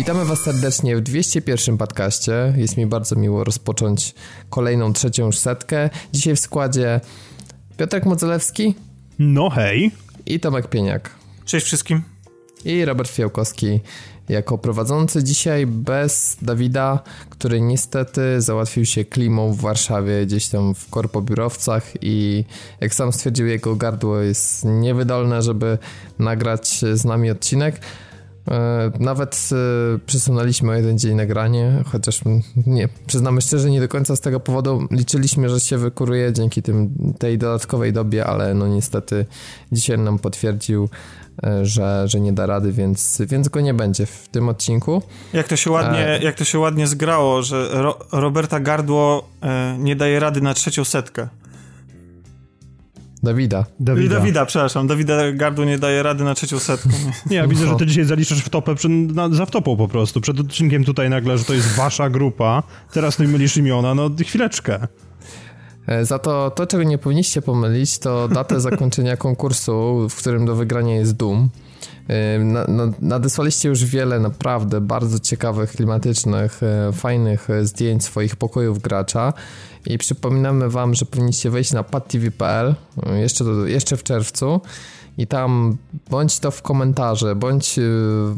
Witamy Was serdecznie w 201 podcaście. Jest mi bardzo miło rozpocząć kolejną, trzecią już setkę. Dzisiaj w składzie Piotrek Modzelewski. No hej. I Tomek Pieniak. Cześć wszystkim. I Robert Fiałkowski jako prowadzący dzisiaj bez Dawida, który niestety załatwił się klimą w Warszawie, gdzieś tam w korpobiurowcach i jak sam stwierdził, jego gardło jest niewydolne, żeby nagrać z nami odcinek. E, nawet e, przesunęliśmy o jeden dzień nagranie, chociaż nie, przyznamy szczerze, nie do końca z tego powodu liczyliśmy, że się wykuruje dzięki tym, tej dodatkowej dobie, ale no niestety dzisiaj nam potwierdził, e, że, że nie da rady, więc, więc go nie będzie w tym odcinku. Jak to się ładnie, jak to się ładnie zgrało, że Ro Roberta Gardło nie daje rady na trzecią setkę. Dawida. Dawida. Dawida, przepraszam. Dawida Gardu nie daje rady na trzecią setkę. Nie, ja widzę, że ty dzisiaj zaliczasz w topę przed, na, za wtopą po prostu. Przed odcinkiem tutaj nagle, że to jest wasza grupa. Teraz tu mylisz imiona, no chwileczkę. E, za to, to, czego nie powinniście pomylić, to datę zakończenia konkursu, w którym do wygrania jest Doom. E, nadesłaliście już wiele naprawdę bardzo ciekawych, klimatycznych, e, fajnych zdjęć swoich pokojów gracza. I przypominamy Wam, że powinniście wejść na padtv.pl jeszcze, jeszcze w czerwcu i tam bądź to w komentarze, bądź y,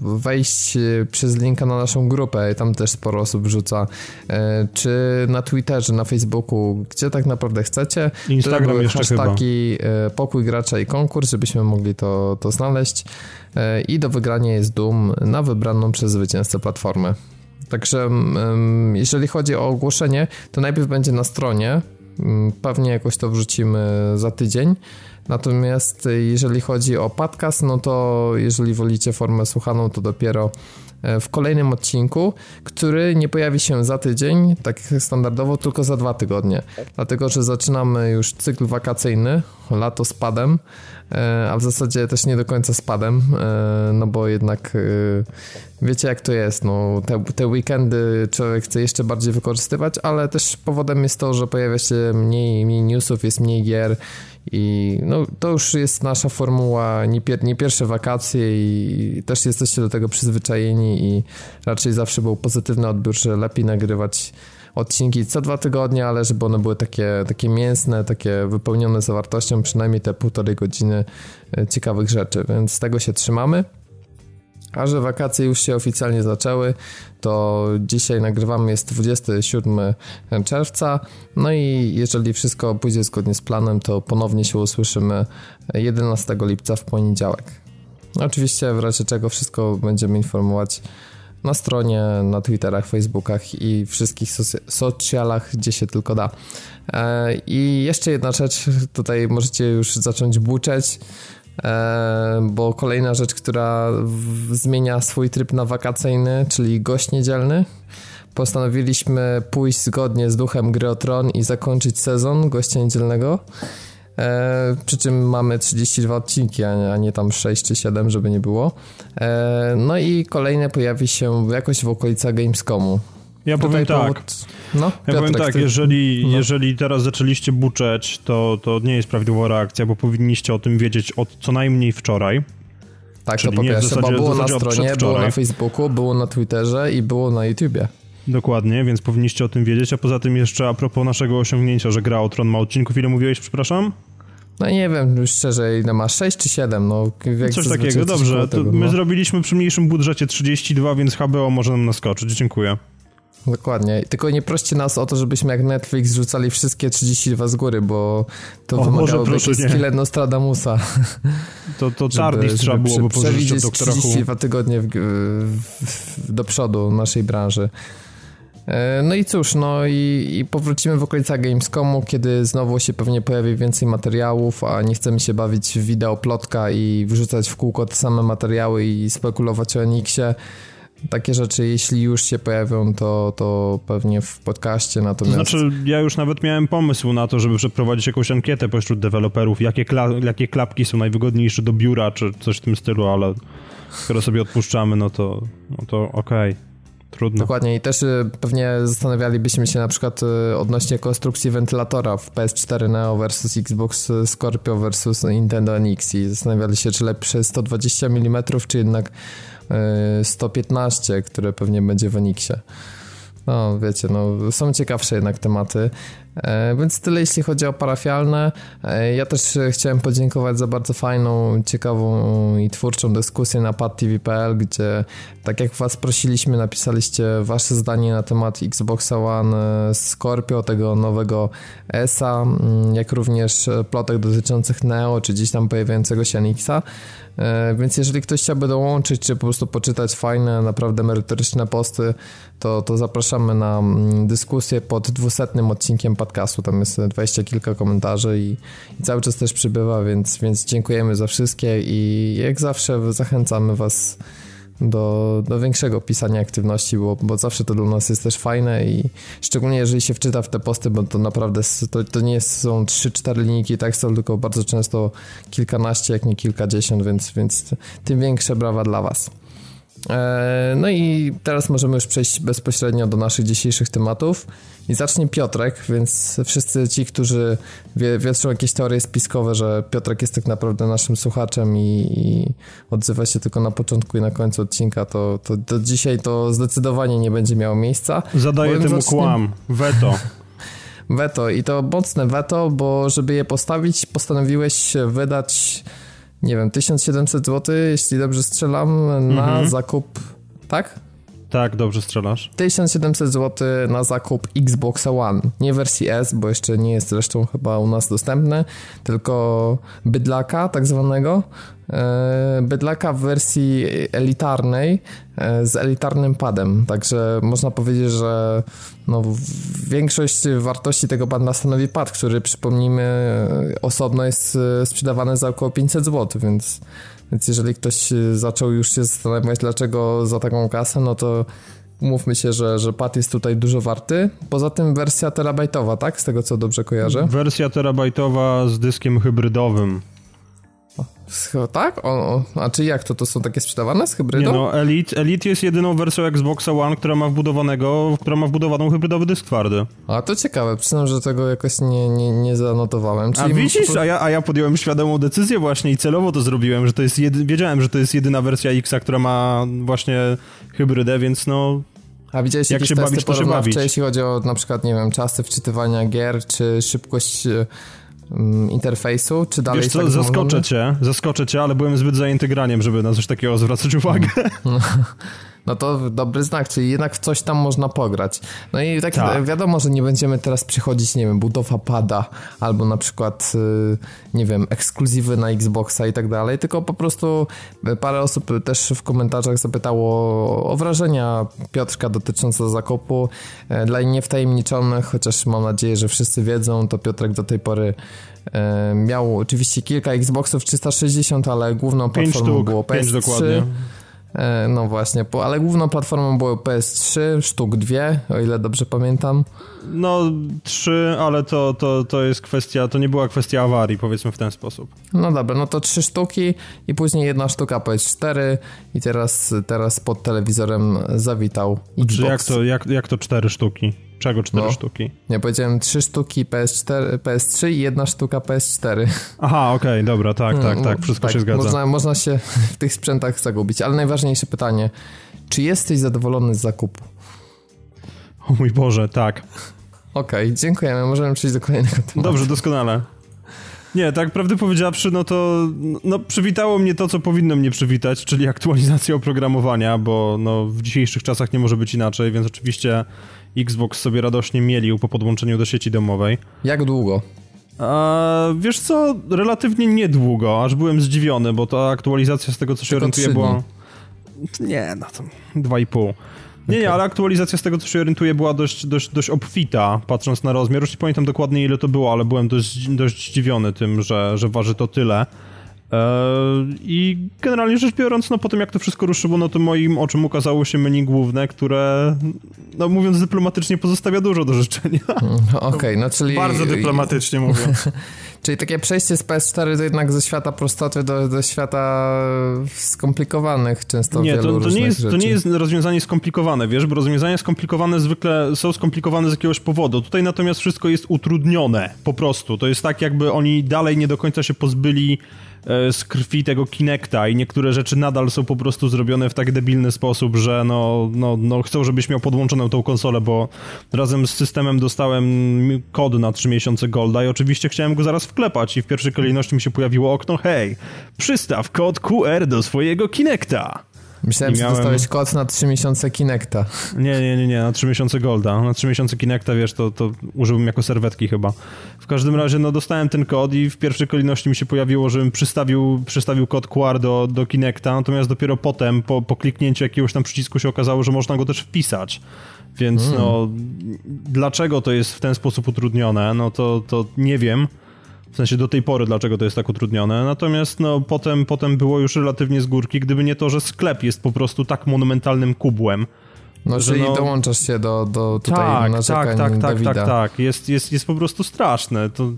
wejść y, przez linka na naszą grupę, tam też sporo osób wrzuca, y, czy na Twitterze, na Facebooku, gdzie tak naprawdę chcecie. Instagram były jeszcze hashtagi chyba. pokój gracza i konkurs, żebyśmy mogli to, to znaleźć. I do wygrania jest Doom na wybraną przez zwycięzcę platformę. Także jeżeli chodzi o ogłoszenie, to najpierw będzie na stronie. Mm, pewnie jakoś to wrzucimy za tydzień. Natomiast jeżeli chodzi o podcast, no to jeżeli wolicie formę słuchaną, to dopiero e, w kolejnym odcinku, który nie pojawi się za tydzień, tak standardowo, tylko za dwa tygodnie. Dlatego, że zaczynamy już cykl wakacyjny, lato z padem, e, a w zasadzie też nie do końca z padem, e, no bo jednak wiecie jak to jest, no te, te weekendy człowiek chce jeszcze bardziej wykorzystywać, ale też powodem jest to, że pojawia się mniej, mniej newsów, jest mniej gier, i no, to już jest nasza formuła, nie, pier nie pierwsze wakacje i też jesteście do tego przyzwyczajeni i raczej zawsze był pozytywny odbiór, że lepiej nagrywać odcinki co dwa tygodnie, ale żeby one były takie, takie mięsne, takie wypełnione zawartością, przynajmniej te półtorej godziny e, ciekawych rzeczy, więc z tego się trzymamy. A że wakacje już się oficjalnie zaczęły, to dzisiaj nagrywamy jest 27 czerwca. No i jeżeli wszystko pójdzie zgodnie z planem, to ponownie się usłyszymy 11 lipca w poniedziałek. Oczywiście w razie czego wszystko będziemy informować na stronie, na Twitterach, Facebookach i wszystkich socialach, gdzie się tylko da. E, I jeszcze jedna rzecz, tutaj możecie już zacząć buczeć. E, bo kolejna rzecz, która zmienia swój tryb na wakacyjny, czyli gość niedzielny. Postanowiliśmy pójść zgodnie z duchem gry i zakończyć sezon gościa niedzielnego. E, przy czym mamy 32 odcinki, a nie, a nie, tam 6 czy 7, żeby nie było. E, no i kolejne pojawi się jakoś w okolicach Gamescomu. Ja powiem tak. No, ja powiem tak, ty... jeżeli, no. jeżeli teraz zaczęliście buczeć, to, to nie jest prawidłowa reakcja, bo powinniście o tym wiedzieć od co najmniej wczoraj. Tak, Czyli to po pierwsze, bo było na stronie, było na Facebooku, było na Twitterze i było na YouTubie. Dokładnie, więc powinniście o tym wiedzieć, a poza tym jeszcze a propos naszego osiągnięcia, że gra o Tron ma odcinków, ile mówiłeś, przepraszam? No nie wiem, szczerze, ile ma? 6 czy 7? No, coś takiego, dobrze. Tego, my no. zrobiliśmy przy mniejszym budżecie 32, więc HBO może nam naskoczyć. Dziękuję. Dokładnie. Tylko nie proście nas o to, żebyśmy jak Netflix rzucali wszystkie 32 z góry, bo to o, wymagałoby jakieś skille Nostradamusa. To, to Tardis trzeba byłoby przewidzieć doktora 32 tygodnie w, w, do przodu naszej branży. E, no i cóż, no i, i powrócimy w okolicach Gamescomu, kiedy znowu się pewnie pojawi więcej materiałów, a nie chcemy się bawić w wideo plotka i wrzucać w kółko te same materiały i spekulować o Enixie takie rzeczy, jeśli już się pojawią, to, to pewnie w podcaście, natomiast... To znaczy, ja już nawet miałem pomysł na to, żeby przeprowadzić jakąś ankietę pośród deweloperów, jakie, kla- jakie klapki są najwygodniejsze do biura, czy coś w tym stylu, ale skoro sobie odpuszczamy, no to, no to okej. Okay. Trudno. Dokładnie i też y, pewnie zastanawialibyśmy się na przykład y, odnośnie konstrukcji wentylatora w PS4 Neo versus Xbox Scorpio versus Nintendo NX i zastanawiali się, czy lepsze 120 mm, czy jednak 115, które pewnie będzie w Enixie. No, wiecie, no, są ciekawsze jednak tematy. E, więc tyle jeśli chodzi o parafialne. E, ja też chciałem podziękować za bardzo fajną, ciekawą i twórczą dyskusję na padtv.pl, gdzie tak jak was prosiliśmy, napisaliście wasze zdanie na temat Xbox One e, Scorpio, tego nowego ESA, jak również plotek dotyczących Neo, czy gdzieś tam pojawiającego się Anixa. Więc jeżeli ktoś chciałby dołączyć, czy po prostu poczytać fajne, naprawdę merytoryczne posty, to, to zapraszamy na dyskusję pod dwusetnym odcinkiem podcastu. Tam jest dwadzieścia kilka komentarzy i, i, cały czas też przybywa, więc, więc dziękujemy za wszystkie i jak zawsze zachęcamy Was do, do większego pisania aktywności, bo, bo zawsze to dla nas jest też fajne i szczególnie jeżeli się wczyta w te posty, bo to naprawdę to, to nie są 3-4 linijki tekstu, tylko bardzo często kilkanaście, jak nie kilkadziesiąt, więc, więc tym większe brawa dla Was. E, no i teraz możemy już przejść bezpośrednio do naszych dzisiejszych tematów. I zacznie Piotrek, więc wszyscy ci, którzy wie, wietrzą jakieś teorie spiskowe, że Piotrek jest tak naprawdę naszym słuchaczem i, i odzywa się tylko na początku i na końcu odcinka, to, to, to dzisiaj to zdecydowanie nie będzie miało miejsca. Zadaję temu zacznie... kłam. Weto. weto i to mocne weto, bo żeby je postawić, postanowiłeś wydać nie wiem, 1700 zł, jeśli dobrze strzelam, na mhm. zakup, tak? Tak, dobrze strzelasz. 1700 zł na zakup Xbox One. Nie wersji S, bo jeszcze nie jest zresztą chyba u nas dostępne, tylko bydlaka tak zwanego. E, bydlaka w wersji elitarnej e, z elitarnym padem. Także można powiedzieć, że no, większość wartości tego pada stanowi pad, który przypomnijmy osobno jest e, sprzedawany za około 500 zł, więc więc jeżeli ktoś zaczął już się zastanawiać, dlaczego za taką kasę, no to umówmy się, że, że pad jest tutaj dużo warty. Poza tym wersja terabajtowa, tak? Z tego co dobrze kojarzę. Wersja terabajtowa z dyskiem hybrydowym. Tak? O, a czy jak to? To są takie sprzedawane z hybrydą? Nie no, Elite, Elite jest jedyną wersją Xboxa One, która ma wbudowanego, która ma wbudowaną hybrydowy dysk twardy. A to ciekawe, przyznam, że tego jakoś nie, nie, nie zanotowałem. Czyli a widzisz, a ja, a ja podjąłem świadomą decyzję właśnie i celowo to zrobiłem, że to jest jedy... wiedziałem, że to jest jedyna wersja X, która ma właśnie hybrydę, więc no a widziałeś jak się bawić, porównawcze, jeśli chodzi o na przykład, nie wiem, czasy wczytywania gier, czy szybkość Mm, interfejsu, czy dalej Wiesz co, tak zaskoczę cię, zaskoczę cię, ale byłem zbyt zajęty graniem, żeby na coś takiego zwracać uwagę. No to dobry znak, czyli jednak w coś tam można pograć. No i tak, tak. wiadomo, że nie będziemy teraz przychodzić, nie wiem, budowa pada, albo na przykład, y, nie wiem, ekskluzywy na Xboxa i tak dalej, tylko po prostu parę osób też w komentarzach zapytało o wrażenia Piotrka dotyczące zakupu. E, dla niewtajemniczonych, chociaż mam nadzieję, że wszyscy wiedzą, to Piotrek do tej pory miał oczywiście kilka Xboxów 360, ale główną platformą było PS3. dokładnie. E, no właśnie, ale główną platformą było PS3, sztuk dwie, o ile dobrze pamiętam. No, trzy, ale to, to, to jest kwestia, to nie była kwestia awarii, powiedzmy w ten sposób. No dobra, no to trzy sztuki i później jedna sztuka PS4 i teraz, teraz pod telewizorem zawitał Xbox. Czy jak to, jak, jak to cztery sztuki? Czego cztery no. sztuki? Nie, powiedziałem trzy sztuki PS4, PS3 i jedna sztuka PS4. Aha, okej, okay, dobra, tak, tak, tak, wszystko tak, się zgadza. Można, można się w tych sprzętach zagubić, ale najważniejsze pytanie, czy jesteś zadowolony z zakupu? O mój Boże, tak. Okej, okay, dziękujemy, możemy przejść do kolejnego tematu. Dobrze, doskonale. Nie, tak prawdę powiedziawszy, no to no, przywitało mnie to, co powinno mnie przywitać, czyli aktualizacja oprogramowania, bo no, w dzisiejszych czasach nie może być inaczej, więc oczywiście Xbox sobie radośnie mielił po podłączeniu do sieci domowej. Jak długo? A, wiesz co, relatywnie niedługo, aż byłem zdziwiony, bo ta aktualizacja z tego, co się orientuje, była... Nie, no to dwa i pół. Nie, nie, ale aktualizacja z tego, co się orientuję, była dość, dość, dość obfita, patrząc na rozmiar. Już nie pamiętam dokładnie, ile to było, ale byłem dość, dość zdziwiony tym, że, że waży to tyle. Eee, I generalnie rzecz biorąc, no po tym jak to wszystko ruszyło, no to moim oczom ukazało się menu główne, które, no mówiąc dyplomatycznie, pozostawia dużo do życzenia. Mm, okej, okay, no czyli... Bardzo dyplomatycznie mówię. Czyli takie przejście z PS4 to jednak ze świata prostoty do, do świata skomplikowanych często Nie, to, to, nie jest, rzeczy. to nie jest rozwiązanie skomplikowane, wiesz, bo rozwiązania skomplikowane zwykle są skomplikowane z jakiegoś powodu. Tutaj natomiast wszystko jest utrudnione, po prostu. To jest tak, jakby oni dalej nie do końca się pozbyli E, z krwi tego Kinecta i niektóre rzeczy nadal są po prostu zrobione w tak debilny sposób, że no, no, no chcą, żebyś miał podłączoną tą konsolę, bo razem z systemem dostałem kod na 3 miesiące Golda i oczywiście chciałem go zaraz wklepać i w pierwszej kolejności mi się pojawiło okno, hej, przystaw kod QR do swojego Kinecta. Myślałem, miałem... że dostałeś kod na 3 miesiące Kinecta. Nie, nie, nie, nie, na 3 miesiące Golda. Na 3 miesiące Kinecta, wiesz, to, to użyłbym jako serwetki chyba. W każdym razie, no dostałem ten kod i w pierwszej kolejności mi się pojawiło, żebym przystawił, przystawił kod QR do, do Kinecta, natomiast dopiero potem, po, po kliknięciu jakiegoś tam przycisku się okazało, że można go też wpisać. Więc mm. no, dlaczego to jest w ten sposób utrudnione, no to, to nie wiem. W sensie do tej pory, dlaczego to jest tak utrudnione. Natomiast no, potem, potem było już relatywnie z górki, gdyby nie to, że sklep jest po prostu tak monumentalnym kubłem. No, że czyli no... dołączasz się do, do tutaj tak, narzekań tak, tak, tak, tak, tak. Jest, jest, jest po prostu straszne. To...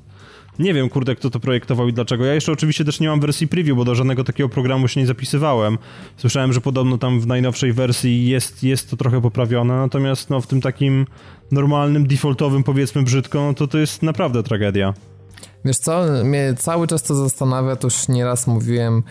Nie wiem, kurde, kto to projektował i dlaczego. Ja jeszcze oczywiście też nie mam wersji preview, bo do żadnego takiego programu się nie zapisywałem. Słyszałem, że podobno tam w najnowszej wersji jest, jest to trochę poprawione, natomiast no, w tym takim normalnym, defaultowym, powiedzmy brzydko, no to to jest naprawdę tragedia. Wiesz co, mnie cały czas to zastanawia, to już nieraz mówiłem,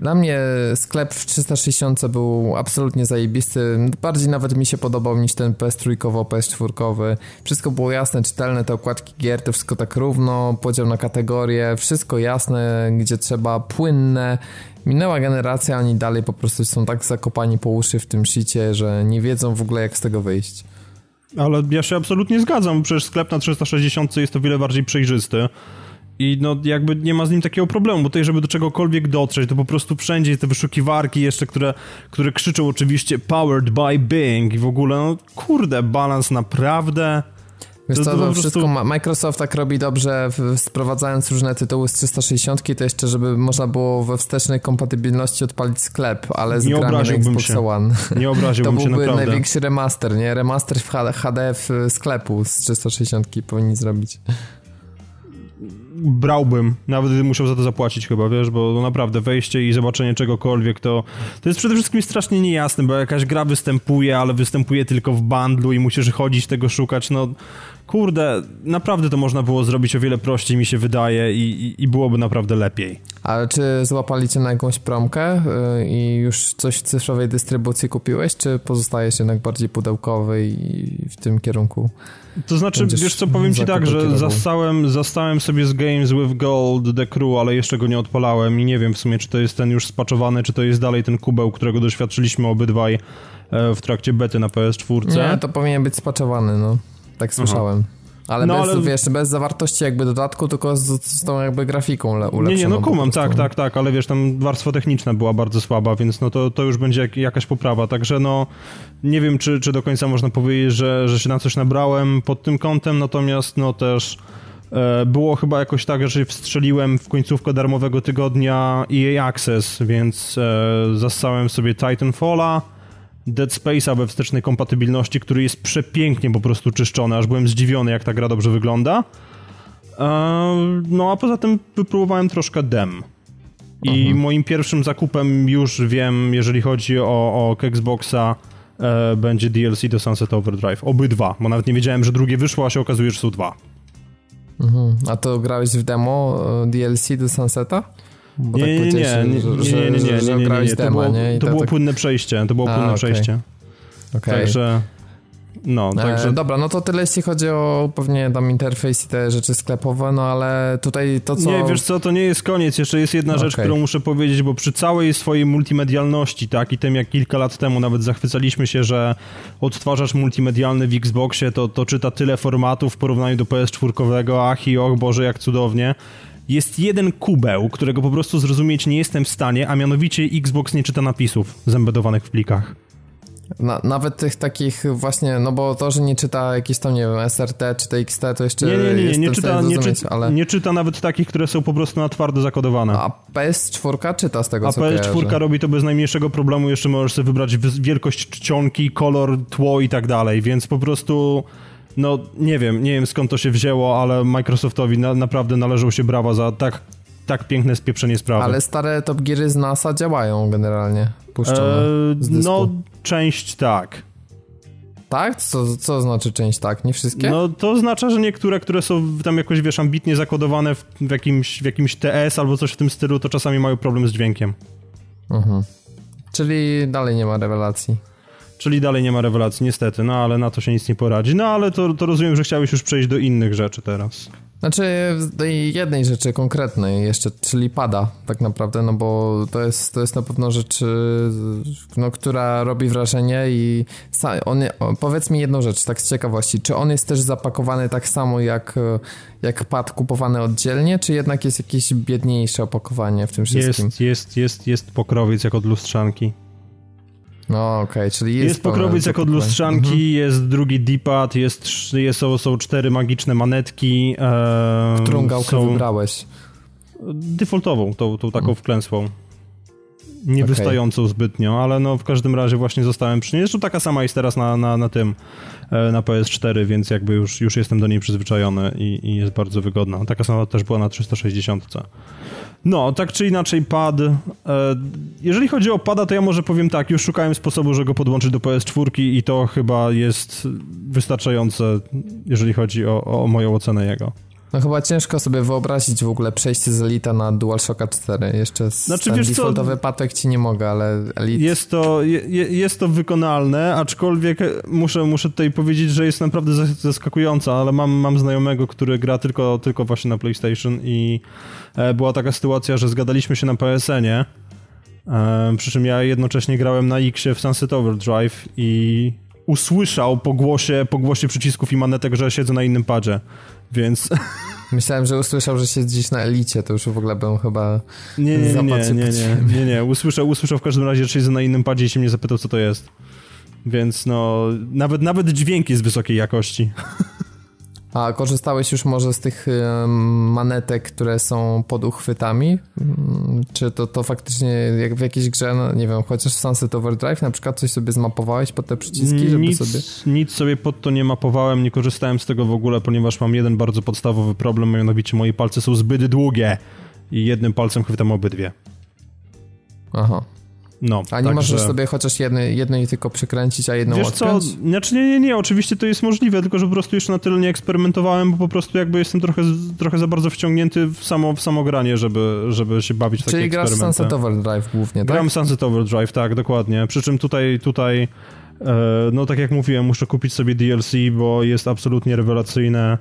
dla mnie sklep w 360 był absolutnie zajebisty. Bardziej nawet mi się podobał niż ten PS3, PS4. Wszystko było jasne, czytelne, te okładki gier, to wszystko tak równo, podział na kategorie, wszystko jasne, gdzie trzeba, płynne. Minęła generacja, oni dalej po prostu są tak zakopani po uszy w tym shicie, że nie wiedzą w ogóle jak z tego wyjść. Ale ja się absolutnie zgadzam, przecież sklep na 360 jest o wiele bardziej przejrzysty. I no jakby nie ma z nim takiego problemu, bo tutaj, żeby do czegokolwiek dotrzeć, to po prostu wszędzie te wyszukiwarki jeszcze, które, które krzyczą oczywiście powered by Bing i w ogóle, no kurde, balans naprawdę... Wiesz co, to, to wszystko prostu... Microsoft tak robi dobrze, sprowadzając różne tytuły z 360, to jeszcze, żeby można było we wstecznej kompatybilności odpalić sklep, ale z nie grami na Xbox się. One. Nie obraziłbym to się byłby naprawdę. największy remaster, nie? Remaster w HD w sklepu z 360 powinni zrobić brałbym, nawet gdybym musiał za to zapłacić chyba, wiesz, bo naprawdę wejście i zobaczenie czegokolwiek to to jest przede wszystkim strasznie niejasne, bo jakaś gra występuje, ale występuje tylko w bundlu i musisz chodzić tego szukać, no kurde, naprawdę to można było zrobić o wiele prościej, mi się wydaje, i, i, i byłoby naprawdę lepiej. Ale czy złapali cię na jakąś promkę yy, i już coś w cyfrowej dystrybucji kupiłeś, czy pozostajesz jednak bardziej pudełkowy i w tym kierunku? To znaczy, wiesz co, powiem ci tak, że zastałem, zastałem sobie z Games with Gold The Crew, ale jeszcze go nie odpalałem i nie wiem w sumie, czy to jest ten już spaczowany, czy to jest dalej ten kubeł, którego doświadczyliśmy obydwaj e, w trakcie bety na PS4. Nie, to powinien być spaczowany, no. Tak słyszałem. Aha. Ale, no, bez, ale... Wiesz, bez zawartości jakby dodatku, tylko z, z tą jakby grafiką ulepszoną. Nie, nie, no kumam, tak, tak, tak, ale wiesz, tam warstwa techniczna była bardzo słaba, więc no to, to już będzie jak, jakaś poprawa, także no nie wiem, czy, czy do końca można powiedzieć, że, że się na coś nabrałem pod tym kątem, natomiast no też e, było chyba jakoś tak, że wstrzeliłem w końcówkę darmowego tygodnia EA Access, więc e, zassałem sobie Titanfalla, Dead Space'a we wstecznej kompatybilności, który jest przepięknie po prostu czyszczony, aż byłem zdziwiony, jak ta gra dobrze wygląda. E, no a poza tym wypróbowałem troszkę dem. I mhm. moim pierwszym zakupem już wiem, jeżeli chodzi o, o Xboxa, e, będzie DLC do Sunset Overdrive. Obydwa, bo nawet nie wiedziałem, że drugie wyszło, a się okazuje, że są dwa. Mhm. A to grałeś w demo e, DLC do Sunseta? Nie, tak nie, nie, nie, że, nie, nie, nie, nie, nie, nie, nie. To było, to było tak- płynne przejście, to było płynne przejście. Także... No, e, także... Dobra, no to tyle jeśli chodzi o pewnie tam interfejs i te rzeczy sklepowe, no ale tutaj to co... Nie, wiesz co, to nie jest koniec, jeszcze jest jedna okay. rzecz, którą muszę powiedzieć, bo przy całej swojej multimedialności, tak, i tym jak kilka lat temu nawet zachwycaliśmy się, że odtwarzasz multimedialny w Xboxie to, to czyta tyle formatów w porównaniu do PS4, ach i och Boże, jak cudownie, jest jeden kubeł, którego po prostu zrozumieć nie jestem w stanie, a mianowicie Xbox nie czyta napisów zembedowanych w plikach. Na, nawet tych takich właśnie, no bo to, że nie czyta jakieś tam, nie wiem, SRT czy TXT, to jeszcze nie, nie, nie, nie, nie czyta, nie, czy, ale... nie czyta nawet takich, które są po prostu na twardo zakodowane. A PS4 czyta z tego, A co PS4 kojarzę. robi to bez najmniejszego problemu, jeszcze możesz sobie wybrać wielkość czcionki, kolor, tło i tak dalej, więc po prostu no nie wiem, nie wiem skąd to się wzięło, ale Microsoftowi na, naprawdę należą się brawa za tak, tak piękne spieprzenie sprawy. Ale stare Top Geary z NASA działają generalnie, puszczone eee, No, część tak. Tak? Co, co znaczy część tak? Nie wszystkie? No to oznacza, że niektóre, które są tam jakoś, wiesz, ambitnie zakodowane w, w, jakimś, w jakimś TS albo coś w tym stylu, to czasami mają problem z dźwiękiem. Mhm. Czyli dalej nie ma rewelacji. Czyli dalej nie ma rewelacji, niestety, no ale na to się nic nie poradzi. No ale to, to rozumiem, że chciałeś już przejść do innych rzeczy teraz. Znaczy jednej rzeczy konkretnej jeszcze, czyli pada tak naprawdę, no bo to jest, to jest na pewno rzecz, no, która robi wrażenie i on, powiedz mi jedną rzecz, tak z ciekawości, czy on jest też zapakowany tak samo jak, jak pad kupowany oddzielnie, czy jednak jest jakieś biedniejsze opakowanie w tym wszystkim? Jest, jest, jest, jest pokrowiec jak od lustrzanki. No okej, okay, czyli jest... Jest pokrowiec jak od lustrzanki, mhm. jest drugi D-pad, jest, jest, są, są cztery magiczne manetki. E, Którą gałkę są... wybrałeś? Defaultową, tą, tą taką wklęsłą. Nie okay. zbytnio, ale no w każdym razie właśnie zostałem przy niej. Zresztą taka sama jest teraz na, na, na tym, e, na PS4, więc jakby już, już jestem do niej przyzwyczajony i, i jest bardzo wygodna. Taka sama też była na 360. No, tak czy inaczej pad. E, jeżeli chodzi o pada, to ja może powiem tak, już szukałem sposobu, żeby go podłączyć do PS4 i to chyba jest wystarczające, jeżeli chodzi o, o moją ocenę jego. No chyba ciężko sobie wyobrazić w ogóle przejście z Elita na DualShocka 4. Jeszcze z znaczy, ten defaultowy co? patek ci nie mogę, ale Elite... Jest to, je, jest to wykonalne, aczkolwiek muszę, muszę tutaj powiedzieć, że jest naprawdę zaskakująca, ale mam, mam znajomego, który gra tylko, tylko właśnie na PlayStation i e, była taka sytuacja, że zgadaliśmy się na PSN-ie, e, przy czym ja jednocześnie grałem na Xie w Sunset Overdrive i usłyszał po głosie, po głosie przycisków i manetek, że siedzę na innym padzie więc... Myślałem, że usłyszał, że się dziś na elicie, to już w ogóle bym chyba nie, nie, nie, nie, nie, nie, nie, nie, usłyszał, usłyszał w każdym razie, że siedzę na innym padzie i się mnie zapytał, co to jest. Więc no, nawet, nawet dźwięk jest wysokiej jakości. A korzystałeś już może z tych manetek, które są pod uchwytami? Mm, czy to, to faktycznie jak w jakiejś grze, no, nie wiem, chociaż w Sunset Overdrive na przykład coś sobie zmapowałeś pod te przyciski, żeby nic, sobie... Nic sobie pod to nie mapowałem, nie korzystałem z tego w ogóle, ponieważ mam jeden bardzo podstawowy problem, mianowicie moje palce są zbyt długie i jednym palcem chwytam obydwie. Aha. No, a nie tak, możesz że... sobie chociaż jednej, jednej tylko przekręcić, a jedną Wiesz odpiąć? co, znaczy nie, nie, nie, oczywiście to jest możliwe, tylko że po prostu jeszcze na tyle nie eksperymentowałem, bo po prostu jakby jestem trochę, trochę za bardzo wciągnięty w samo, w samo granie, żeby, żeby się bawić w takie. Czyli grasz Sunset Overdrive głównie, tak? Gram Sunset Overdrive, tak, dokładnie. Przy czym tutaj, tutaj e, no tak jak mówiłem, muszę kupić sobie DLC, bo jest absolutnie rewelacyjne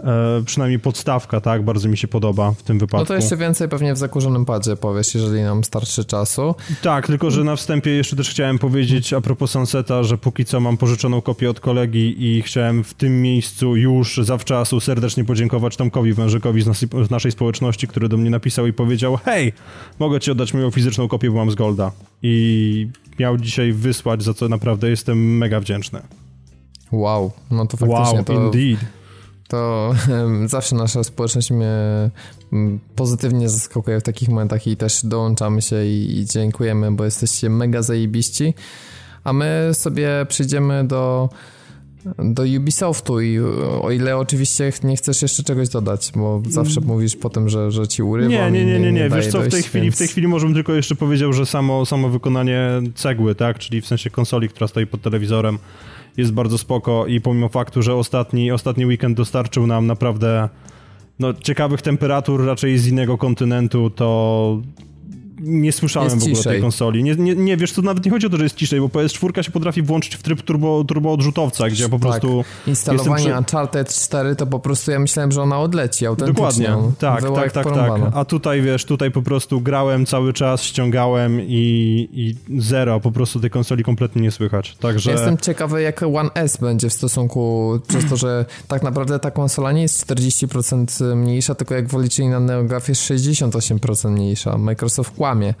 e, przynajmniej podstawka, tak, bardzo mi się podoba w tym wypadku. No to jeszcze więcej pewnie w zakurzonym padzie powiesz, jeżeli nam starczy czasu. Tak, tylko że na wstępie jeszcze też chciałem powiedzieć a propos Sunseta, że póki co mam pożyczoną kopię od kolegi i chciałem w tym miejscu już zawczasu serdecznie podziękować Tomkowi Wężykowi z, nas, z naszej społeczności, który do mnie napisał i powiedział hej, mogę ci oddać moją fizyczną kopię, bo mam z Golda. I miał dzisiaj wysłać, za co naprawdę jestem mega wdzięczny. Wow, no to faktycznie wow, to... indeed to zawsze nasza społeczność mnie pozytywnie zaskakuje w takich momentach i też dołączamy się i, i dziękujemy, bo jesteście mega zajebiści. A my sobie przyjdziemy do do Ubisoftu i o ile oczywiście nie chcesz jeszcze czegoś dodać, bo zawsze mm. mówisz potem, że, że ci urywam Nie, nie, nie, nie, nie. wiesz co, w tej, chwili, w tej chwili możemy tylko jeszcze powiedzieć, że samo, samo wykonanie cegły, tak, czyli w sensie konsoli, która stoi pod telewizorem, jest bardzo spoko i pomimo faktu, że ostatni, ostatni weekend dostarczył nam naprawdę no, ciekawych temperatur raczej z innego kontynentu, to nie słyszałem jest w ogóle ciszej. tej konsoli. Nie, nie, nie, wiesz, to nawet nie chodzi o to, że jest ciszej, bo PS4 się potrafi włączyć w tryb turbo, turbo odrzutowca, gdzie po tak. prostu... Instalowanie przy... Uncharted 4 to po prostu ja myślałem, że ona odleci autentycznie. Dokładnie, tak, tak, tak, tak. A tutaj, wiesz, tutaj po prostu grałem cały czas, ściągałem i, i zero, po prostu tej konsoli kompletnie nie słychać, także... Ja jestem ciekawy, jak One S będzie w stosunku, przez to, że tak naprawdę ta konsola nie jest 40% mniejsza, tylko jak woliczyli na NeoGAF jest 68% mniejsza. Microsoft kłamie.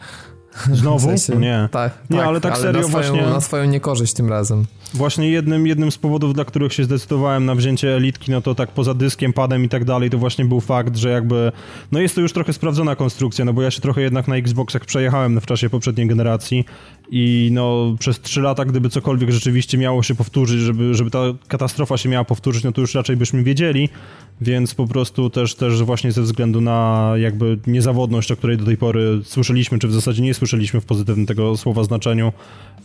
Znowu? W sensie, nie. Tak, nie, tak, ale tak ale serio na swoją, właśnie... Na swoją niekorzyść tym razem. Właśnie jednym, jednym z powodów, dla których się zdecydowałem na wzięcie Elitki, no to tak poza dyskiem, padem i tak dalej, to właśnie był fakt, że jakby... No jest to już trochę sprawdzona konstrukcja, no bo ja się trochę jednak na Xboxach przejechałem w czasie poprzedniej generacji i no przez 3 lata, gdyby cokolwiek rzeczywiście miało się powtórzyć, żeby, żeby ta katastrofa się miała powtórzyć, no to już raczej byśmy wiedzieli, więc po prostu też, też właśnie ze względu na jakby niezawodność, o której do tej pory słyszeliśmy, czy w zasadzie nie słyszeliśmy w pozytywnym tego słowa znaczeniu,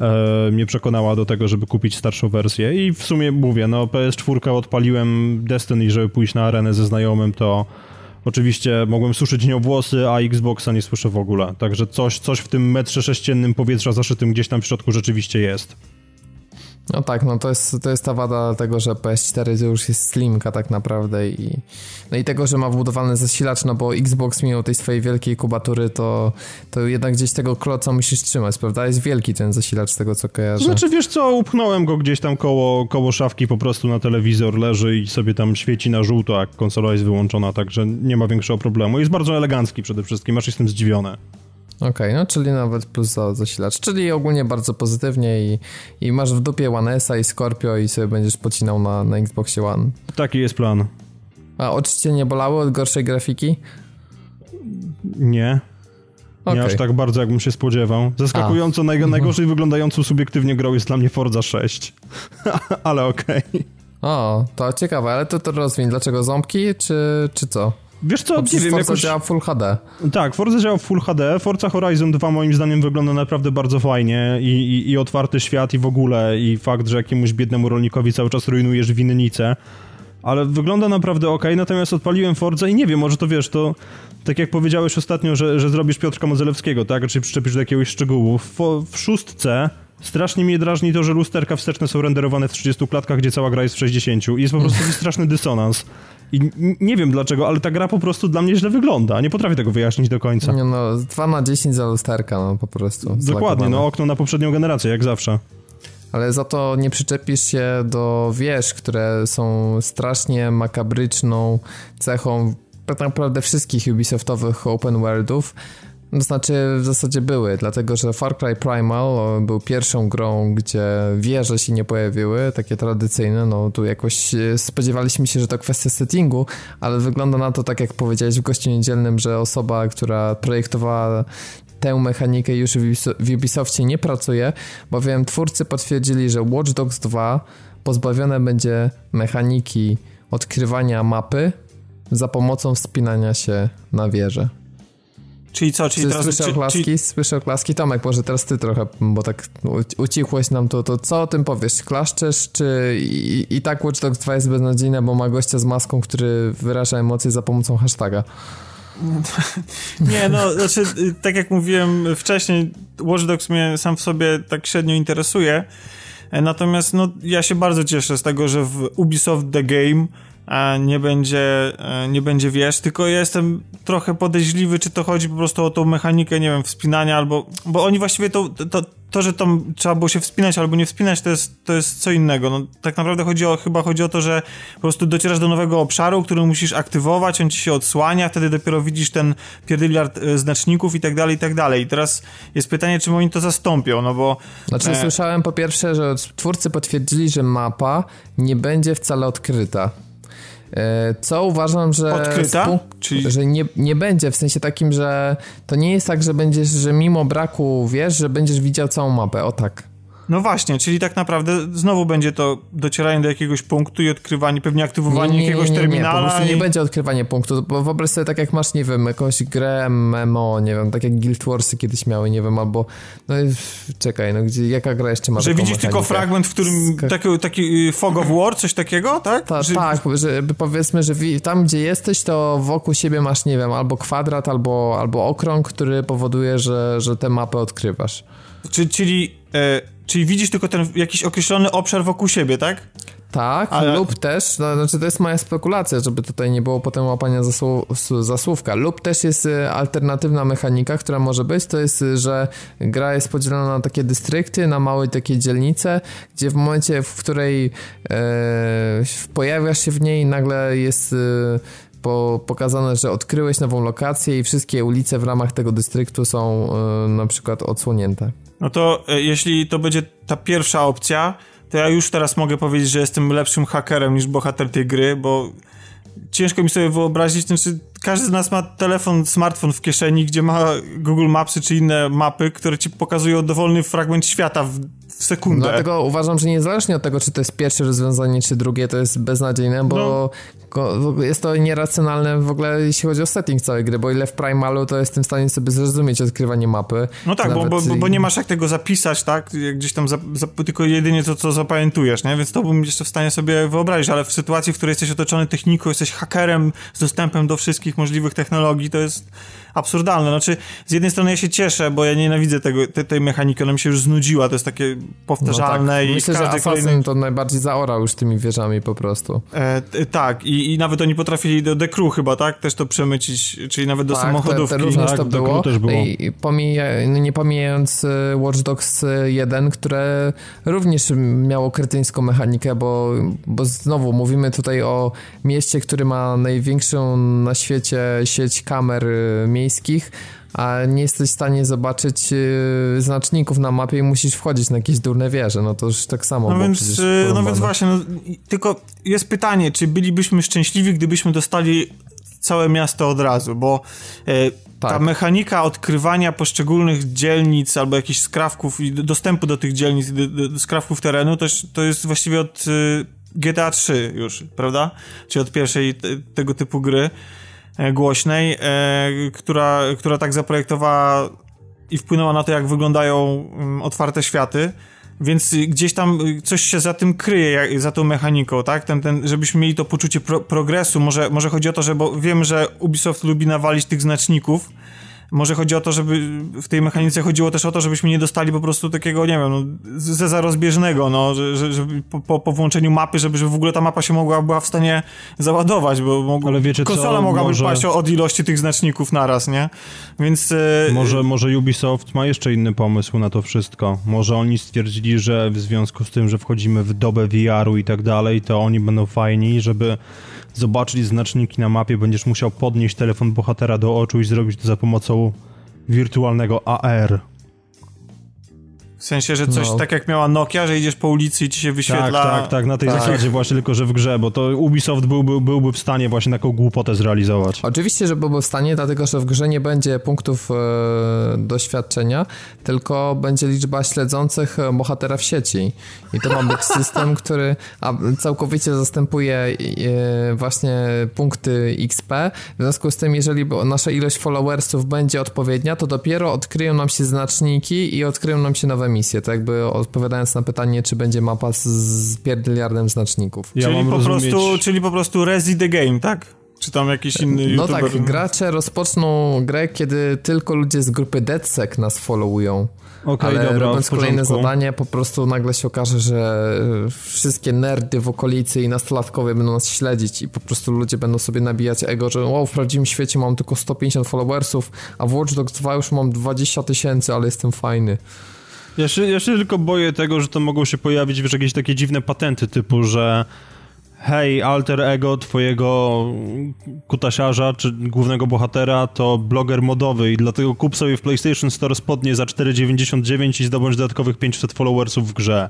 e, mnie przekonała do tego, żeby kupić starszą wersję. I w sumie mówię, no PS4 odpaliłem Destiny, żeby pójść na arenę ze znajomym, to Oczywiście mogłem suszyć nią włosy, a Xboxa nie słyszę w ogóle. Także coś, coś w tym metrze sześciennym powietrza zaszytym gdzieś tam w środku rzeczywiście jest. No tak, no to jest, to jest ta wada tego, że PS4 to już jest slimka tak naprawdę i no i tego, że ma wbudowany zasilacz, no bo Xbox mimo tej swojej wielkiej kubatury to, to jednak gdzieś tego kloca musisz trzymać, prawda? Jest wielki ten zasilacz z tego, co kojarzę. Znaczy, wiesz co, upchnąłem go gdzieś tam koło, koło szafki, po prostu na telewizor leży i sobie tam świeci na żółto, jak konsola jest wyłączona, także nie ma większego problemu. Jest bardzo elegancki przede wszystkim, aż jestem zdziwiony. Okej, okay, no czyli nawet plus za zasilacz, czyli ogólnie bardzo pozytywnie i, i masz w dupie One S i Scorpio i sobie będziesz pocinał na, na Xboxie One. Taki jest plan. A oczy cię nie bolały od gorszej grafiki? Nie. Okay. Nie aż tak bardzo, jakbym się spodziewał. Zaskakująco naj, mhm. najgorzej wyglądającą subiektywnie grą jest dla mnie Forza 6. ale okej. Okay. O, to ciekawe, ale to, to rozwiń. Dlaczego ząbki, czy, czy co? Wiesz co, nie wiem, Forza jakoś... działa Full HD. Tak, Forza działa Full HD. Forza Horizon 2 moim zdaniem wygląda naprawdę bardzo fajnie i, i, i otwarty świat i w ogóle i fakt, że jakiemuś biednemu rolnikowi cały czas rujnujesz winnicę. Ale wygląda naprawdę ok, natomiast odpaliłem Forza i nie wiem, może to wiesz, to tak jak powiedziałeś ostatnio, że, że zrobisz Piotrka Mozelewskiego, tak? Czy przyczepisz do jakiegoś szczegółu. W, w szóstce strasznie mnie drażni to, że lusterka wsteczne są renderowane w 30 klatkach, gdzie cała gra jest w 60 i jest po prostu straszny dysonans. I nie wiem dlaczego, ale ta gra po prostu dla mnie źle wygląda. Nie potrafię tego wyjaśnić do końca. Nie no, 2 na 10 za lusterka, no po prostu. Dokładnie, no okno na poprzednią generację, jak zawsze. Ale za to nie przyczepisz się do wież, które są strasznie makabryczną cechą tak naprawdę wszystkich Ubisoftowych open worldów, to znaczy w zasadzie były, dlatego że Far Cry Primal był pierwszą grą, gdzie wieże się nie pojawiły, takie tradycyjne, no tu jakoś e, spodziewaliśmy się, że to kwestia settingu, ale wygląda na to, tak jak powiedziałeś w gościu niedzielnym, że osoba, która projektowała tę mechanikę już w Ubisoftie nie pracuje, bowiem twórcy potwierdzili, że Watch Dogs 2 pozbawione będzie mechaniki odkrywania mapy za pomocą wspinania się na wieżę. Czyli co? Czyli teraz, słyszę oklaski, czy... słyszę oklaski. Tomek, może teraz ty trochę, bo tak ucichłeś nam to, to co o tym powiesz? Klaszczesz, czy i, i tak Watch Dogs 2 jest beznadziejne, bo ma gościa z maską, który wyraża emocje za pomocą hashtaga? Nie, no, znaczy, tak jak mówiłem wcześniej, Watch Dogs mnie sam w sobie tak średnio interesuje, natomiast no, ja się bardzo cieszę z tego, że w Ubisoft The Game nie będzie, e, nie będzie wiesz, tylko ja jestem trochę podejrzliwy, czy to chodzi po prostu o tą mechanikę, nie wiem, wspinania albo, bo oni właściwie to, to, to że tam trzeba było się wspinać albo nie wspinać, to jest, to jest co innego. No, tak naprawdę chodzi o, chyba chodzi o to, że po prostu docierasz do nowego obszaru, który musisz aktywować, on ci się odsłania, wtedy dopiero widzisz ten pierdyliard e, znaczników i tak dalej, i tak dalej. I teraz jest pytanie, czym oni to zastąpią, no bo... Znaczy e... słyszałem po pierwsze, że twórcy potwierdzili, że mapa nie będzie wcale odkryta. E, co uważam, że. Odkryta? Czyli... Że nie, nie będzie, w sensie takim, że to nie jest tak, że będziesz, że mimo braku wiesz, że będziesz widział całą mapę. O tak. No właśnie, czyli tak naprawdę znowu będzie to docieranie do jakiegoś punktu i odkrywanie, pewnie aktywowanie nie, nie, jakiegoś nie, terminala. Nie, po prostu i... nie będzie odkrywanie punktu, bo wyobraź sobie tak jak masz, nie wiem, jakąś grę MMO, nie wiem, tak jak Guild Warsy kiedyś miały, nie wiem, albo no czekaj, no gdzie, jaka gra jeszcze ma Że widzisz mechanikę? tylko fragment, w którym taki, taki y, fog of war, coś takiego, tak? Ta, że... Tak, że powiedzmy, że tam gdzie jesteś, to wokół siebie masz, nie wiem, albo kwadrat, albo, albo okrąg, który powoduje, że, że tę mapę odkrywasz. Czy, czyli... E Czyli widzisz tylko ten jakiś określony obszar wokół siebie, tak? Tak, Ale... lub też, no, znaczy to jest moja spekulacja, żeby tutaj nie było potem łapania za słówka, lub też jest y, alternatywna mechanika, która może być, to jest, y, że gra jest podzielona na takie dystrykty, na małe takie dzielnice, gdzie w momencie, w której e, pojawiasz się w niej, nagle jest... E, po, pokazane, że odkryłeś nową lokację i wszystkie ulice w ramach tego dystryktu są y, na przykład odsłonięte. No to e, jeśli to będzie ta pierwsza opcja, to ja już teraz mogę powiedzieć, że jestem lepszym hakerem niż bohater tej gry, bo ciężko mi sobie wyobrazić, znaczy każdy z nas ma telefon, smartfon w kieszeni, gdzie ma Google Mapsy czy inne mapy, które ci pokazują dowolny fragment świata w, w sekundę. Dlatego uważam, że niezależnie od tego, czy to jest pierwsze rozwiązanie, czy drugie, to jest beznadziejne, bo no jest to nieracjonalne w ogóle, jeśli chodzi o setting całej gry, bo ile w Primalu, to jestem w stanie sobie zrozumieć odkrywanie mapy. No tak, bo, bo, bo, nie masz jak tego zapisać, tak? Gdzieś tam, za, za, tylko jedynie to, co zapamiętujesz, nie? Więc to bym jeszcze w stanie sobie wyobrazić, ale w sytuacji, w której jesteś otoczony techniką, jesteś hakerem z dostępem do wszystkich możliwych technologii, to jest absurdalne. Znaczy, z jednej strony ja się cieszę, bo ja nienawidzę tego, te, tej mechaniki, ona mi się już znudziła, to jest takie powtarzalne no tak. i Myślę, że Assassin kolejny... to najbardziej zaorał już tymi wieżami po prostu. E, tak, i, i nawet oni potrafili do Decru chyba, tak? Też to przemycić, czyli nawet do tak, samochodów. Te, te również tak, to było. Też było. I pomija, no nie pomijając e, Watch Dogs 1, które również miało kretyńską mechanikę, bo, bo znowu mówimy tutaj o mieście, który ma największą na świecie sieć kamer miejskich miejskich, a nie jesteś w stanie zobaczyć yy, znaczników na mapie i musisz wchodzić na jakieś durne wieże, no to już tak samo. No więc, yy, no więc właśnie, no, tylko jest pytanie, czy bylibyśmy szczęśliwi, gdybyśmy dostali całe miasto od razu, bo yy, tak. ta mechanika odkrywania poszczególnych dzielnic albo jakichś skrawków i dostępu do tych dzielnic, do, do skrawków terenu, to, to jest właściwie od GTA 3 już, prawda? Czy od pierwszej tego typu gry. E, głośnej, e, która, która tak zaprojektowała i wpłynęła na to, jak wyglądają mm, otwarte światy. Więc gdzieś tam coś się za tym kryje, za tą mechaniką, tak? Ten, ten, żebyśmy mieli to poczucie pro progresu. Może, może chodzi o to, że bo wiem, że Ubisoft lubi nawalić tych znaczników, może chodzi o to, żeby w tej mechanice chodziło też o to, żebyśmy nie dostali po prostu takiego, nie wiem, no, zeza rozbieżnego, no, że, że, po, po, włączeniu mapy, żeby, żeby w ogóle ta mapa się mogła, była w stanie załadować, bo mogła, Ale wiecie konsola co, mogłaby może... paść od ilości tych znaczników naraz, nie? Więc... E... Może, może Ubisoft ma jeszcze inny pomysł na to wszystko. Może oni stwierdzili, że w związku z tym, że wchodzimy w dobę VR-u i tak dalej, to oni będą fajni, żeby zobaczyć znaczniki na mapie, będziesz musiał podnieść telefon bohatera do oczu i zrobić to za pomocą wirtualnego AR. W sensie, że coś no. tak jak miała Nokia, że idziesz po ulicy i ci się wyświetla... Tak, tak, tak, na tej tak. zasadzie właśnie, tylko że w grze, bo to Ubisoft byłby, byłby w stanie właśnie taką głupotę zrealizować. Oczywiście, że byłby w stanie, dlatego że w grze nie będzie punktów e, doświadczenia, tylko będzie liczba śledzących e, bohatera w sieci. I to ma być system, który a, całkowicie zastępuje e, właśnie punkty XP. W związku z tym, jeżeli nasza ilość followersów będzie odpowiednia, to dopiero odkryją nam się znaczniki i odkryją nam się nowe misję, to jakby odpowiadając na pytanie, czy będzie mapa z, pierdyliardem znaczników. Ja czyli, po rozumieć... prostu, czyli po prostu Resi the Game, tak? Czy tam jakiś inny No YouTuber? tak, gracze rozpoczną grę, kiedy tylko ludzie z grupy DeadSec nas followują. Okay, Ale dobra, robiąc kolejne zadanie, po prostu nagle się okaże, że wszystkie nerdy w okolicy i nastolatkowie będą nas śledzić i po prostu ludzie będą sobie nabijać ego, że wow, w prawdziwym świecie mam tylko 150 followersów, a w Watch Dogs 2 już mam 20 tysięcy, ale jestem fajny. Ja się, ja się tylko boję tego, że to mogą się pojawić wiesz, jakieś takie dziwne patenty, typu, że hej, alter ego twojego kutasiarza, czy głównego bohatera, to bloger modowy i dlatego kup sobie w PlayStation Store spodnie za 4,99 i zdobądź dodatkowych 500 followersów w grze.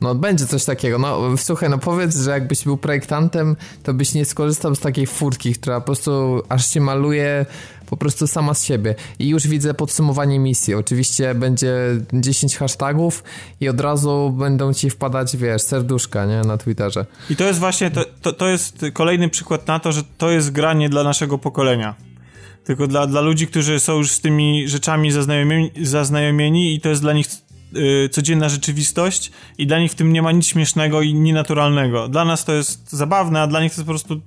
No będzie coś takiego. No słuchaj, no powiedz, że jakbyś był projektantem, to byś nie skorzystał z takiej furtki, która po prostu aż się maluje po prostu sama z siebie. I już widzę podsumowanie misji. Oczywiście będzie 10 hashtagów i od razu będą ci wpadać, wiesz, serduszka, nie, na Twitterze. I to jest właśnie, to, to, to jest kolejny przykład na to, że to jest granie dla naszego pokolenia tylko dla, dla ludzi, którzy są już z tymi rzeczami zaznajomieni, zaznajomieni i to jest dla nich y, codzienna rzeczywistość i dla nich w tym nie ma nic śmiesznego i nienaturalnego. Dla nas to jest zabawne, a dla nich to jest po prostu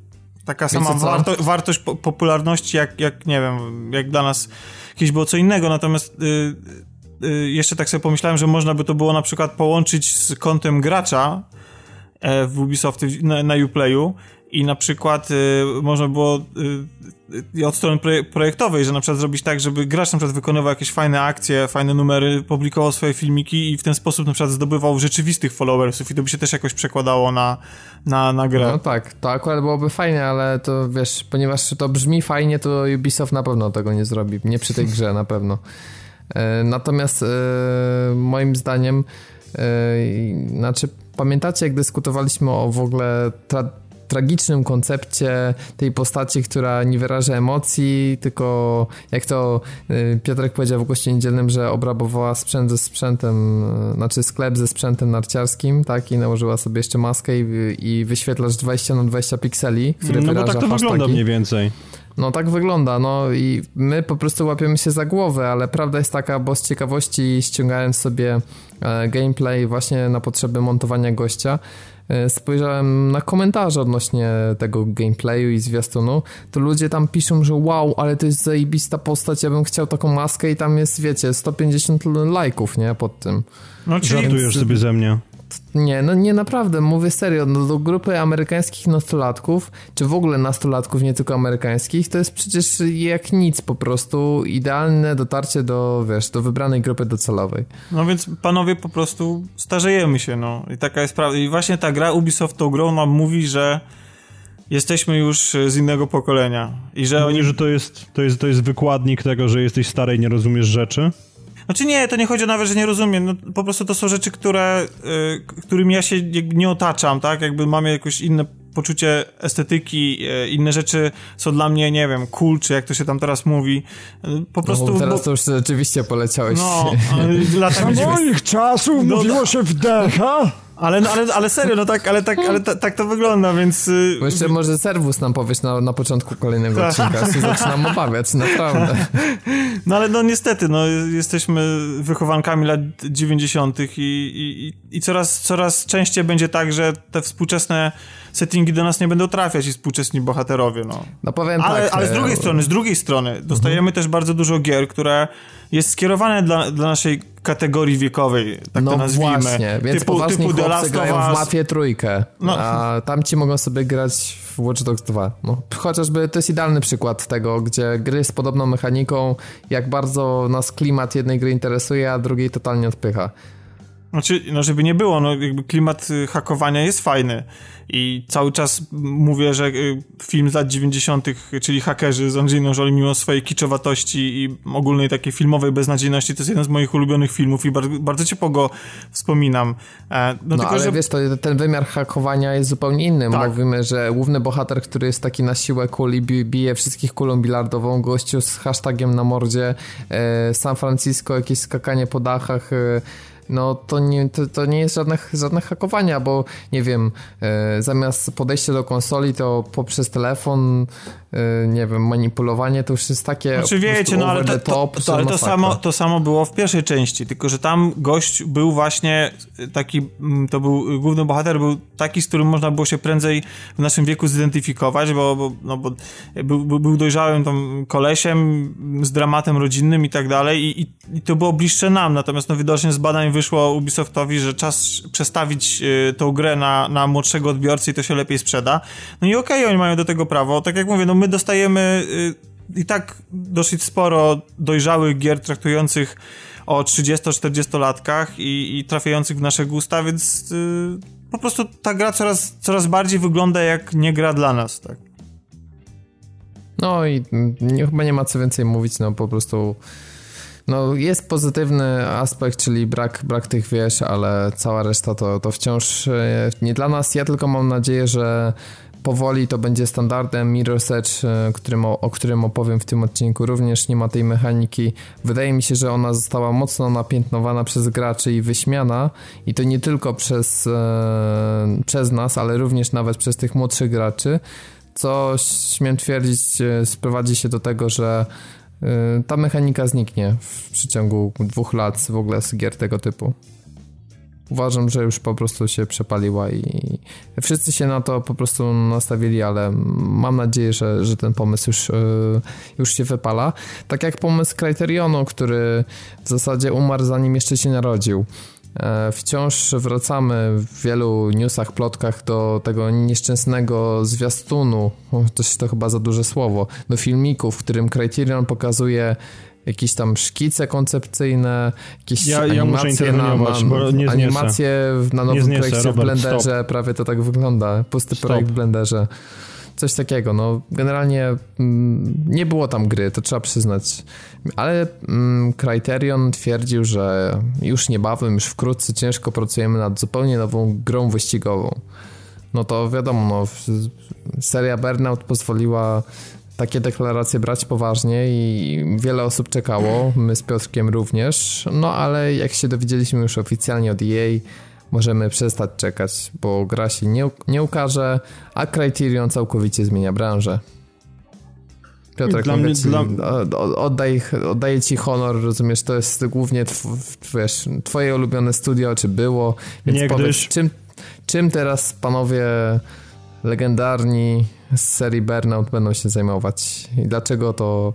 taka sama warto, wartość po, popularności, jak, jak nie wiem, jak dla nas kiedyś było co innego, natomiast y, y, jeszcze tak sobie pomyślałem, że można by to było na przykład połączyć z kontem gracza e, w Ubisoft na, na Uplayu i na przykład y, można było y, y, od strony projektowej, że na przykład zrobić tak, żeby gracz na przykład wykonywał jakieś fajne akcje, fajne numery, publikował swoje filmiki i w ten sposób na przykład zdobywał rzeczywistych followersów i to by się też jakoś przekładało na, na, na grę. No tak, to akurat byłoby fajnie, ale to wiesz, ponieważ to brzmi fajnie, to Ubisoft na pewno tego nie zrobi, nie przy tej grze na pewno. E, natomiast e, moim zdaniem e, znaczy pamiętacie jak dyskutowaliśmy o w ogóle tragicznym koncepcie tej postaci, która nie wyraża emocji, tylko jak to y, Piotrek powiedział w gościu niedzielnym, że obrabowała sprzęt ze sprzętem, y, znaczy sklep ze sprzętem narciarskim, tak, i nałożyła sobie jeszcze maskę i, i wyświetlasz 20 na 20 pikseli, które No bo wyraża tak to wygląda mniej więcej. No tak wygląda, no i my po prostu łapiemy się za głowę, ale prawda jest taka, bo z ciekawości ściągając sobie e, gameplay właśnie na potrzeby montowania gościa, spojrzałem na komentarze odnośnie tego gameplayu i zwiastunu, to ludzie tam piszą, że wow, ale to jest zajebista postać, ja bym chciał taką maskę i tam jest, wiecie, 150 lajków, nie, pod tym. No, czyli Żartujesz sobie ze mnie. Nie, no nie naprawdę, mówię serio, no do grupy amerykańskich nastolatków, czy w ogóle nastolatków, nie tylko amerykańskich, to jest przecież jak nic po prostu idealne dotarcie do, wiesz, do wybranej grupy docelowej. No więc panowie po prostu starzejemy się, no. I taka jest prawda. I właśnie ta gra Ubisoft tą grą nam mówi, że jesteśmy już z innego pokolenia. I że oni... Oni, że to jest, to, jest, to jest wykładnik tego, że jesteś stary i nie rozumiesz rzeczy. Znaczy nie, to nie chodzi nawet, że nie rozumiem. No, po prostu to są rzeczy, które, y, którymi ja się jakby nie otaczam, tak? Jakby mamy jakoś inne poczucie estetyki, y, inne rzeczy są dla mnie, nie wiem, cool, czy jak to się tam teraz mówi. Y, po prostu... no, teraz bo- to już rzeczywiście poleciałeś. No, y, latami Za 90. moich czasów No mówiło się wdecha. Ale, no, ale, ale serio, no tak, ale tak, ale ta, tak to wygląda, więc... y, Bo jeszcze może serwus nam powiesz na, na początku kolejnego odcinka, ja się zaczynam obawiać, naprawdę. No ale no niestety, no jesteśmy wychowankami lat 90. I, i, i- coraz, coraz częściej będzie tak, że te współczesne settingi do nas nie będą trafiać i współczesni bohaterowie, no. No powiem Ale, tak. ale z e, drugiej strony, z drugiej strony dostajemy też bardzo dużo gier, które jest skierowane dla, dla naszej kategorii wiekowej, tak no to nazwijmy. właśnie, więc typu, poważni typu chłopcy grają w. Mafię Trójkę, No. a tamci mogą sobie grać w Watch Dogs 2. No, chociażby to jest idealny przykład tego, gdzie gry z podobną mechaniką, jak bardzo nas klimat jednej gry interesuje, a drugiej totalnie odpycha. Znaczy, no żeby nie było, no jakby klimat y, hakowania jest fajny i cały czas mówię, że y, film z lat 90., czyli hakerzy z Angelina Jolie, mimo swojej kiczowatości i ogólnej takiej filmowej beznadziejności, to jest jeden z moich ulubionych filmów i bardzo, bardzo ciepło go wspominam. E, no, No, tylko, ale że... wiesz, to, ten wymiar hakowania jest zupełnie inny. Tak. Mówimy, że główny bohater, który jest taki na siłę kuli, bi- bije wszystkich kulą bilardową, gościu z hashtagiem na mordzie, e, San Francisco, jakieś skakanie po dachach, e, no to nie, to, to nie jest żadne, żadne hakowania, bo nie wiem, e, zamiast podejścia do konsoli, to poprzez telefon, nie wiem, manipulowanie to już jest takie Znaczy wiecie, no ale to, top, to, to, ale to, samo, to samo było w pierwszej części, tylko że tam gość był właśnie taki, mm, to był główny bohater, był taki, z którym można było się prędzej w naszym wieku zidentyfikować, bo, bo, no, bo był, był, dojrzałym tam kolesiem z dramatem rodzinnym i tak dalej i, i, i to było bliższe nam, natomiast no widocznie z badań wyszło Ubisoftowi, że czas przestawić y, tą grę na, na młodszego odbiorcę i to się lepiej sprzeda. No i okej, oni mają do tego prawo, tak jak mówię, no my dostajemy y, i tak dosyć sporo dojrzałych gier traktujących o 30-40-latkach i, i trafiających w nasze gusta, więc y, po prostu ta gra coraz, coraz bardziej wygląda jak nie gra dla nas, tak. No i nie, chyba nie ma co więcej mówić, no po prostu no jest pozytywny aspekt, czyli brak, brak tych wież, ale cała reszta to, to wciąż e, nie dla nas. Ja tylko mam nadzieję, że powoli to będzie standardem. Mirror's Edge, którym, o, o którym opowiem w tym odcinku, również nie ma tej mechaniki. Wydaje mi się, że ona została mocno napiętnowana przez graczy i wyśmiana i to nie tylko przez, e, przez nas, ale również nawet przez tych młodszych graczy co śmiem twierdzić e, sprowadzi się do tego, że e, ta mechanika zniknie w przeciągu dwóch lat w ogóle z gier tego typu. Uważam, że już po prostu się przepaliła i wszyscy się na to po prostu nastawili, ale mam nadzieję, że, że ten pomysł już, e, już się wypala. Tak jak pomysł Criterionu, który w zasadzie umarł zanim jeszcze się narodził. E, Wciąż wracamy w wielu newsach, plotkach do tego nieszczęsnego zwiastunu, to, to chyba za duże słowo, do filmiku, w którym Criterion pokazuje jakieś tam szkice koncepcyjne, jakieś Ja- ja muszę animacje na, interweniować, na, bo nie animacje w- na nowym zniesę, projekcie w Robert, Blenderze, prawie to tak wygląda, pusty Stop. projekt w Blenderze. Coś takiego, no generalnie mm, nie było tam gry, to trzeba przyznać. Ale mm, Criterion twierdził, że już niebawem, już wkrótce ciężko pracujemy nad zupełnie nową grą wyścigową. no to wiadomo, no, seria Burnout pozwoliła takie deklaracje brać poważnie i wiele osób czekało, my z Piotrkiem również, no ale jak się dowiedzieliśmy już oficjalnie od EA, możemy przestać czekać, bo gra się nie, nie ukaże, a Criterion całkowicie zmienia branżę. Piotrek, dla mnie, ci, dla... oddaj, oddaję ci honor, rozumiesz, to jest głównie tw, wiesz, twoje ulubione studio, czy było, więc powiedz, czym, czym teraz panowie legendarni z serii Burnout będą się zajmować i dlaczego to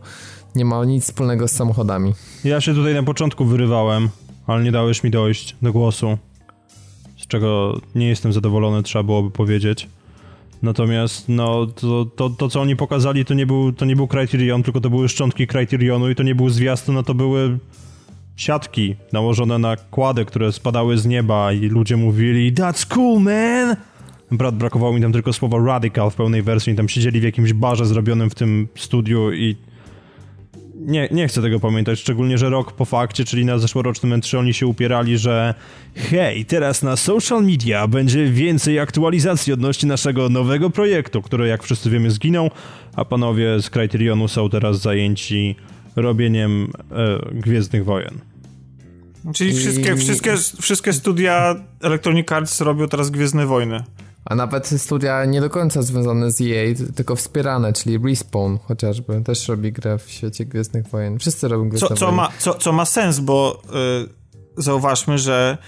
nie ma nic wspólnego z samochodami? Ja się tutaj na początku wyrywałem, ale nie dałeś mi dojść do głosu, z czego nie jestem zadowolony, trzeba byłoby powiedzieć. Natomiast no, to, to, to, co oni pokazali, to nie, był, to nie był Criterion, tylko to były szczątki Criterionu i to nie był zwiastun, no to były siatki nałożone na kłady, które spadały z nieba i ludzie mówili That's cool, man! Brat, brakowało mi tam tylko słowa radical w pełnej wersji. Tam siedzieli w jakimś barze zrobionym w tym studiu i nie, nie chcę tego pamiętać, szczególnie, że rok po fakcie, czyli na zeszłorocznym M3 oni się upierali, że hej, teraz na social media będzie więcej aktualizacji odnośnie naszego nowego projektu, który jak wszyscy wiemy zginął, a panowie z Criterionu są teraz zajęci robieniem e, Gwiezdnych Wojen. Czyli wszystkie, wszystkie, wszystkie studia Electronic Arts robią teraz Gwiezdne Wojny. A nawet studia nie do końca związane z EA, tylko wspierane, czyli Respawn chociażby, też robi grę w świecie Gwiezdnych Wojen. Wszyscy robią Gwiezdne co, co Wojen. Ma, co, co ma sens, bo y, zauważmy, że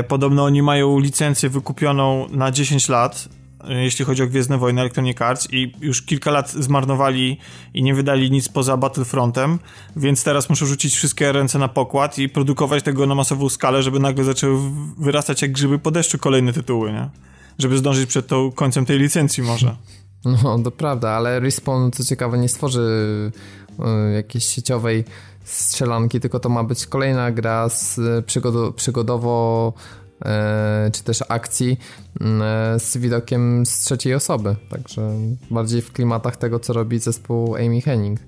y, podobno oni mają licencję wykupioną na 10 lat, y, jeśli chodzi o Gwiezdne Wojny Electronic Arts i już kilka lat zmarnowali i nie wydali nic poza Battlefrontem, więc teraz muszą rzucić wszystkie ręce na pokład i produkować tego na masową skalę, żeby nagle zaczęły wyrastać jak grzyby po deszczu kolejne tytuły, nie? Żeby zdążyć przed tą końcem tej licencji może. No, to prawda, ale Respawn, co ciekawe, nie stworzy y, jakiejś sieciowej strzelanki, tylko to ma być kolejna gra z przygodo przygodowo y, czy też akcji y, z widokiem z trzeciej osoby, także bardziej w klimatach tego, co robi zespół Amy Henning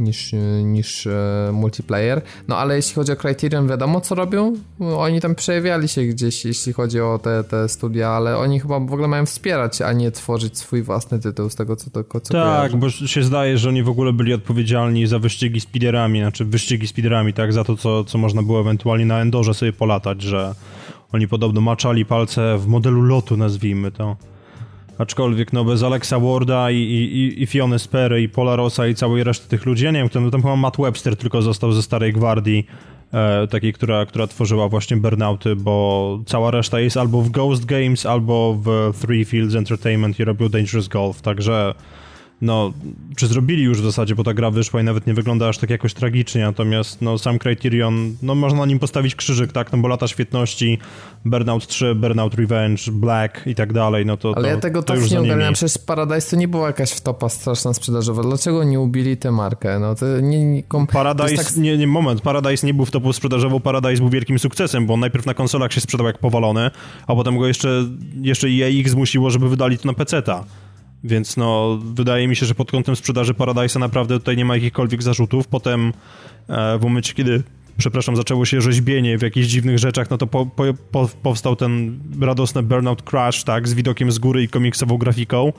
niż, niż e, multiplayer. No ale jeśli chodzi o Criterion, wiadomo co robią. Oni tam przejawiali się gdzieś, jeśli chodzi o te, te studia, ale oni chyba w ogóle mają wspierać, a nie tworzyć swój własny tytuł z tego, co to co Tak, bo się zdaje, że oni w ogóle byli odpowiedzialni za wyścigi speederami, znaczy wyścigi speederami, tak, za to, co, co można było ewentualnie na Endorze sobie polatać, że oni podobno maczali palce w modelu lotu, nazwijmy to. Aczkolwiek no bez Alexa Warda i, i, i Fiony Sperry i Paula Rossa i całej reszty tych ludzi, ja nie wiem, kto, no tam chyba Matt Webster tylko został ze starej gwardii, e, takiej, która, która tworzyła właśnie Burnouty, bo cała reszta jest albo w Ghost Games, albo w Three Fields Entertainment i robił Dangerous Golf, także no, czy zrobili już w zasadzie, bo ta gra wyszła i nawet nie wygląda aż tak jakoś tragicznie, natomiast no, sam Criterion, no można na nim postawić krzyżyk, tak, no bo lata świetności, Burnout 3, Burnout Revenge, Black i tak dalej, no to Ale to, ja tego to tak nie ogarniam, przecież Paradise to nie była jakaś wtopa straszna sprzedażowa, dlaczego nie ubili tę markę, no to nie... nie. Paradise, tak... nie, nie, moment, Paradise nie był wtopą sprzedażową, Paradise był wielkim sukcesem, bo on najpierw na konsolach się sprzedał jak powalony, a potem go jeszcze, jeszcze EA zmusiło, żeby wydali to na PC-ta. Więc no, wydaje mi się, że pod kątem sprzedaży Paradise'a naprawdę tutaj nie ma jakichkolwiek zarzutów. Potem e, w momencie, kiedy przepraszam, zaczęło się rzeźbienie w jakichś dziwnych rzeczach, no to po, po, powstał ten radosny Burnout Crash, tak, z widokiem z góry i komiksową grafiką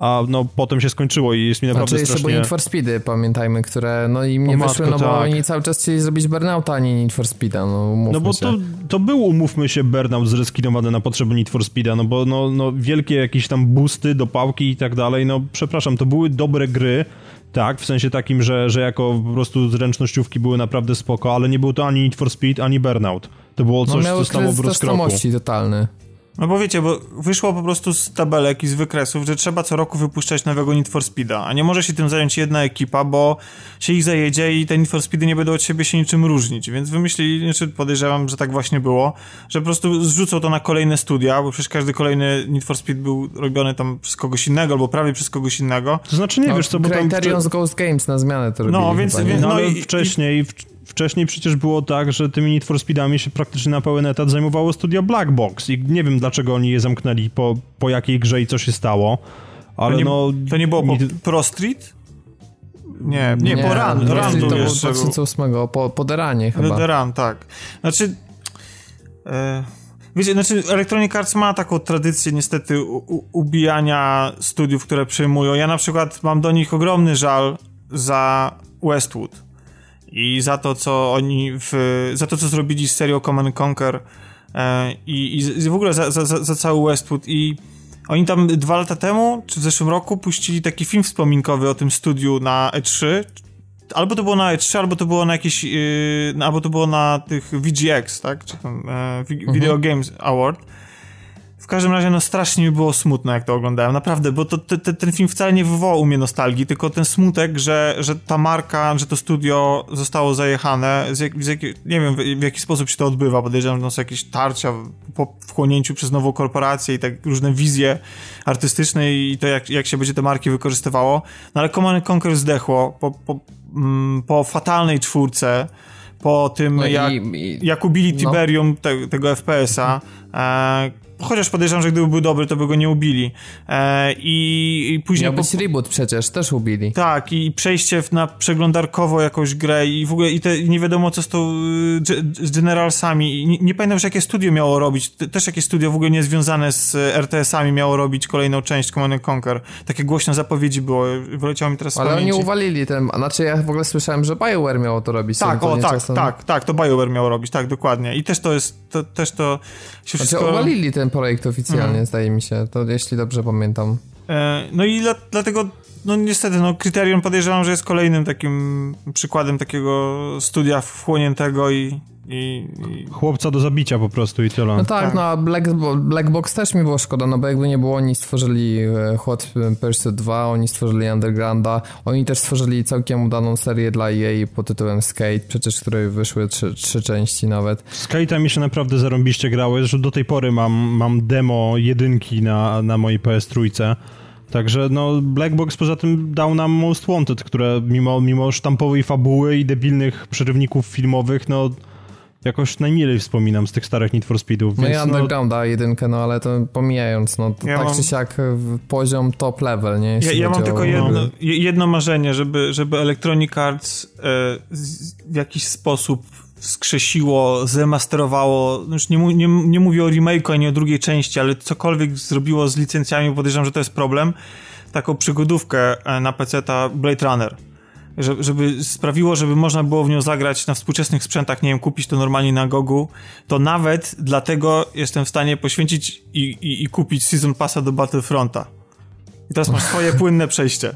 a no potem się skończyło i jest mi naprawdę znaczy, strasznie... Need for Speedy, pamiętajmy, które no im nie wyszły, no bo tak. oni cały czas chcieli zrobić Burnouta, a nie Need for Speeda, no No bo to, to był, umówmy się, Burnout zreskinowany na potrzeby Need for Speeda, no bo no, no wielkie jakieś tam boosty, dopałki i tak dalej, no przepraszam, to były dobre gry, tak, w sensie takim, że, że jako po prostu zręcznościówki były naprawdę spoko, ale nie był to ani Need for Speed, ani Burnout. To było no, coś, no, co stało w rozkroku. totalny. No bo wiecie, bo wyszło po prostu z tabelek i z wykresów, że trzeba co roku wypuszczać nowego Need for Speeda, a nie może się tym zająć jedna ekipa, bo się ich zajedzie i te Need for Speedy nie będą od siebie się niczym różnić, więc wymyślili, znaczy podejrzewam, że tak właśnie było, że po prostu zrzucą to na kolejne studia, bo przecież każdy kolejny Need for Speed był robiony tam przez kogoś innego, albo prawie przez kogoś innego. To znaczy nie no, wiesz co, bo tam... Criterion z Ghost Games na zmianę to No, więc, chyba, więc no, no i, wcześniej... Wcześniej przecież było tak, że tymi Need for Speedami się praktycznie na pełen etat zajmowało studio Black Box i nie wiem dlaczego oni je zamknęli, po, po jakiej grze i co się stało, ale to nie, no... To nie było po Pro Street? Nie, nie, nie po Run. Run, Run to był 2008, po, po Deranie chyba. The Run, tak. Znaczy... E, Wiecie, znaczy Electronic Arts ma taką tradycję niestety u, ubijania studiów, które przejmują. Ja na przykład mam do nich ogromny żal za Westwood i za to, co oni w, za to, co zrobili z serią Command Conquer e, i, i w ogóle za, za, za cały Westwood i oni tam dwa lata temu, czy w zeszłym roku, puścili taki film wspominkowy o tym studiu na E3. Albo to było na E3, albo to było na jakieś. Yy, albo to było na tych VGX, tak? Czy tam e, Video mhm. Games Award każdym razie, no strasznie mi było smutno, jak to oglądałem. Naprawdę, bo to, te, ten film wcale nie wywołał u mnie nostalgii, tylko ten smutek, że, że ta marka, że to studio zostało zajechane, z jak, z jak, nie wiem w, w, jaki sposób się to odbywa. Podejrzewam, że są jakieś tarcia po wchłonięciu przez nową korporację i tak różne wizje artystyczne i to, jak, jak się będzie te marki wykorzystywało. No ale Command Conquer zdechło po, po, mm, po fatalnej czwórce, po tym, no jak, i, jak ubili no. Tiberium no. te, tego FPS-a, e, chociaż podejrzewam, że gdyby był dobry, to by go nie ubili. E, i, i, później... Miał być po... reboot przecież, też ubili. Tak, i przejście na przeglądarkowo jakąś grę i w ogóle i te, nie wiadomo co z, tą, z Generalsami. Nie, nie pamiętam, że jakie studio miało robić, też jakieś studio w ogóle niezwiązane z RTS-ami miało robić kolejną część Command Conquer. Takie głośne zapowiedzi było, wyleciało mi teraz Ale oni uwalili ten, a znaczy ja w ogóle słyszałem, że BioWare miało to robić. Tak, o tak, czasem. tak, tak, to BioWare miało robić, tak, dokładnie. I też to jest, to, też to się znaczy, wszystko... uwalili ten projekt oficjalnie, mhm. zdaje mi się, to jeśli dobrze pamiętam. E, no i dla, dlatego, no niestety, no Kryterion podejrzewam, że jest kolejnym takim przykładem takiego studia wchłoniętego i, i, i... Chłopca do zabicia po prostu i tyle. No tak, tak. no a Black, Black Box też mi było szkoda, no bo jakby nie było, oni stworzyli e, Hot Pursuit 2, oni stworzyli Undergrounda, oni też stworzyli całkiem udaną serię dla EA pod tytułem Skate, przecież której wyszły trzy, trzy części nawet. Skate'a mi się naprawdę zarąbiście grały, że do tej pory mam, mam demo jedynki na, na mojej PS trójce. Także no, Black Box poza tym dał nam Most Wanted, które mimo, mimo sztampowej fabuły i debilnych przerywników filmowych, no jakoś najmilej wspominam z tych starych Need for Speedów. No i Undergrounda no... jedynkę, no ale to pomijając, no ja tak mam... czy siak poziom top level, nie? ja, ja mam tylko jedno, jedno marzenie, żeby, żeby Electronic Arts e, w jakiś sposób skrzesiło, zemasterowało, no już nie, nie, nie mówię o remake'u ani o drugiej części, ale cokolwiek zrobiło z licencjami, podejrzewam, że to jest problem, taką przygodówkę e, na PC-ta Blade Runner żeby sprawiło, żeby można było w nią zagrać na współczesnych sprzętach, nie wiem, kupić to normalnie na Gogu, to nawet dlatego jestem w stanie poświęcić i, i, i kupić Season Passa do Battlefronta. I teraz masz swoje płynne przejście.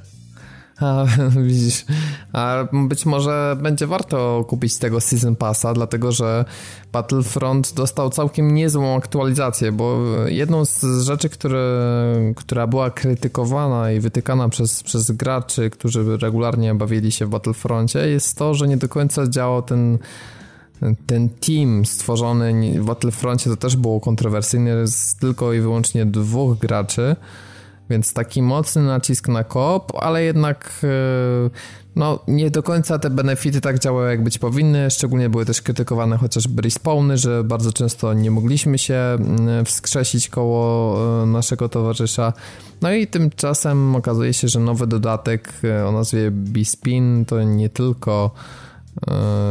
A, widzisz, a być może będzie warto kupić tego Season Passa, dlatego że Battlefront dostał całkiem niezłą aktualizację, bo jedną z rzeczy, które, która była krytykowana i wytykana przez, przez graczy, którzy regularnie bawili się w Battlefroncie, jest to, że nie do końca działał ten ten team stworzony w Battlefroncie to też było kontrowersyjne, z tylko i wyłącznie dwóch graczy. Więc taki mocny nacisk na koop, ale jednak e, no, nie do końca te benefity tak działały, jak być powinny. Szczególnie były też krytykowane chociażby respawny, że bardzo często nie mogliśmy się mm, wskrzesić koło e, naszego towarzysza. No i tymczasem okazuje się, że nowy dodatek e, o nazwie B-Spin to nie tylko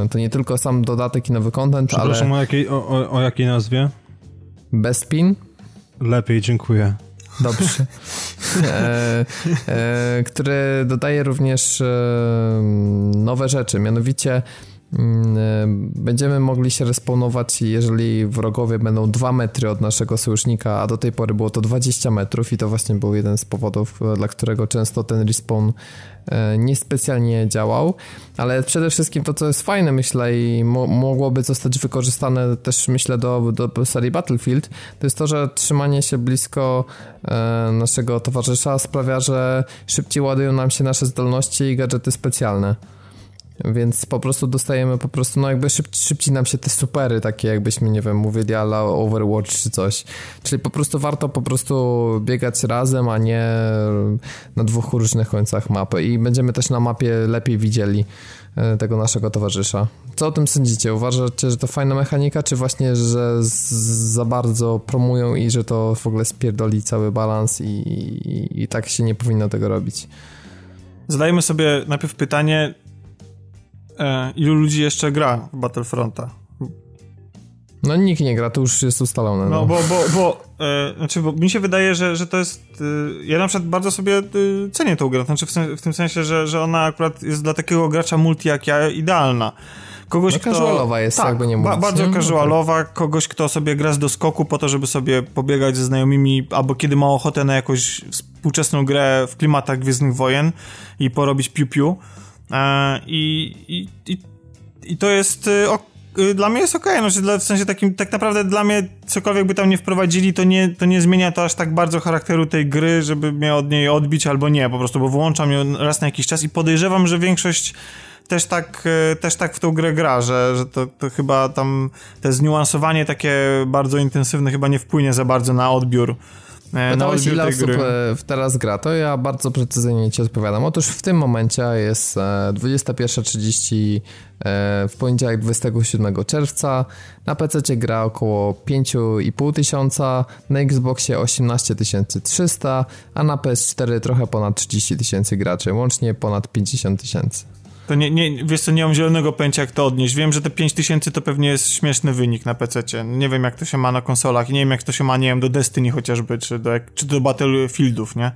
to nie tylko sam dodatek i nowy content, Przepraszam, ale... o jakiej, o, o, o jakiej nazwie? Bespin? Lepiej, dziękuję. Dobrze. E, e, który dodaje również e, nowe rzeczy, mianowicie będziemy mogli się respawnować, jeżeli wrogowie będą 2 metry od naszego sojusznika, a do tej pory było to 20 metrów i to właśnie był jeden z powodów, dla którego często ten respawn E, niespecjalnie działał, ale przede wszystkim to, co jest fajne, myślę, i mo mogłoby zostać wykorzystane też, myślę, do, do serii Battlefield, to jest to, że trzymanie się blisko e, naszego towarzysza sprawia, że szybciej ładują nam się nasze zdolności i gadżety specjalne. Więc po prostu dostajemy po prostu, no jakby szyb, szybciej nam się te supery, takie jakbyśmy, nie wiem, mówili ala Overwatch czy coś. Czyli po prostu warto po prostu biegać razem, a nie na dwóch różnych końcach mapy. I będziemy też na mapie lepiej widzieli e, tego naszego towarzysza. Co o tym sądzicie? Uważacie, że to fajna mechanika, czy właśnie, że za bardzo promują i że to w ogóle spierdoli cały balans i, i, i tak się nie powinno tego robić? Zadajmy sobie najpierw pytanie, E, ilu ludzi jeszcze gra w Battlefronta? No nikt nie gra, to już jest ustalone. No, no bo, bo, bo, e, znaczy, bo mi się wydaje, że, że to jest, e, ja na przykład bardzo sobie e, cenię tą grę, znaczy w, w, tym sensie, że, że ona akurat jest dla takiego gracza multi jak ja idealna. Kogoś, no, kto... casualowa jest, tak, jakby nie mówić. Ba bardzo nie? casualowa, okay. kogoś, kto sobie gra z doskoku po to, żeby sobie pobiegać ze znajomymi, albo kiedy ma ochotę na jakąś współczesną grę w klimatach Gwiezdnych Wojen i porobić piu-piu. E, i, i, i, i, to jest ok y, dla mnie jest okej, okay. znaczy w sensie takim, tak naprawdę dla mnie cokolwiek by tam nie wprowadzili, to nie, to nie zmienia to aż tak bardzo charakteru tej gry, żeby mnie od niej odbić albo nie, po prostu, bo włączam ją raz na jakiś czas i podejrzewam, że większość też tak, e, też tak w tą grę gra, że, że to, to chyba tam te zniuansowanie takie bardzo intensywne chyba nie wpłynie za bardzo na odbiór Pytałeś, ile osób gry. E, teraz gra, to ja bardzo precyzyjnie ci odpowiadam. Otóż w tym momencie jest 21.30 e, w poniedziałek 27 czerwca. Na PC gra około 5,5 tysiąca, na Xboxie 18 300, a na PS4 trochę ponad 30 tysięcy graczy, łącznie ponad 50 tysięcy. To nie, nie, wiesz co, nie mam zielonego pojęcia jak to odnieść. Wiem, że te 5000 to pewnie jest śmieszny wynik na PC. Nie wiem jak to się ma na konsolach i nie wiem jak to się ma, nie wiem, do Destiny chociażby, czy do, czy do Battlefieldów, nie?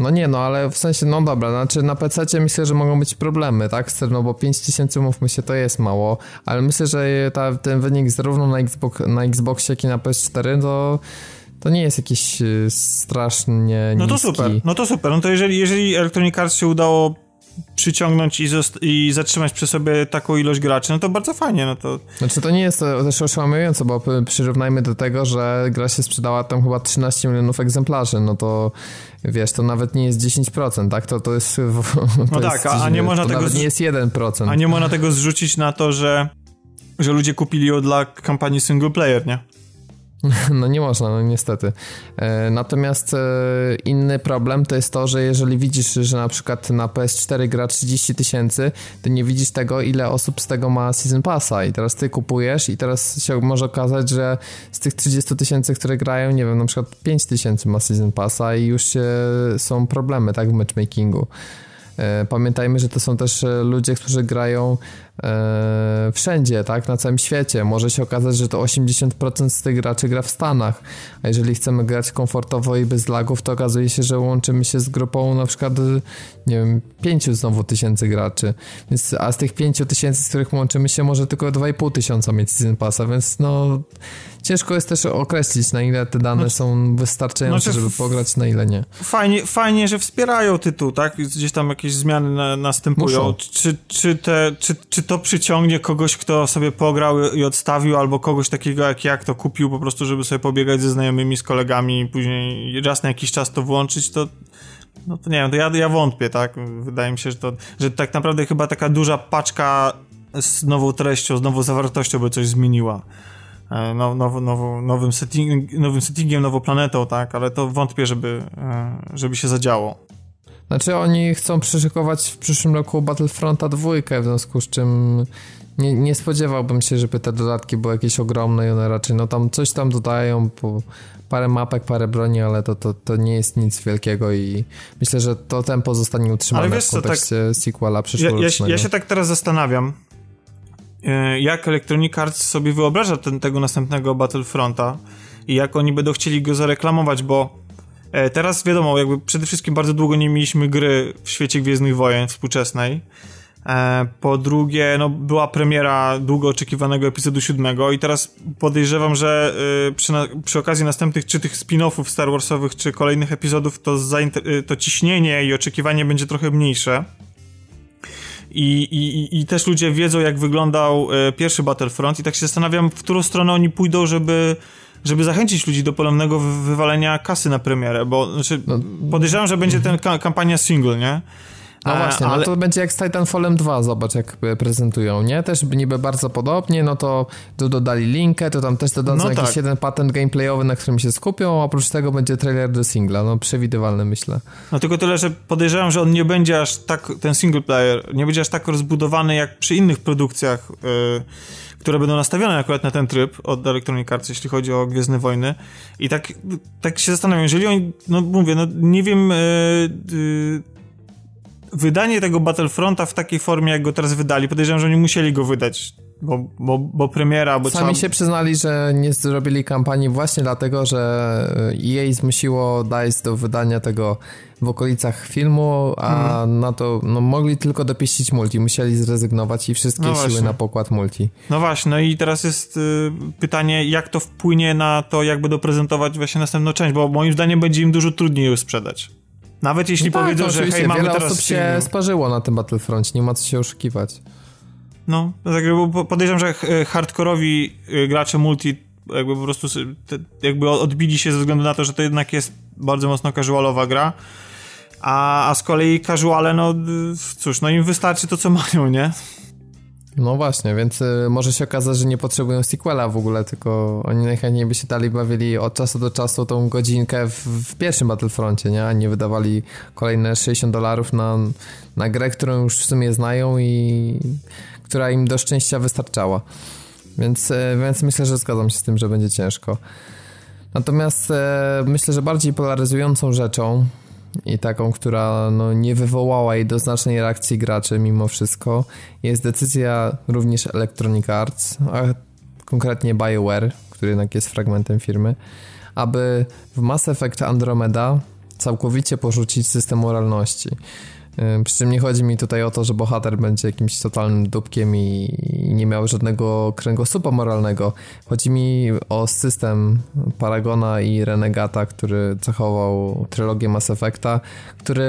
No nie, no ale w sensie, no dobra, znaczy na PC myślę, że mogą być problemy, tak? No bo 5000, mówmy się, to jest mało, ale myślę, że ta, ten wynik zarówno na, Xbox, na Xboxie, jak i na PS4, to to nie jest jakiś y, strasznie No to super, no to super. No to jeżeli, jeżeli Electronic Arts się udało przyciągnąć i, i, zatrzymać przy sobie taką ilość graczy, no to bardzo fajnie, no to... Znaczy to nie jest to też oszałamiające, bo przyrównajmy do tego, że gra się sprzedała tam chyba 13 milionów egzemplarzy, no to wiesz, to nawet nie jest 10%, tak? To, to jest... To no tak, a, a nie można tego... Nawet nie jest 1%. A nie można tego zrzucić na to, że, że ludzie kupili ją dla kampanii single player, nie? No nie można, no niestety. E, natomiast e, inny problem to jest to, że jeżeli widzisz, że na przykład na PS4 gra 30 tysięcy, to nie widzisz tego, ile osób z tego ma Season Passa i teraz ty kupujesz i teraz się może okazać, że z tych 30 tysięcy, które grają, nie wiem, na przykład 5 tysięcy ma Season Passa i już się, są problemy, tak, w matchmakingu. E, pamiętajmy, że to są też ludzie, którzy grają e, wszędzie, tak, na całym świecie. Może się okazać, że to 80% z tych graczy gra w Stanach, a jeżeli chcemy grać komfortowo i bez lagów, to okazuje się, że łączymy się z grupą na przykład, nie wiem, 5 znowu tysięcy graczy, więc, a z tych 5 tysięcy, z których łączymy się, może tylko 2,5 tysiąca mieć Season Passa, więc no ciężko jest też określić, na ile te dane no, są wystarczające, no, żeby pograć, na ile nie. Fajnie, fajnie, że wspierają tytuł, tak? Gdzieś tam jakieś zmiany na, następują. Czy, czy, te, czy, czy to przyciągnie kogoś, kto sobie pograł i odstawił, albo kogoś takiego jak ja, kto kupił po prostu, żeby sobie pobiegać ze znajomymi, z kolegami i później raz na jakiś czas to włączyć, to no to nie wiem, to ja, ja wątpię, tak? Wydaje mi się, że to, że tak naprawdę chyba taka duża paczka z nową treścią, z nową zawartością by coś zmieniła. E, now, now, now, nowym, setting, nowym settingiem, nową planetą, tak? Ale to wątpię, żeby, e, żeby się zadziało. Znaczy oni chcą przyszykować w przyszłym roku Battlefronta dwójkę, w związku z czym nie, nie spodziewałbym się, żeby te dodatki były jakieś ogromne i one raczej, no tam coś tam dodają, parę mapek, parę broni, ale to, to, to nie jest nic wielkiego i myślę, że to tempo zostanie utrzymane ale wiesz, w kontekście tak, sequela przyszłorocznego. Ja, ja, ja się tak teraz zastanawiam, e, jak Electronic Arts sobie wyobraża ten, tego następnego Battlefronta i jak oni będą chcieli go zareklamować, bo teraz wiadomo, jakby przede wszystkim bardzo długo nie mieliśmy gry w świecie Gwiezdnych Wojen współczesnej. E, po drugie, no, była premiera długo oczekiwanego epizodu siódmego i teraz podejrzewam, że y, przy, przy, okazji następnych czy tych spin-offów Star Warsowych, czy kolejnych epizodów to, to ciśnienie i oczekiwanie będzie trochę mniejsze. I, i, I też ludzie wiedzą, jak wyglądał pierwszy Battlefront i tak się zastanawiam, w którą stronę oni pójdą, żeby żeby zachęcić ludzi do ponownego wywalenia kasy na premierę, bo znaczy, no, podejrzewam, że będzie ten ka kampania single, nie? No właśnie, no ale... no to będzie jak z Titanfallem 2, zobacz jak prezentują, nie? Też niby bardzo podobnie, no to tu dodali linkę, to tam też dodadzą no jakiś tak. jeden patent gameplayowy, na którym się skupią, oprócz tego będzie trailer do singla, no przewidywalne myślę. No tylko tyle, że podejrzewam, że on nie będzie aż tak, ten single player, nie będzie aż tak rozbudowany jak przy innych produkcjach, yy, które będą nastawione akurat na ten tryb od Electronic Arts, jeśli chodzi o Gwiezdne Wojny. I tak, tak się zastanawiam, jeżeli oni, no mówię, no nie wiem, yy, yy, wydanie tego Battlefronta w takiej formie, jak go teraz wydali, podejrzewam, że oni musieli go wydać bo, bo, bo premiera... Bo Sami trzeba... się przyznali, że nie zrobili kampanii właśnie dlatego, że EA zmusiło DICE do wydania tego w okolicach filmu, a hmm. na to no, mogli tylko dopieścić multi, musieli zrezygnować i wszystkie no siły na pokład multi. No właśnie, no i teraz jest y, pytanie, jak to wpłynie na to, jak będą prezentować właśnie następną część, bo moim zdaniem będzie im dużo trudniej ją sprzedać. Nawet jeśli no tak, powiedzą, że hej, mamy wiele teraz... osób się sparzyło na tym Battlefront, nie ma co się oszukiwać. No, tak podejrzewam, że hardkorowi y, gracze multi jakby po prostu jakby odbili się ze względu na to, że to jednak jest bardzo mocno casualowa gra, a, a z kolei casuale, no cóż, no im wystarczy to, co mają, nie? No właśnie, więc y, może się okazać, że nie potrzebują sequela w ogóle, tylko oni najchętniej by się dalej bawili od czasu do czasu tą godzinkę w, w pierwszym Battlefroncie, nie? A nie wydawali kolejne 60 dolarów na, na grę, którą już w sumie znają i która im do szczęścia wystarczała. Więc, y, więc myślę, że zgadzam się z tym, że będzie ciężko. Natomiast e, myślę, że bardziej polaryzującą rzeczą i taką, która no, nie wywołała jednoznacznej reakcji graczy mimo wszystko, jest decyzja również Electronic Arts, a konkretnie BioWare, który jednak jest fragmentem firmy, aby w Mass Effect Andromeda całkowicie porzucić system moralności. Przy czym nie chodzi mi tutaj o to, że bohater będzie jakimś totalnym dupkiem i nie miał żadnego kręgosłupa moralnego. Chodzi mi o system Paragona i Renegata, który cechował trylogię Mass Effecta, który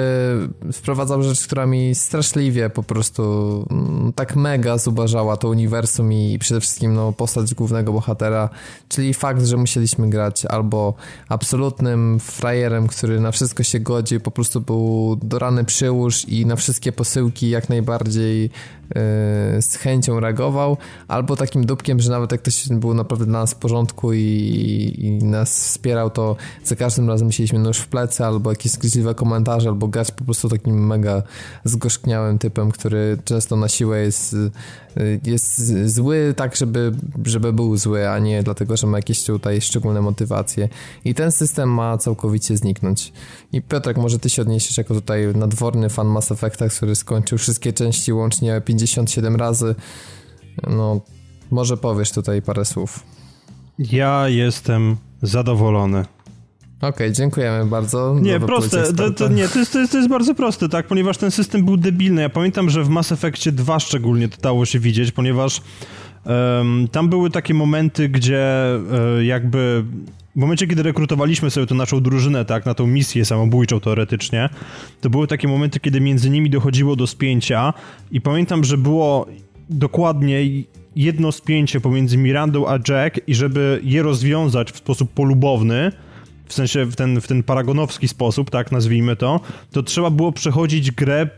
wprowadzał rzecz, która mi straszliwie po prostu mm, tak mega zubażała to uniwersum i przede wszystkim no, postać głównego bohatera, czyli fakt, że musieliśmy grać albo absolutnym frajerem, który na wszystko się godzi, po prostu był dorany przyłóż i na wszystkie posyłki jak najbardziej E, z chęcią reagował, albo takim dupkiem, że nawet jak ktoś był naprawdę dla nas w porządku i, i nas wspierał, to za każdym razem musieliśmy nóż w plecy, albo jakieś skrzydliwe komentarze, albo grać po prostu takim mega zgorzkniałym typem, który często na siłę jest, e, jest zły tak, żeby, żeby był zły, a nie dlatego, że ma jakieś tutaj szczególne motywacje. I ten system ma całkowicie zniknąć. I Piotrek, może ty się odniesiesz jako tutaj nadworny fan Mass Effecta, który skończył wszystkie części łącznie 50 57 razy. No, może powiesz tutaj parę słów. Ja jestem zadowolony. Okej, okay, dziękujemy bardzo. Nie, proste. To, to, nie, to jest, to, jest, to jest bardzo proste, tak? Ponieważ ten system był debilny. Ja pamiętam, że w Mass Effectie 2 szczególnie to dało się widzieć, ponieważ um, tam były takie momenty, gdzie um, jakby w momencie, kiedy rekrutowaliśmy sobie tę naszą drużynę, tak, na tą misję samobójczą teoretycznie, to były takie momenty, kiedy między nimi dochodziło do spięcia i pamiętam, że było dokładnie jedno spięcie pomiędzy Mirandą a Jack i żeby je rozwiązać w sposób polubowny, w sensie w ten, w ten paragonowski sposób, tak nazwijmy to, to trzeba było przechodzić grę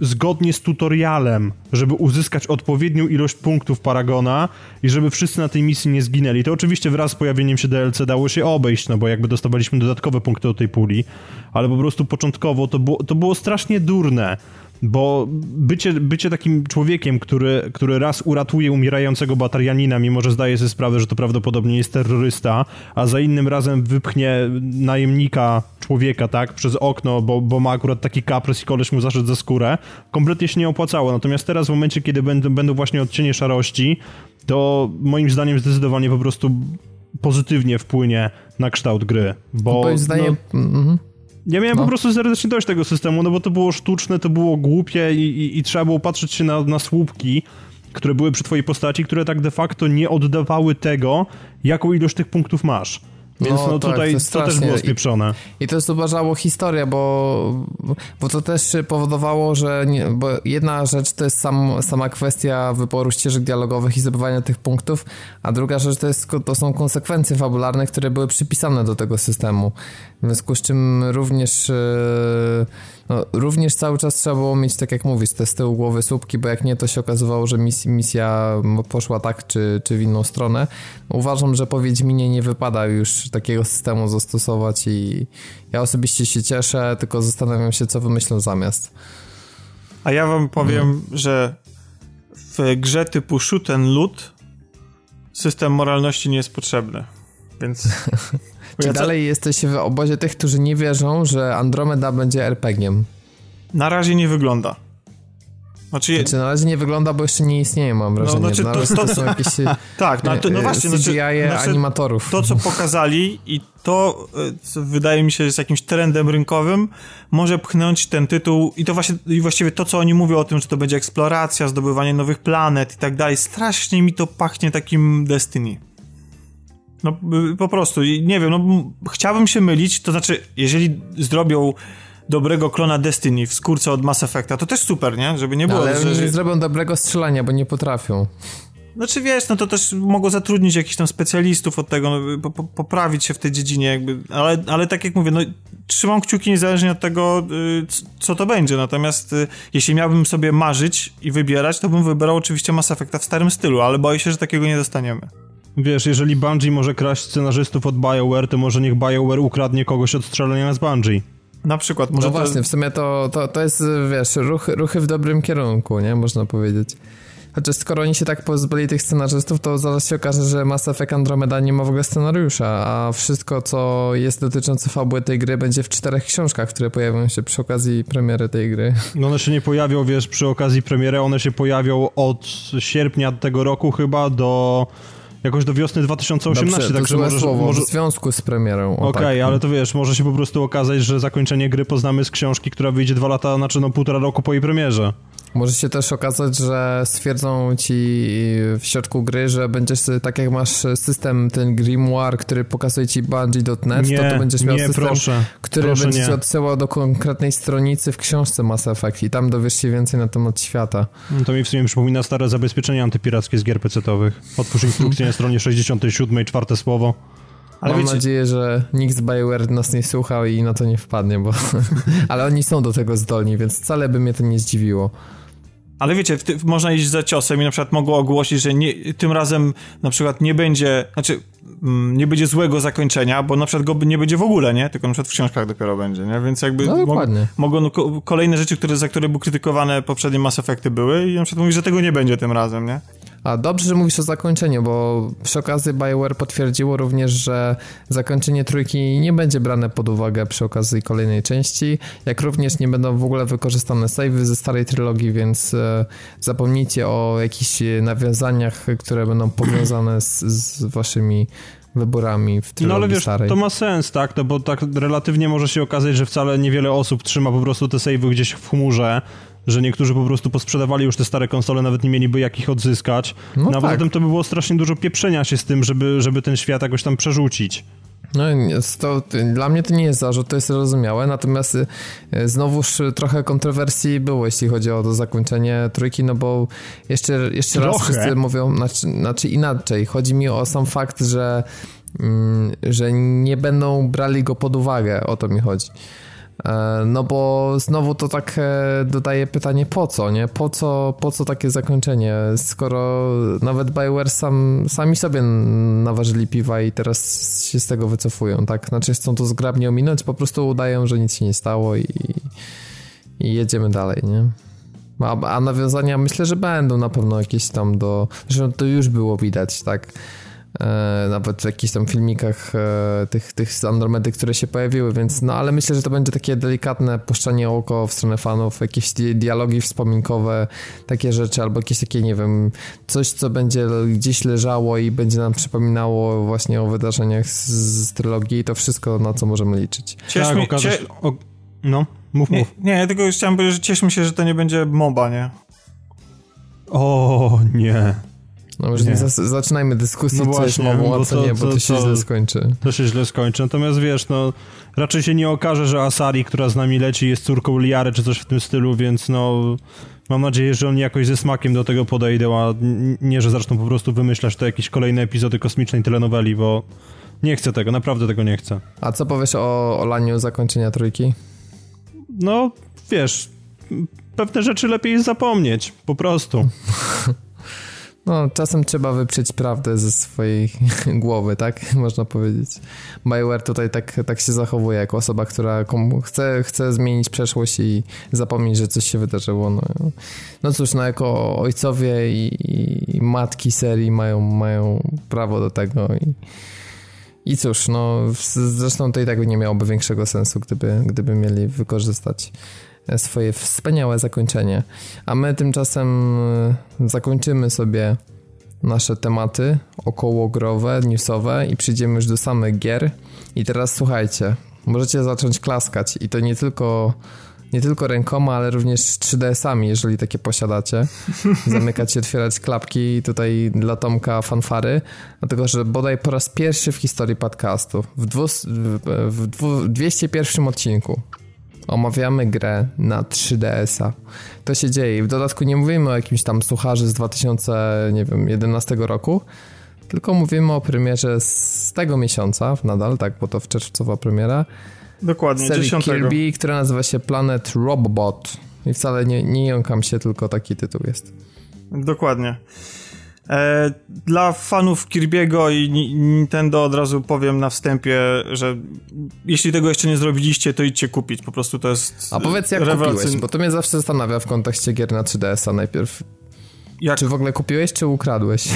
zgodnie z tutorialem, żeby uzyskać odpowiednią ilość punktów Paragona i żeby wszyscy na tej misji nie zginęli. To oczywiście wraz z pojawieniem się DLC dało się obejść, no bo jakby dostawaliśmy dodatkowe punkty do tej puli, ale po prostu początkowo to było, to było strasznie durne. Bo bycie, bycie takim człowiekiem, który, który raz uratuje umierającego batarianina, mimo że zdaje sobie sprawę, że to prawdopodobnie jest terrorysta, a za innym razem wypchnie najemnika, człowieka, tak, przez okno, bo, bo ma akurat taki kaprys i koleś mu zaszedł za skórę, kompletnie się nie opłacało. Natomiast teraz w momencie, kiedy będą, będą właśnie odcienie szarości, to moim zdaniem zdecydowanie po prostu pozytywnie wpłynie na kształt gry. Bo, moim zdaniem... No, mhm. Ja miałem no. po prostu serdecznie dość tego systemu, no bo to było sztuczne, to było głupie i, i, i trzeba było patrzeć się na, na słupki, które były przy twojej postaci, które tak de facto nie oddawały tego, jaką ilość tych punktów masz. Więc no, no tak, tutaj to, to, też było spieprzone. I, I to zubażało historię, bo, bo to też powodowało, że nie, bo jedna rzecz to jest sam, sama kwestia wyboru ścieżek dialogowych i zdobywania tych punktów, a druga rzecz to, jest, to są konsekwencje fabularne, które były przypisane do tego systemu. W związku z czym również... Yy, no, również cały czas trzeba było mieć, tak jak mówisz, te z tyłu głowy słupki, bo jak nie, to się okazywało, że mis misja poszła tak czy, czy w inną stronę. Uważam, że po Wiedźminie nie wypada już takiego systemu zastosować i ja osobiście się cieszę, tylko zastanawiam się, co wymyślą zamiast. A ja wam powiem, mhm. że w grze typu shoot and loot system moralności nie jest potrzebny, więc... Czy dalej jesteś w obozie tych, którzy nie wierzą, że Andromeda będzie RPG-iem? Na razie nie wygląda. Znaczy, znaczy, na razie nie wygląda, bo jeszcze nie istnieje, mam no, wrażenie. No, znaczy, to, to, to, są jakieś tak, no, to, no właśnie, CGI znaczy, znaczy, animatorów. To, co pokazali i to, co wydaje mi się, jest jakimś trendem rynkowym, może pchnąć ten tytuł i to właśnie, i właściwie to, co oni mówią o tym, że to będzie eksploracja, zdobywanie nowych planet i tak dalej, strasznie mi to pachnie takim Destiny. No po prostu, nie wiem, no chciałbym się mylić, to znaczy, jeżeli zrobią dobrego klona Destiny w skórce od Mass Effecta, to też super, nie? Żeby nie było... Ale że, nie zrobią dobrego strzelania, bo nie potrafią. Znaczy wiesz, no to też mogą zatrudnić jakichś tam specjalistów od tego, no, po, po, poprawić się w tej dziedzinie jakby, ale, ale tak jak mówię, no trzymam kciuki niezależnie od tego, y, co to będzie, natomiast y, jeśli miałbym sobie marzyć i wybierać, to bym wybrał oczywiście Mass Effecta w starym stylu, ale boję się, że takiego nie dostaniemy. Wiesz, jeżeli Bungie może kraść scenarzystów od BioWare, to może niech BioWare ukradnie kogoś od strzelania z Bungie. Na przykład. Może no to... właśnie, w sumie to, to, to jest, wiesz, ruchy, ruchy w dobrym kierunku, nie? Można powiedzieć. Chociaż skoro oni się tak pozbyli tych scenarzystów, to zaraz się okaże, że Mass Effect Andromeda nie ma w ogóle scenariusza, a wszystko, co jest dotyczące fabuły tej gry, będzie w czterech książkach, które pojawią się przy okazji premiery tej gry. No one się nie pojawią, wiesz, przy okazji premiery, one się pojawią od sierpnia tego roku chyba do jakoś do wiosny 2018, Dobrze, także może, słowo, może... w związku z premierą. Okej, okay, tak. ale to wiesz, może się po prostu okazać, że zakończenie gry poznamy z książki, która wyjdzie dwa lata, znaczy no półtora roku po jej premierze. Może się też okazać, że stwierdzą ci w środku gry, że będziesz, tak jak masz system ten Grimoire, który pokazuje ci Bungie.net, to to będziesz miał nie, system, proszę, który proszę będzie nie. ci odsyłał do konkretnej stronicy w książce Mass Effect i tam dowiesz się więcej na temat świata. No to mi w sumie przypomina stare zabezpieczenia antypirackie z gier PC-owych. Otwórz instrukcję na stronie 67, czwarte słowo. Ale Mam wiecie... nadzieję, że nikt z BioWare nas nie słuchał i na to nie wpadnie, bo... Ale oni są do tego zdolni, więc wcale by mnie to nie zdziwiło. Ale wiecie, można iść za ciosem i na przykład mogą ogłosić, że nie, tym razem na przykład nie będzie, znaczy mm, nie będzie złego zakończenia, bo na przykład go nie będzie w ogóle, nie? Tylko na przykład w książkach dopiero będzie, nie? Więc jakby no, dokładnie. mogą kolejne rzeczy, które, za które były krytykowane poprzednie Mass Effecty były i na przykład mówić, że tego nie będzie tym razem, nie? A dobrze, że mówisz o zakończeniu, bo przy okazji BioWare potwierdziło również, że zakończenie trójki nie będzie brane pod uwagę przy okazji kolejnej części, jak również nie będą w ogóle wykorzystane savey ze starej trylogii, więc e, zapomnijcie o jakichś nawiązaniach, które będą powiązane z, z waszymi wyborami w trylogii No ale wiesz, starej. to ma sens, tak? No bo tak relatywnie może się okazać, że wcale niewiele osób trzyma po prostu te savey gdzieś w chmurze, że niektórzy po prostu posprzedawali już te stare konsole, nawet nie mieliby jak ich odzyskać. No, no a tak. poza tym to by było strasznie dużo pieprzenia się z tym, żeby, żeby ten świat jakoś tam przerzucić. No, to, dla mnie to nie jest zarzut, to jest zrozumiałe, natomiast y, znowuż trochę kontrowersji było, jeśli chodzi o to zakończenie trójki, no bo jeszcze, jeszcze raz wszyscy mówią, znaczy, znaczy inaczej, chodzi mi o sam fakt, że, mm, że nie będą brali go pod uwagę, o to mi chodzi. E, no bo znowu to tak e, dodaje pytanie po co, nie? Po co, po co takie zakończenie, skoro nawet BioWare sam, sami sobie naważyli piwa i teraz się z tego wycofują, tak? Znaczy chcą to zgrabnie ominąć, po prostu udają, że nic się nie stało i, i jedziemy dalej, nie? A, a nawiązania myślę, że będą na pewno jakieś tam do... Zresztą to już było widać, tak? E, nawet w jakichś tam filmikach e, tych, tych z Andromedy, które się pojawiły, więc no ale myślę, że to będzie takie delikatne puszczanie oko w stronę fanów, jakieś dialogi wspominkowe, takie rzeczy, albo jakieś takie, nie wiem, coś, co będzie gdzieś leżało i będzie nam przypominało właśnie o wydarzeniach z, z trylogii, to wszystko, na co możemy liczyć. Ciesz tak, okaże się... O... No, mów, nie, mów. Nie, tylko chciałem powiedzieć, że cieszmy się, że to nie będzie MOBA, nie? O, nie. No już nie. nie zaczynajmy dyskusji, no co właśnie, jest mową, a co nie, bo to, to się to, źle skończy. To się źle skończy. Natomiast wiesz, no raczej się nie okaże, że Asari, która z nami leci, jest córką Liary czy coś w tym stylu, więc no mam nadzieję, że oni jakoś ze smakiem do tego podejdą, a nie, że zaczną po prostu wymyślać te jakieś kolejne epizody kosmicznej telenoweli, bo nie chcę tego, naprawdę tego nie chcę. A co powiesz o, o laniu zakończenia trójki? No, wiesz, pewne rzeczy lepiej zapomnieć, po prostu. No, czasem trzeba wyprzeć prawdę ze swojej głowy, tak? Można powiedzieć. Bioware tutaj tak, tak się zachowuje, jako osoba, która chce, chce zmienić przeszłość i zapomnieć, że coś się wydarzyło. No, no cóż, no jako ojcowie i, i matki serii mają, mają prawo do tego i, i cóż, no zresztą to i tak nie miałoby większego sensu, gdyby, gdyby mieli wykorzystać swoje wspaniałe zakończenie. A my tymczasem zakończymy sobie nasze tematy okołogrowe, newsowe i przyjdziemy już do samych gier. I teraz słuchajcie, możecie zacząć klaskać i to nie tylko nie tylko rękoma, ale również 3DS-ami, jeżeli takie posiadacie. Zamykać i otwierać klapki tutaj dla Tomka fanfary, dlatego że bodaj po raz pierwszy w historii podcastu, w, dwu, w, w 201 odcinku omawiamy grę na 3DS-a. To się dzieje. W dodatku nie mówimy o jakimś tam sucharze z 2011 roku, tylko mówimy o premierze z tego miesiąca, nadal, tak, bo to w czerwcowa premiera. Dokładnie, serii 10. Kirby, która nazywa się Planet Robot. I wcale nie, nie jąkam się, tylko taki tytuł jest. Dokładnie. E, dla fanów Kirby'ego i Nintendo od razu powiem na wstępie, że jeśli tego jeszcze nie zrobiliście, to idźcie kupić. Po prostu to jest. A powiedz, jak kupiłeś, bo to mnie zawsze zastanawia w kontekście gier na 3DS-a najpierw. Jak? Czy w ogóle kupiłeś, czy ukradłeś?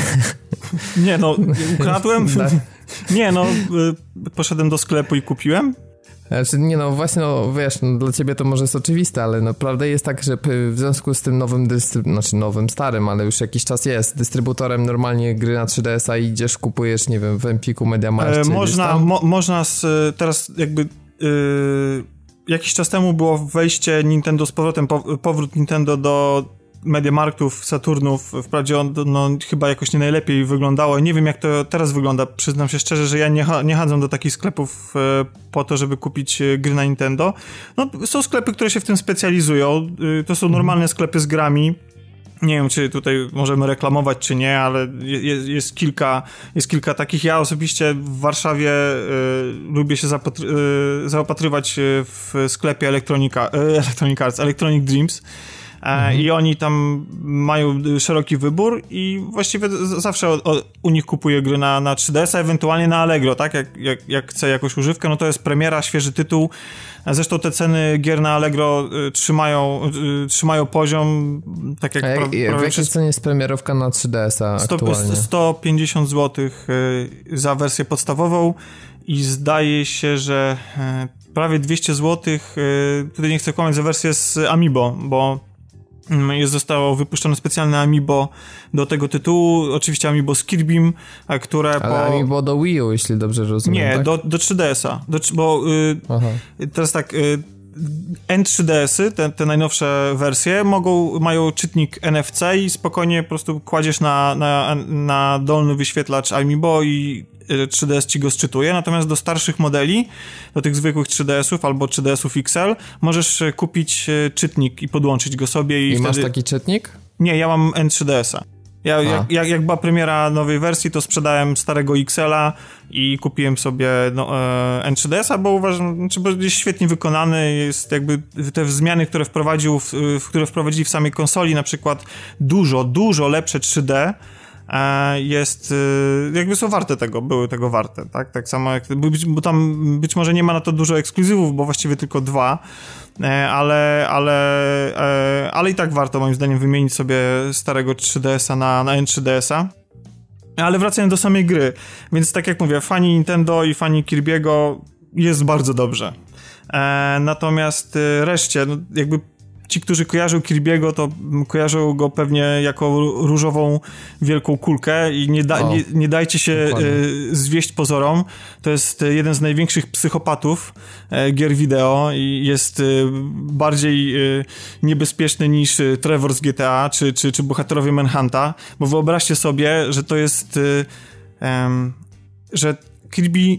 Nie, no, ukradłem. nie, no, y, poszedłem do sklepu i kupiłem. Znaczy, nie no, właśnie, no, wiesz, no, dla ciebie to może jest oczywiste, ale naprawdę jest tak, że w związku z tym nowym dystrybutorem, znaczy nowym, starym, ale już jakiś czas jest, dystrybutorem normalnie gry na 3DS-a idziesz, kupujesz, nie wiem, w Empiku, Mediamarkt, e, Można, mo, można z, teraz jakby... Yy, jakiś czas temu było wejście Nintendo z powrotem, powrót Nintendo do Mediamarktów, Saturnów, wprawdzie on no, chyba jakoś nie najlepiej wyglądało. Nie wiem, jak to teraz wygląda. Przyznam się szczerze, że ja nie, nie chadzam do takich sklepów e, po to, żeby kupić e, gry na Nintendo. No, są sklepy, które się w tym specjalizują. E, to są normalne sklepy z grami. Nie wiem, czy tutaj możemy reklamować, czy nie, ale jest, jest kilka, jest kilka takich. Ja osobiście w Warszawie y, lubię się zapatry, y, zaopatrywać w sklepie y, Electronic Arts, Electronic Dreams. Mhm. i oni tam mają szeroki wybór i właściwie zawsze o, o, u nich kupuję gry na, na 3DS, a ewentualnie na Allegro, tak? Jak, jak, jak chcę jakąś używkę, no to jest premiera, świeży tytuł. Zresztą te ceny gier na Allegro y, trzymają, y, trzymają poziom, tak jak... A jak, pra, w jakiej cenie jest premierowka na 3DS-a 100, aktualnie? 150 zł y, za wersję podstawową i zdaje się, że prawie 200 zł, tutaj nie chcę kłamać, za wersję z Amiibo, bo jest, zostało wypuszczone specjalne Amiibo do tego tytułu, oczywiście Amiibo z Kirbym, które Ale po... Amiibo do Wii U, jeśli dobrze rozumiem, Nie, tak? do, do 3DS-a, do, bo y, teraz tak... Y, N3DS-y, te, te najnowsze wersje, mogą, mają czytnik NFC i spokojnie po prostu kładziesz na, na, na dolny wyświetlacz Amiibo i 3DS ci go sczytuje, natomiast do starszych modeli, do tych zwykłych 3DS-ów albo 3DS-ów XL, możesz e, kupić e, czytnik i podłączyć go sobie i, I wtedy... masz taki czytnik? Nie, ja mam N3DS-a. Ja, jak, jak, jak, była premiera nowej wersji, to sprzedałem starego XL-a i kupiłem sobie no, e, N3DS-a, bo uważam, znaczy, bo jest świetnie wykonany, jest jakby te zmiany, które wprowadził, w, w, które wprowadzili w samej konsoli, na przykład dużo, dużo lepsze 3D, jest, y, jakby są warte tego, były tego warte, tak? Tak samo jak, bo tam być może nie ma na to dużo ekskluzywów, bo właściwie tylko dwa, e, ale, ale, e, ale i tak warto moim zdaniem wymienić sobie starego 3DS-a na, na N3DS-a. Ale wracając do samej gry, więc tak jak mówię, fani Nintendo i fani Kirby'ego jest bardzo dobrze. E, natomiast y, reszcie, no jakby ci, którzy kojarzą Kirby'ego, to kojarzą go pewnie jako różową wielką kulkę i nie, da, o, nie, nie, dajcie się y, zwieść pozorom. To jest jeden z największych psychopatów y, gier wideo i jest y, bardziej niebezpieczny niż Trevor z GTA czy, czy, czy bohaterowie Manhunta, bo wyobraźcie sobie, że to jest że Kirby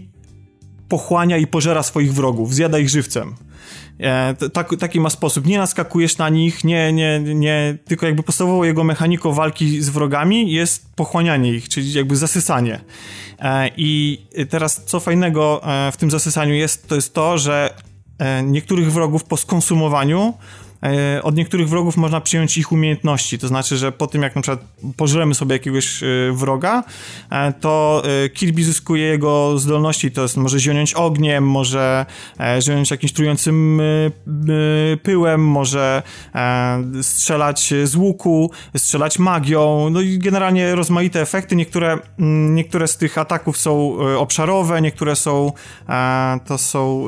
pochłania i pożera swoich wrogów, zjada ich żywcem. E, tak, taki ma sposób. Nie naskakujesz na nich, nie, nie, nie, tylko jakby podstawową jego mechaniką walki z wrogami jest pochłanianie ich, czyli jakby zasysanie. E, I teraz co fajnego e, w tym zasysaniu jest, to jest to, że niektórych wrogów po skonsumowaniu od niektórych wrogów można przyjąć ich umiejętności, to znaczy, że po tym jak na przykład pożremy sobie jakiegoś e, wroga, e, to Kirby zyskuje jego zdolności, to jest może zionąć ogniem, może zionąć jakimś trującym pyłem, może strzelać z łuku, strzelać magią, no i generalnie rozmaite efekty, niektóre, mm, niektóre z tych ataków są obszarowe, niektóre są to są,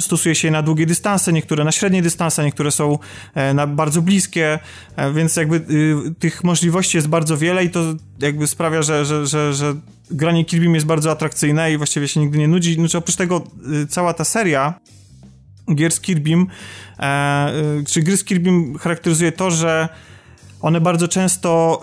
stosuje się na długie dystanse, niektóre na średnie dystanse, niektóre są e, na bardzo bliskie, e, więc jakby y, tych możliwości jest bardzo wiele i to jakby sprawia, że, że, że, że granie Kirby jest bardzo atrakcyjne i właściwie się nigdy nie nudzi. Znaczy oprócz tego y, cała ta seria gier z Kirbym, e, y, czy gry z Kirbym charakteryzuje to, że one bardzo często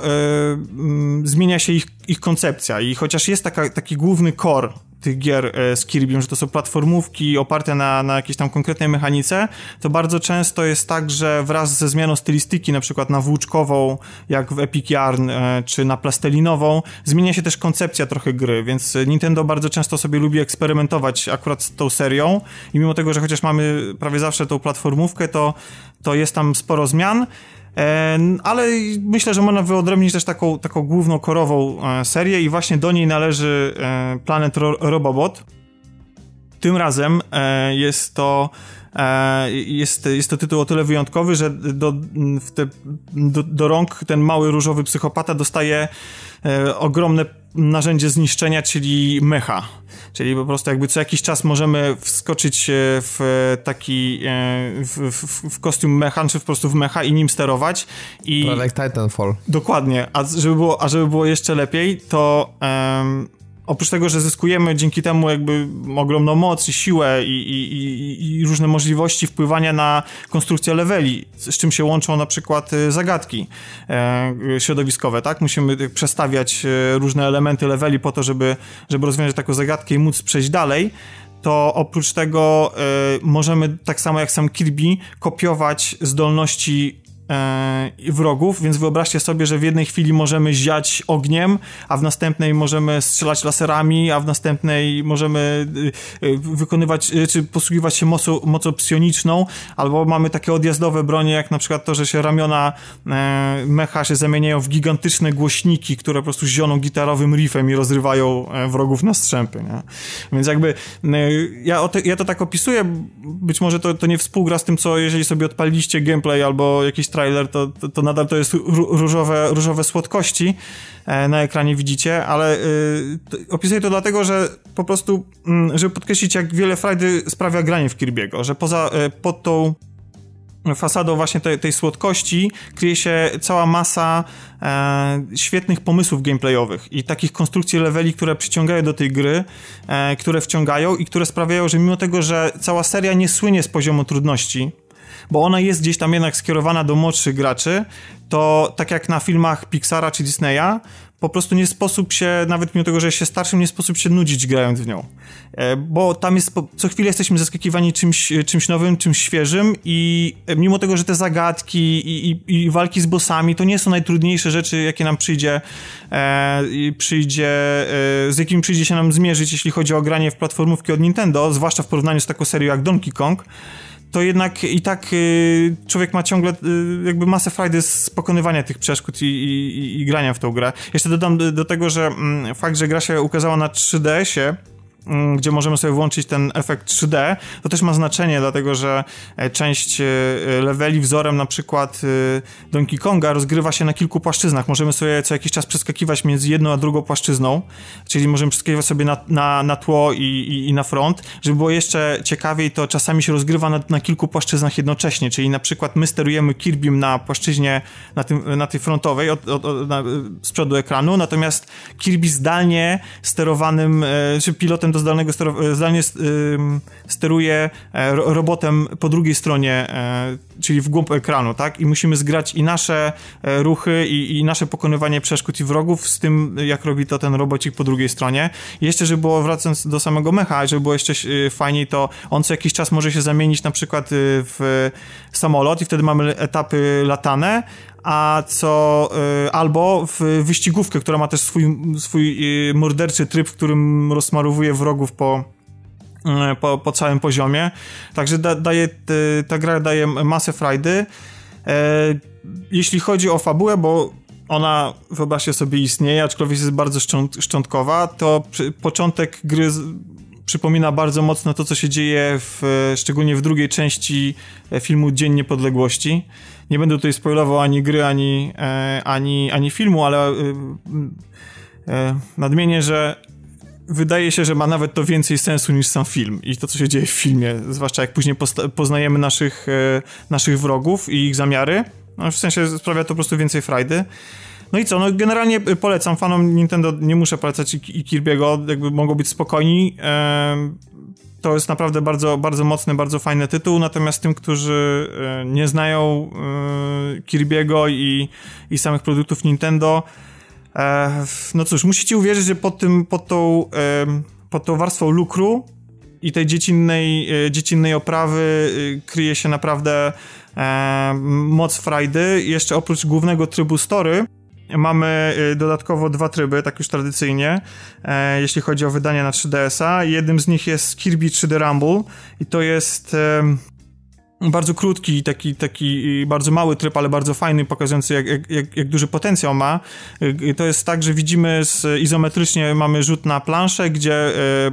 y, zmienia się ich, ich koncepcja i chociaż jest taka, taki główny core tych gier e, z Kirby, że to są platformówki oparte na, na jakiejś tam konkretnej mechanice, to bardzo często jest tak, że wraz ze zmianą stylistyki, na przykład na włóczkową, jak w Epic Yarn, e, czy na plastelinową, zmienia się też koncepcja trochę gry, więc Nintendo bardzo często sobie lubi eksperymentować akurat z tą serią i mimo tego, że chociaż mamy prawie zawsze tą platformówkę, to, to jest tam sporo zmian, ale myślę, że można wyodrębnić też taką, taką główną korową e, serię i właśnie do niej należy e, Planet Robobot. Tym razem e, jest to jest, jest to tytuł o tyle wyjątkowy, że do, te, do, do rąk ten mały różowy psychopata dostaje ogromne narzędzie zniszczenia, czyli mecha. Czyli po prostu jakby co jakiś czas możemy wskoczyć e, w taki e, w, w, w kostium mecha, czy po prostu w mecha i nim sterować. I like Titanfall. Dokładnie. A żeby było, a żeby było jeszcze lepiej, to um, oprócz tego, że zyskujemy dzięki temu jakby ogromną moc i siłę i, i, i, i, różne możliwości wpływania na konstrukcję leveli, z czym się łączą na przykład e, zagadki e, środowiskowe, tak? Musimy przestawiać e, różne elementy leveli po to, żeby, żeby rozwiązać taką zagadkę i móc przejść dalej to oprócz tego y, możemy, tak samo jak sam Kirby, kopiować zdolności wrogów, więc wyobraźcie sobie, że w jednej chwili możemy ziać ogniem, a w następnej możemy strzelać laserami, a w następnej możemy y, y, wykonywać, y, czy posługiwać się mocą, mocą psioniczną, albo mamy takie odjazdowe bronie, jak na przykład to, że się ramiona e, mecha się zamieniają w gigantyczne głośniki, które po prostu zioną gitarowym riffem i rozrywają e, wrogów na strzępy, nie? Więc jakby ja, te, ja to tak opisuję, być może to, to nie współgra z tym, co jeżeli sobie odpaliliście gameplay albo jakiś trailer, to, to, to nadal to jest różowe, różowe słodkości e, na ekranie widzicie, ale y, opisuję to dlatego, że po prostu, y, żeby podkreślić, jak wiele frajdy sprawia granie w Kirby'ego, że poza, y, pod tą fasadą właśnie tej, tej słodkości kryje się cała masa e, świetnych pomysłów gameplayowych i takich konstrukcji leveli, które przyciągają do tej gry, e, które wciągają i które sprawiają, że mimo tego, że cała seria nie słynie z poziomu trudności, bo ona jest gdzieś tam jednak skierowana do młodszych graczy, to tak jak na filmach Pixara czy Disneya, po prostu nie sposób się, nawet mimo tego, że się starszym, nie sposób się nudzić grając w nią. E, bo tam jest, co chwilę jesteśmy zaskakiwani czymś, czymś nowym, czymś świeżym i mimo tego, że te zagadki i, i, i walki z bossami to nie są najtrudniejsze rzeczy, jakie nam przyjdzie, e, przyjdzie e, z jakimi przyjdzie się nam zmierzyć, jeśli chodzi o granie w platformówki od Nintendo, zwłaszcza w porównaniu z taką serią jak Donkey Kong, to jednak i tak y, człowiek ma ciągle y, jakby masę frajdy z pokonywania tych przeszkód i, i, i grania w tą grę. Jeszcze dodam do, tego, że mm, fakt, że gra się ukazała na 3DS-ie, Mm, gdzie możemy sobie włączyć ten efekt 3D, to też ma znaczenie, dlatego że e, część e, leveli wzorem na przykład e, Donkey Konga rozgrywa się na kilku płaszczyznach. Możemy sobie co jakiś czas przeskakiwać między jedną a drugą płaszczyzną, czyli możemy przeskakiwać sobie na, na, na tło i, i, i na front. Żeby było jeszcze ciekawiej, to czasami się rozgrywa na, na kilku płaszczyznach jednocześnie, czyli na przykład my sterujemy Kirbym na płaszczyźnie na, tym, na tej frontowej od, od, od na, z przodu ekranu, natomiast Kirby zdalnie sterowanym, czy pilotem do zdalnego e, zdalnie steruje e, robotem po drugiej stronie, e, czyli w głąb ekranu, tak? I musimy zgrać i nasze ruchy, i, i nasze pokonywanie przeszkód i wrogów z tym, jak robi to ten robocik po drugiej stronie. I jeszcze, żeby było, wracając do samego mecha, żeby było jeszcze fajniej, to on co jakiś czas może się zamienić na przykład w samolot i wtedy mamy etapy latane, a co y, albo w wyścigówkę, która ma też swój, swój y, morderczy tryb, w którym rozmarowuje wrogów po po, po całym poziomie. Także da, daje, ta gra daje masę frajdy. Jeśli chodzi o fabułę, bo ona, wyobraźcie sobie, istnieje, aczkolwiek jest bardzo szczątkowa, to początek gry przypomina bardzo mocno to, co się dzieje w, szczególnie w drugiej części e, filmu Dzień Niepodległości. Nie będę tutaj spoilował ani gry, ani, e, ani, ani filmu, ale e, e, nadmienię, że wydaje się, że ma nawet to więcej sensu niż sam film i to, co się dzieje w filmie, zwłaszcza jak później poznajemy naszych, naszych wrogów i ich zamiary. No, w sensie sprawia to po prostu więcej frajdy. No i co, no generalnie polecam fanom Nintendo, nie muszę polecać i, i Kirby'ego, jakby mogą być spokojni. To jest naprawdę bardzo, bardzo mocny, bardzo fajny tytuł, natomiast tym, którzy e, nie znają e, Kirby'ego i, i samych produktów Nintendo, e, no cóż, musicie uwierzyć, że pod tym, pod tą, pod tą warstwą lukru i tej dziecinnej, dziecinnej oprawy kryje się naprawdę moc frajdy. Jeszcze oprócz głównego trybu story, Mamy y, dodatkowo dwa tryby, tak już tradycyjnie, e, jeśli chodzi o wydanie na 3DS-a. Jednym z nich jest Kirby 3D Rumble i to jest bardzo krótki, taki, taki bardzo mały tryb, ale bardzo fajny, pokazujący jak, jak, jak duży potencjał ma. Y, to jest tak, że widzimy z, izometrycznie mamy rzut na planszę, gdzie e,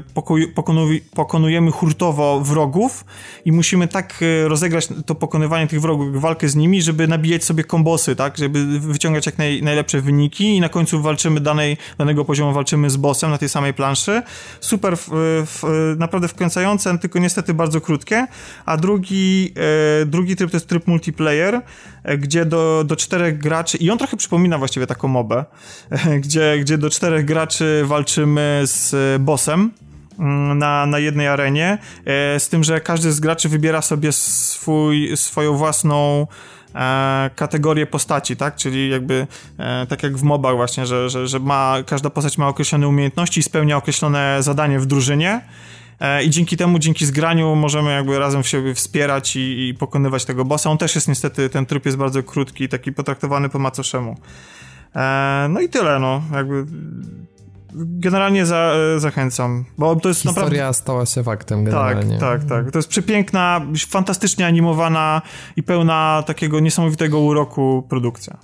pokonuj, pokonujemy hurtowo wrogów i musimy tak rozegrać to pokonywanie tych wrogów, walkę z nimi, żeby nabijać sobie kombosy, tak, żeby wyciągać jak naj, najlepsze wyniki i na końcu walczymy danej, danego poziomu, walczymy z bossem na tej samej planszy. Super, w, w, naprawdę wkręcające, tylko niestety bardzo krótkie, a drugi drugi tryb to jest tryb multiplayer, e, gdzie do, do czterech graczy, i on trochę przypomina właściwie taką mobę, e, gdzie, gdzie do czterech graczy walczymy z bossem mm, na, na jednej arenie, z tym, że każdy z graczy wybiera sobie swój, swoją własną kategorię postaci, tak? Czyli jakby tak jak w mobach właśnie, że, że, że ma, każda postać ma określone umiejętności i spełnia określone zadanie w drużynie E, i dzięki temu, dzięki zgraniu możemy jakby razem siebie wspierać i, i pokonywać tego bossa. On też jest niestety, ten tryb jest bardzo krótki, taki potraktowany po macoszemu. E, no i tyle, no, jakby generalnie za, e, zachęcam, bo to jest Historia naprawdę... stała się faktem generalnie. Tak, tak, tak. To jest przepiękna, fantastycznie animowana i pełna takiego niesamowitego uroku produkcja.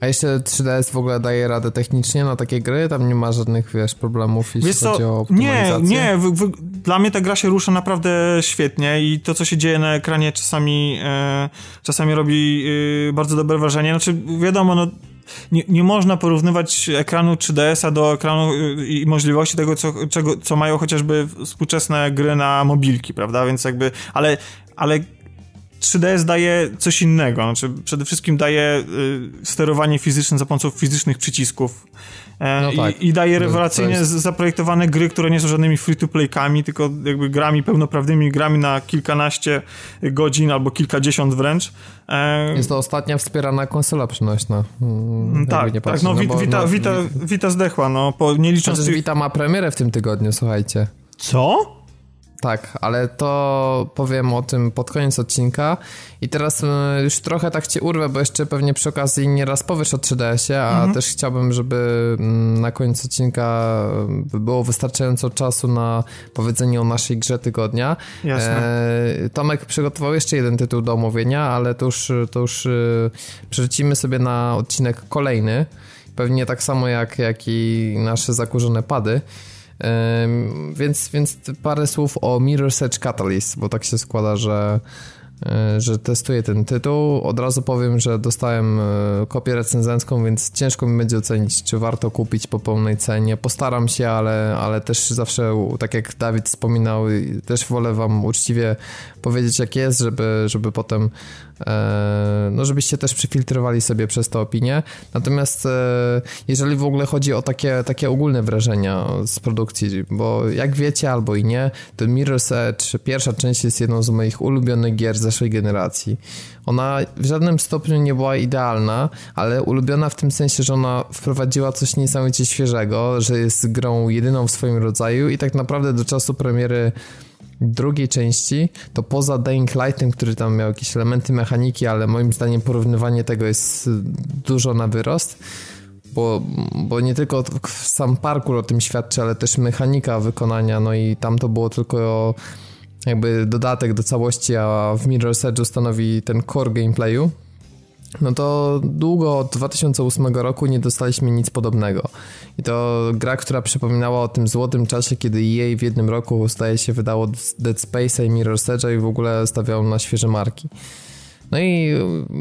A jeszcze 3DS w ogóle daje radę technicznie na takie gry? Tam nie ma żadnych, wiesz, problemów, jeśli wiesz chodzi o? Nie, nie. W, w, dla mnie ta gra się rusza naprawdę świetnie i to, co się dzieje na ekranie czasami, e, czasami robi e, bardzo dobre wrażenie. Znaczy, wiadomo, no nie, nie można porównywać ekranu 3DS-a do ekranu e, i możliwości tego, co, czego, co mają chociażby współczesne gry na mobilki, prawda? Więc jakby, ale, ale 3DS daje coś innego. Znaczy, przede wszystkim daje y, sterowanie fizyczne za pomocą fizycznych przycisków. E, no tak. i, i, daje rewelacyjnie jest... zaprojektowane gry, które nie są żadnymi free-to-playkami, tylko jakby grami pełnoprawnymi, grami na kilkanaście godzin albo kilkadziesiąt wręcz. E... Jest to ostatnia wspierana konsola przynośna. Mm, tak, tak, no, no Vita, Vita, Vita, Vita zdechła, no, po, nie licząc... Tych... Vita ma premierę w tym tygodniu, słuchajcie. Co? Tak, ale to powiem o tym pod koniec odcinka. I teraz e, już trochę tak cię urwę, bo jeszcze pewnie przy okazji nieraz powiesz o 3DS-ie, a mhm. też chciałbym, żeby mm, na koniec odcinka e, było wystarczająco czasu na powiedzenie o naszej grze tygodnia. Jasne. E, Tomek przygotował jeszcze jeden tytuł do omówienia, ale to już, to już przerzucimy sobie na odcinek kolejny. Pewnie tak samo jak, jak i nasze zakurzone pady. Więc, więc parę słów o Mirror's Edge Catalyst, bo tak się składa, że e, że testuję ten tytuł. Od razu powiem, że dostałem e, kopię recenzencką, więc ciężko mi będzie ocenić, czy warto kupić po pełnej cenie. Postaram się, ale, ale też zawsze, tak jak Dawid wspominał, też wolę wam uczciwie powiedzieć, jak jest, żeby, żeby potem no żebyście też przyfiltrowali sobie przez to opinię. Natomiast e, jeżeli w ogóle chodzi o takie, takie ogólne wrażenia z produkcji, bo jak wiecie albo i nie, to Mirror's Edge, pierwsza część jest jedną z moich ulubionych gier zeszłej generacji. Ona w żadnym stopniu nie była idealna, ale ulubiona w tym sensie, że ona wprowadziła coś niesamowicie świeżego, że jest grą jedyną w swoim rodzaju i tak naprawdę do czasu premiery drugiej części, to poza Dying Lightem, który tam miał jakieś elementy mechaniki, ale moim zdaniem porównywanie tego jest dużo na wyrost, bo, bo nie tylko sam parkour o tym świadczy, ale też mechanika wykonania, no i tam to było tylko jakby dodatek do całości, a w Mirror's Edge stanowi ten core gameplayu, no to długo od 2008 roku nie dostaliśmy nic podobnego. I to gra, która przypominała o tym złotym czasie, kiedy EA w jednym roku zdaje się wydało Dead Space i Mirror's Edge i w ogóle stawiał na świeże marki. No i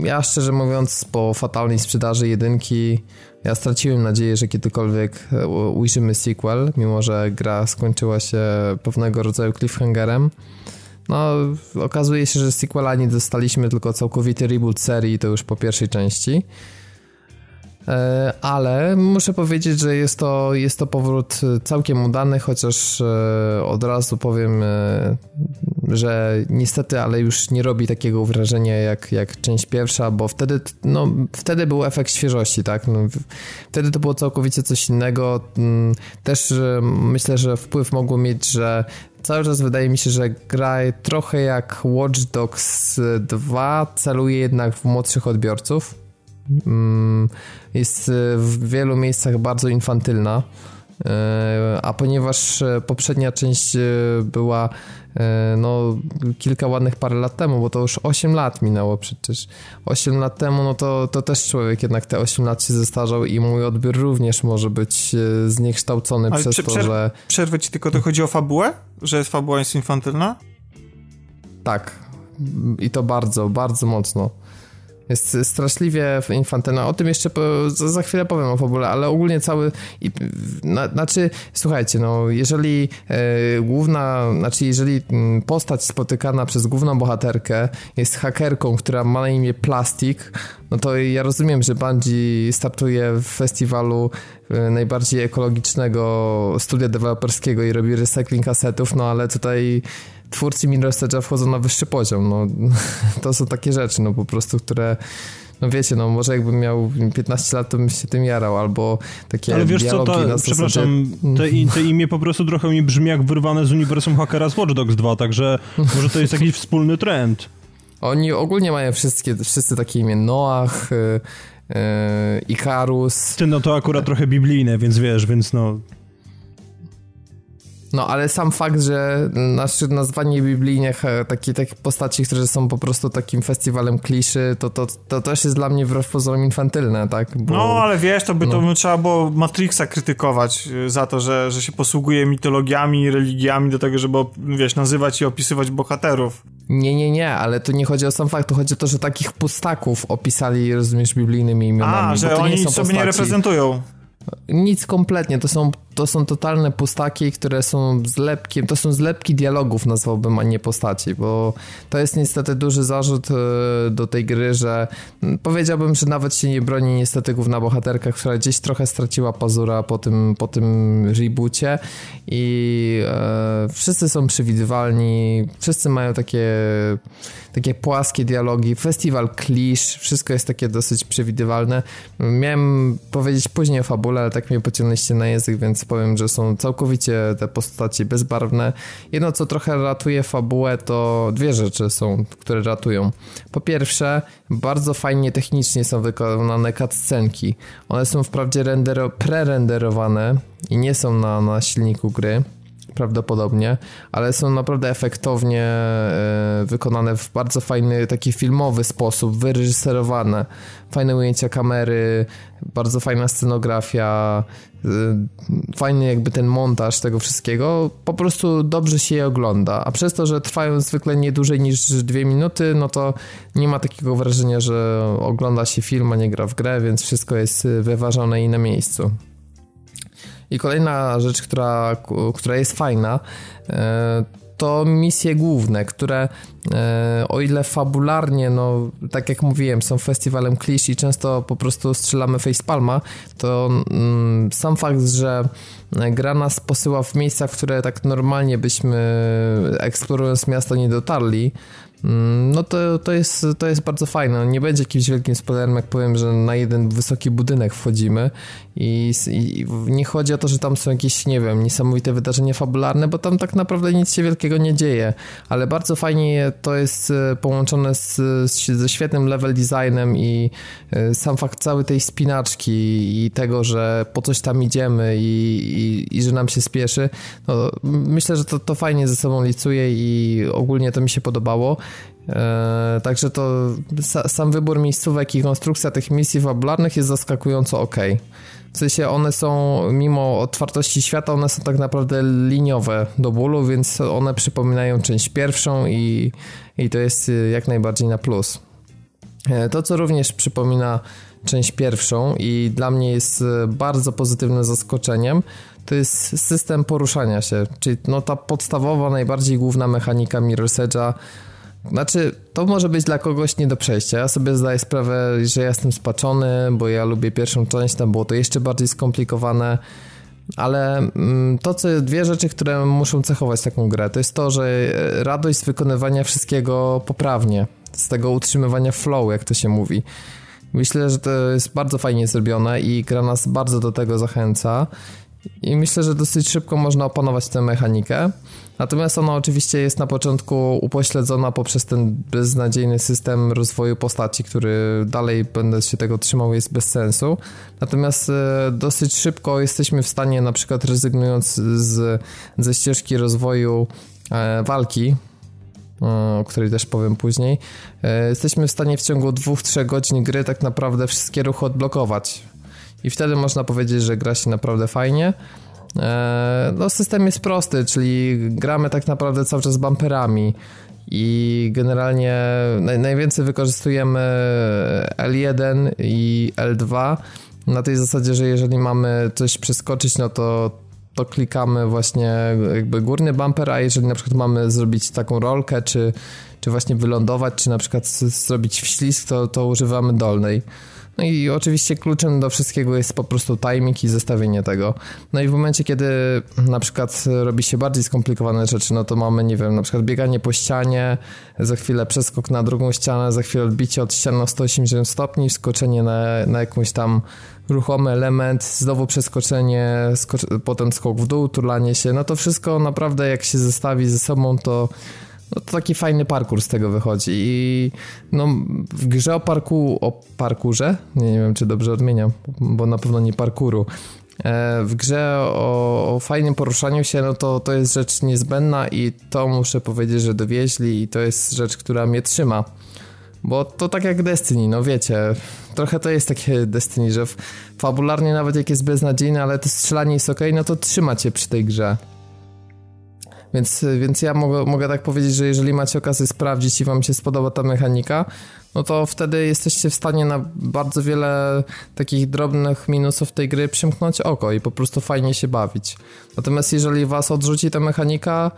ja szczerze mówiąc, po fatalnej sprzedaży jedynki, ja straciłem nadzieję, że kiedykolwiek ujrzymy sequel, mimo że gra skończyła się pewnego rodzaju cliffhangerem. No, okazuje się, że sequela nie dostaliśmy, tylko całkowity reboot serii, to już po pierwszej części. E, ale muszę powiedzieć, że jest to, jest to powrót całkiem udany, chociaż e, od razu powiem, e, że niestety, ale już nie robi takiego wrażenia jak, jak część pierwsza, bo wtedy, no, wtedy był efekt świeżości, tak? No, wtedy to było całkowicie coś innego. Mm, też myślę, że wpływ mogło mieć, że cały czas wydaje mi się, że gra trochę jak Watch Dogs 2 celuje jednak w młodszych odbiorców. Mm, jest w wielu miejscach bardzo infantylna. E, a ponieważ poprzednia część była no, kilka ładnych parę lat temu, bo to już 8 lat minęło przecież. 8 lat temu, no to, to też człowiek jednak te 8 lat się zestarzał i mój odbiór również może być zniekształcony Ale przez prze, to, że... Przerwę ci tylko, to chodzi o fabułę? Że fabuła jest infantylna? Tak. I to bardzo, bardzo mocno. Jest straszliwie infantylna. O tym jeszcze po, za chwilę powiem o fabule, ale ogólnie cały... I, na, znaczy, słuchajcie, no, jeżeli e, główna... Znaczy, jeżeli mm, postać spotykana przez główną bohaterkę jest hakerką, która ma na imię Plastik, no to ja rozumiem, że Bungie startuje w festiwalu e, najbardziej ekologicznego studia deweloperskiego i robi recycling asetów, no ale tutaj twórcy Mirror's Edge'a wchodzą na wyższy poziom. No, to są takie rzeczy, no po prostu, które no wiecie, no może jakbym miał 15 lat, to bym się tym jarał, albo takie Ale wiesz co, to, przepraszam, te, te, imię po prostu trochę mi brzmi jak wyrwane z uniwersum hakera z Watch Dogs 2, także może to jest jakiś wspólny trend. Oni ogólnie mają wszystkie, wszyscy takie imię Noach, yy, Ikarus. Ty, no to akurat trochę biblijne, więc wiesz, więc no... No, ale sam fakt, że nasze nazwanie biblijnych takich takie postaci, które są po prostu takim festiwalem kliszy, to, to, to też jest dla mnie wbrew pozorom infantylne, tak? Bo, no, ale wiesz, to by no. to by trzeba było Matrixa krytykować y, za to, że, że się posługuje mitologiami i religiami do tego, żeby, wiesz, nazywać i opisywać bohaterów. Nie, nie, nie, ale tu nie chodzi o sam fakt, tu chodzi o to, że takich pustaków opisali, rozumiesz, biblijnymi imionami. A, że oni sobie postaci. nie reprezentują. Nic kompletnie, to są, to są totalne pustaki, które są zlepkiem, to są zlepki dialogów nazwałbym, a nie postaci, bo to jest niestety duży zarzut e, do tej gry, że powiedziałbym, że nawet się nie broni niestety główna bohaterka, która gdzieś trochę straciła pazura po tym, po tym reboocie i e, wszyscy są przewidywalni, wszyscy mają takie takie płaskie dialogi, festiwal klisz, wszystko jest takie dosyć przewidywalne. Miałem powiedzieć później o fabule, ale tak mnie pociągnęliście na język, więc powiem, że są całkowicie te postaci bezbarwne. Jedno, co trochę ratuje fabułę, to dwie rzeczy są, które ratują. Po pierwsze, bardzo fajnie technicznie są wykonane cutscenki. One są wprawdzie rendero, prerenderowane i nie są na, na silniku gry, prawdopodobnie, ale są naprawdę efektownie e, wykonane w bardzo fajny, taki filmowy sposób, wyreżyserowane. Fajne ujęcia kamery, bardzo fajna scenografia, e, fajny jakby ten montaż tego wszystkiego, po prostu dobrze się je ogląda, a przez to, że trwają zwykle nie dłużej niż dwie minuty, no to nie ma takiego wrażenia, że ogląda się film, a nie gra w grę, więc wszystko jest wyważone i na miejscu. I kolejna rzecz, która, która jest fajna, e, to misje główne, które e, o ile fabularnie, no tak jak mówiłem, są festiwalem klisz i często po prostu strzelamy facepalma, to mm, sam fakt, że gra nas posyła w miejsca, w które tak normalnie byśmy eksplorując miasto nie dotarli, Mm, no to, to, jest, to jest bardzo fajne. Nie będzie jakimś wielkim spoilerem, jak powiem, że na jeden wysoki budynek wchodzimy i, i, nie chodzi o to, że tam są jakieś, nie wiem, niesamowite wydarzenia fabularne, bo tam tak naprawdę nic się wielkiego nie dzieje, ale bardzo fajnie to jest e, połączone z, ze świetnym level designem i e, sam fakt całej tej spinaczki i tego, że po coś tam idziemy i, i, i że nam się spieszy, no, myślę, że to, to fajnie ze sobą licuje i ogólnie to mi się podobało. Eee, także to sa, sam wybór miejscówek i konstrukcja tych misji fabularnych jest zaskakująco ok. W sensie one są, mimo otwartości świata, one są tak naprawdę liniowe do bólu, więc one przypominają część pierwszą i, i to jest jak najbardziej na plus. Eee, to, co również przypomina część pierwszą i dla mnie jest bardzo pozytywnym zaskoczeniem, to jest system poruszania się, czyli no ta podstawowa, najbardziej główna mechanika Mirror's Edge'a, znaczy, to może być dla kogoś nie do przejścia. Ja sobie zdaję sprawę, że ja jestem spaczony, bo ja lubię pierwszą część, tam było to jeszcze bardziej skomplikowane. Ale mm, to, co dwie rzeczy, które muszą cechować taką grę, to jest to, że e, radość z wykonywania wszystkiego poprawnie, z tego utrzymywania flow, jak to się mówi. Myślę, że to jest bardzo fajnie zrobione i gra nas bardzo do tego zachęca. I myślę, że dosyć szybko można opanować tę mechanikę. Natomiast ona oczywiście jest na początku upośledzona poprzez ten beznadziejny system rozwoju postaci, który dalej będę się tego trzymał, jest bez sensu. Natomiast e, dosyć szybko jesteśmy w stanie, na przykład rezygnując z, ze ścieżki rozwoju e, walki, o której też powiem później, e, jesteśmy w stanie w ciągu 2-3 godzin gry tak naprawdę wszystkie ruchy odblokować. I wtedy można powiedzieć, że gra się naprawdę fajnie. E, no, system jest prosty, czyli gramy tak naprawdę cały czas bumperami i generalnie naj, najwięcej wykorzystujemy L1 i L2 na tej zasadzie, że jeżeli mamy coś przeskoczyć, no to to klikamy właśnie jakby górny bumper, a jeżeli na przykład mamy zrobić taką rolkę, czy, czy właśnie wylądować, czy na przykład zrobić wślizg, to, to używamy dolnej. No i oczywiście kluczem do wszystkiego jest po prostu timing i zestawienie tego. No i w momencie, kiedy na przykład robi się bardziej skomplikowane rzeczy, no to mamy, nie wiem, na przykład bieganie po ścianie, za chwilę przeskok na drugą ścianę, za chwilę odbicie od ściany na 180 stopni, skoczenie na, na jakąś tam ruchomy element, znowu przeskoczenie, potem skok w dół, turlanie się, no to wszystko naprawdę jak się zestawi ze sobą, to no to taki fajny parkour z tego wychodzi i no w grze o parku, o parkurze, nie, nie wiem czy dobrze odmieniam, bo na pewno nie parkuru, e, w grze o, o, fajnym poruszaniu się, no to to jest rzecz niezbędna i to muszę powiedzieć, że dowieźli i to jest rzecz, która mnie trzyma. Bo to tak jak Destiny, no wiecie, trochę to jest takie Destiny, że fabularnie nawet jak jest beznadziejne, ale to strzelanie jest ok, no to trzyma cię przy tej grze. Więc, więc ja mogę, mogę tak powiedzieć, że jeżeli macie okazję sprawdzić i wam się spodoba ta mechanika, no to wtedy jesteście w stanie na bardzo wiele takich drobnych minusów tej gry przymknąć oko i po prostu fajnie się bawić. Natomiast jeżeli was odrzuci ta mechanika,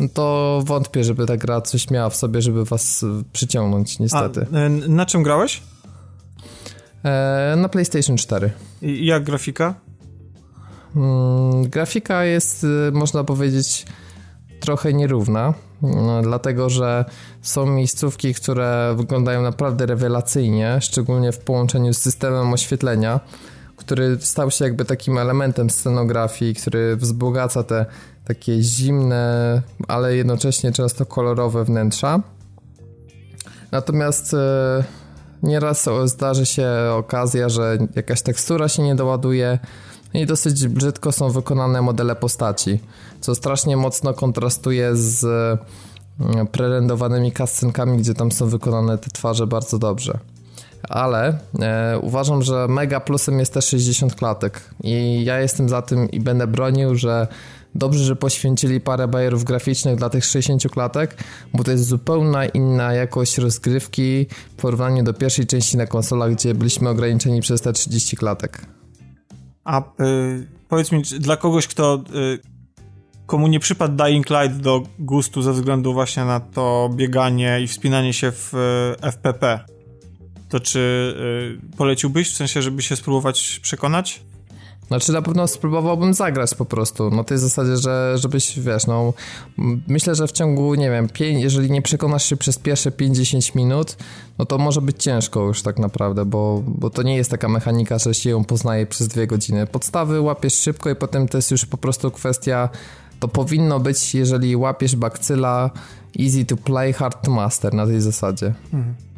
no to wątpię, żeby ta gra coś miała w sobie, żeby was przyciągnąć, niestety. A, e, na czym grałeś? E, na PlayStation 4. I jak grafika? Hmm, grafika jest, e, można powiedzieć, trochę nierówna, no, dlatego że są miejscówki, które wyglądają naprawdę rewelacyjnie, szczególnie w połączeniu z systemem oświetlenia, który stał się jakby takim elementem scenografii, który wzbogaca te takie zimne, ale jednocześnie często kolorowe wnętrza. Natomiast e, nieraz zdarzy się okazja, że jakaś tekstura się nie doładuje, i dosyć brzydko są wykonane modele postaci, co strasznie mocno kontrastuje z mm, prerendowanymi kascenkami, gdzie tam są wykonane te twarze bardzo dobrze. Ale e, uważam, że mega plusem jest też 60 klatek i ja jestem za tym i będę bronił, że dobrze, że poświęcili parę bajerów graficznych dla tych 60 klatek, bo to jest zupełnie inna jakość rozgrywki w porównaniu do pierwszej części na konsolach, gdzie byliśmy ograniczeni przez te 30 klatek. A y, powiedz mi, dla kogoś, kto y, komu nie przypadł Dying Light do gustu ze względu właśnie na to bieganie i wspinanie się w y, FPP, to czy y, poleciłbyś, w sensie, żeby się spróbować przekonać? Znaczy na pewno spróbowałbym zagrać po prostu, na tej zasadzie, że żebyś, wiesz, no myślę, że w ciągu, nie wiem, jeżeli nie przekonasz się przez pierwsze 50 minut, no to może być ciężko już tak naprawdę, bo, bo to nie jest taka mechanika, że się ją poznaje przez dwie godziny. Podstawy łapiesz szybko i potem to jest już po prostu kwestia, to powinno być, jeżeli łapiesz bakcyla easy to play, hard to master na tej zasadzie. Mhm.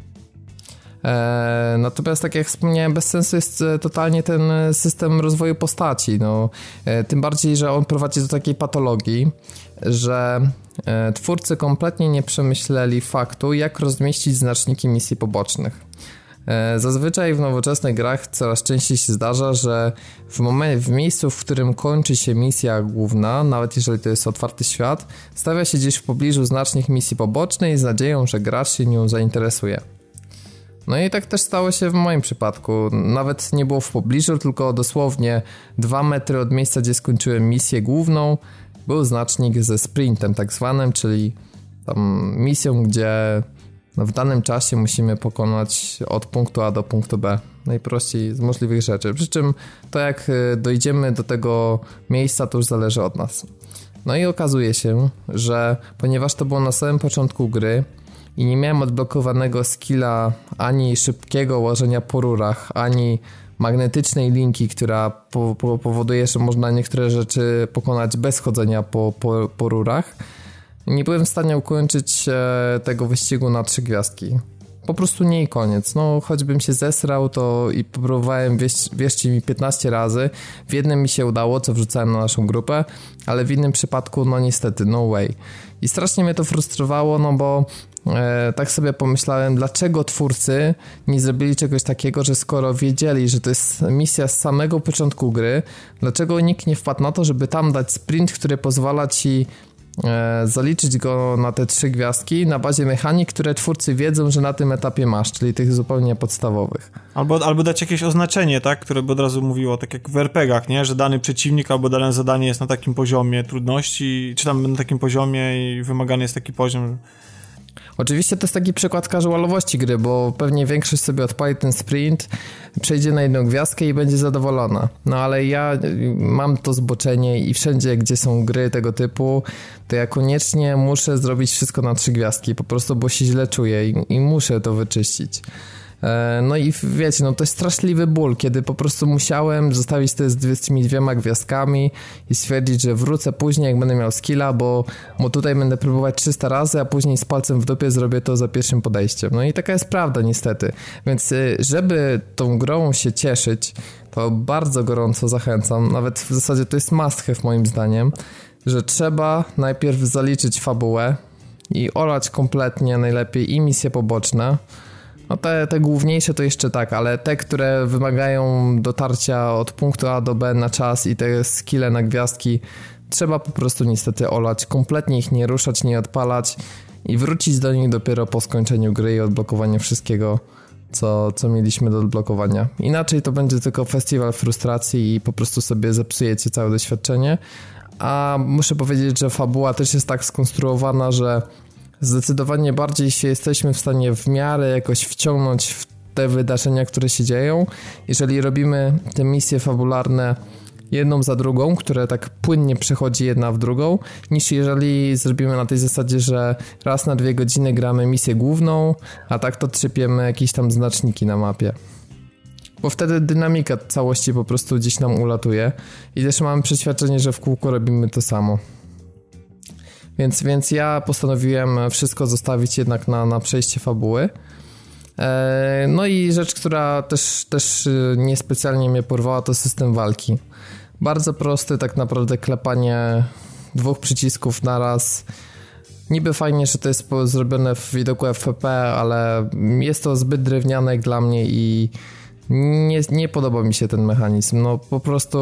E, natomiast tak jak wspomniałem, bez sensu jest e, totalnie ten system rozwoju postaci. No, e, tym bardziej, że on prowadzi do takiej patologii, że twórcy kompletnie nie przemyśleli faktu, jak rozmieścić znaczniki misji pobocznych. Zazwyczaj w nowoczesnych grach coraz częściej się zdarza, że w, momencie, w miejscu, w którym kończy się misja główna, nawet jeżeli to jest otwarty świat, stawia się gdzieś w pobliżu znacznik misji pobocznej z nadzieją, że gracz się nią zainteresuje. No i tak też stało się w moim przypadku. Nawet nie było w pobliżu, tylko dosłownie dwa metry od miejsca, gdzie skończyłem misję główną, był znacznik ze sprintem tak zwanym, czyli tam misją, gdzie w danym czasie musimy pokonać od punktu A do punktu B. Najprościej z możliwych rzeczy. Przy czym to jak y, dojdziemy do tego miejsca, to już zależy od nas. No i okazuje się, że ponieważ to było na samym początku gry, i nie miałem odblokowanego skilla ani szybkiego łożenia po rurach, ani magnetycznej linki, która po, po, powoduje, że można niektóre rzeczy pokonać bez chodzenia po, po, po rurach. Nie byłem w stanie ukończyć e, tego wyścigu na trzy gwiazdki. Po prostu nie i koniec. No, choćbym się zesrał, to i próbowałem, wieś, wierzcie mi, 15 razy. W jednym mi się udało, co wrzucałem na naszą grupę, ale w innym przypadku, no niestety, no way. I strasznie mnie to frustrowało, no bo e, tak sobie pomyślałem, dlaczego twórcy nie zrobili czegoś takiego, że skoro wiedzieli, że to jest misja z samego początku gry, dlaczego nikt nie wpadł na to, żeby tam dać sprint, który pozwala ci zaliczyć go na te trzy gwiazdki na bazie mechanik, które twórcy wiedzą, że na tym etapie masz, czyli tych zupełnie podstawowych. Albo, albo dać jakieś oznaczenie, tak, które by od razu mówiło, tak jak w RPGach, nie, że dany przeciwnik albo dane zadanie jest na takim poziomie trudności, czy tam na takim poziomie i wymagany jest taki poziom, Oczywiście to jest taki przykład casualowości gry, bo pewnie większość sobie odpali ten sprint, przejdzie na jedną gwiazdkę i będzie zadowolona. No ale ja mam to zboczenie i wszędzie, gdzie są gry tego typu, to ja koniecznie muszę zrobić wszystko na trzy gwiazdki, po prostu, bo się źle czuję i, i muszę to wyczyścić. E, no i wiecie, no to jest straszliwy ból, kiedy po prostu musiałem zostawić to z tymi dwiema gwiazdkami i stwierdzić, że wrócę później, jak będę miał skilla, bo, bo tutaj będę próbować 300 razy, a później z palcem w dupie zrobię to za pierwszym podejściem. No i taka jest prawda niestety. Więc y, żeby tą grą się cieszyć, to bardzo gorąco zachęcam, nawet w zasadzie to jest must have moim zdaniem, że trzeba najpierw zaliczyć fabułę i olać kompletnie najlepiej i misje poboczne, no te, te główniejsze to jeszcze tak, ale te, które wymagają dotarcia od punktu A do B na czas i te skille na gwiazdki, trzeba po prostu niestety olać, kompletnie ich nie ruszać, nie odpalać i wrócić do nich dopiero po skończeniu gry i odblokowaniu wszystkiego, co, co mieliśmy do odblokowania. Inaczej to będzie tylko festiwal frustracji i po prostu sobie zepsujecie całe doświadczenie. A muszę powiedzieć, że fabuła też jest tak skonstruowana, że zdecydowanie bardziej się jesteśmy w stanie w miarę jakoś wciągnąć w te wydarzenia, które się dzieją. Jeżeli robimy te misje fabularne jedną za drugą, które tak płynnie przechodzi jedna w drugą, niż jeżeli zrobimy na tej zasadzie, że raz na dwie godziny gramy misję główną, a tak to trzypiemy jakieś tam znaczniki na mapie. Bo wtedy dynamika całości po prostu gdzieś nam ulatuje i też mamy przeświadczenie, że w kółko robimy to samo. Więc, więc ja postanowiłem wszystko zostawić jednak na, na przejście fabuły. E, no i rzecz, która też, też y, niespecjalnie mnie porwała, to system walki. Bardzo prosty, tak naprawdę klepanie dwóch przycisków na raz. Niby fajnie, że to jest zrobione w widoku FPP, ale jest to zbyt drewniane dla mnie i nie, nie podoba mi się ten mechanizm. No po prostu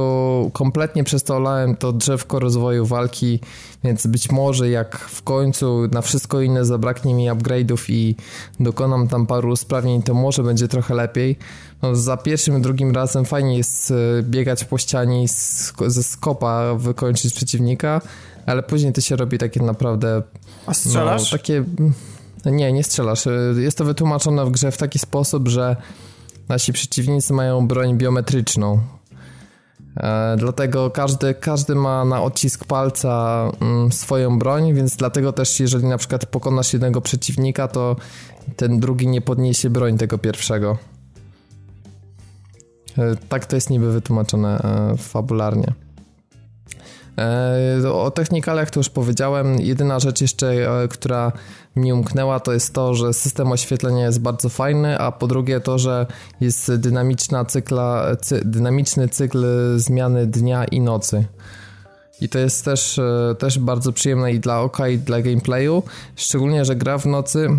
kompletnie przestolałem to drzewko rozwoju walki, więc być może jak w końcu na wszystko inne zabraknie mi upgrade'ów i dokonam tam paru usprawnień, to może będzie trochę lepiej. No, za pierwszym, drugim razem fajnie jest e, biegać po ścianie i ze skopa wykończyć przeciwnika, ale później to się robi takie naprawdę... A strzelasz? No, takie... Nie, nie strzelasz. E, jest to wytłumaczone w grze w taki sposób, że Nasi przeciwnicy mają broń biometryczną. E, dlatego każdy, każdy ma na odcisk palca mm, swoją broń, więc dlatego też jeżeli na przykład pokonasz jednego przeciwnika, to ten drugi nie podniesie broń tego pierwszego. E, tak to jest niby wytłumaczone e, fabularnie. O technikalach to już powiedziałem. Jedyna rzecz jeszcze, która mi umknęła, to jest to, że system oświetlenia jest bardzo fajny, a po drugie to, że jest dynamiczna cykla, cy, dynamiczny cykl zmiany dnia i nocy. I to jest też, też bardzo przyjemne i dla oka, i dla gameplayu. Szczególnie, że gra w nocy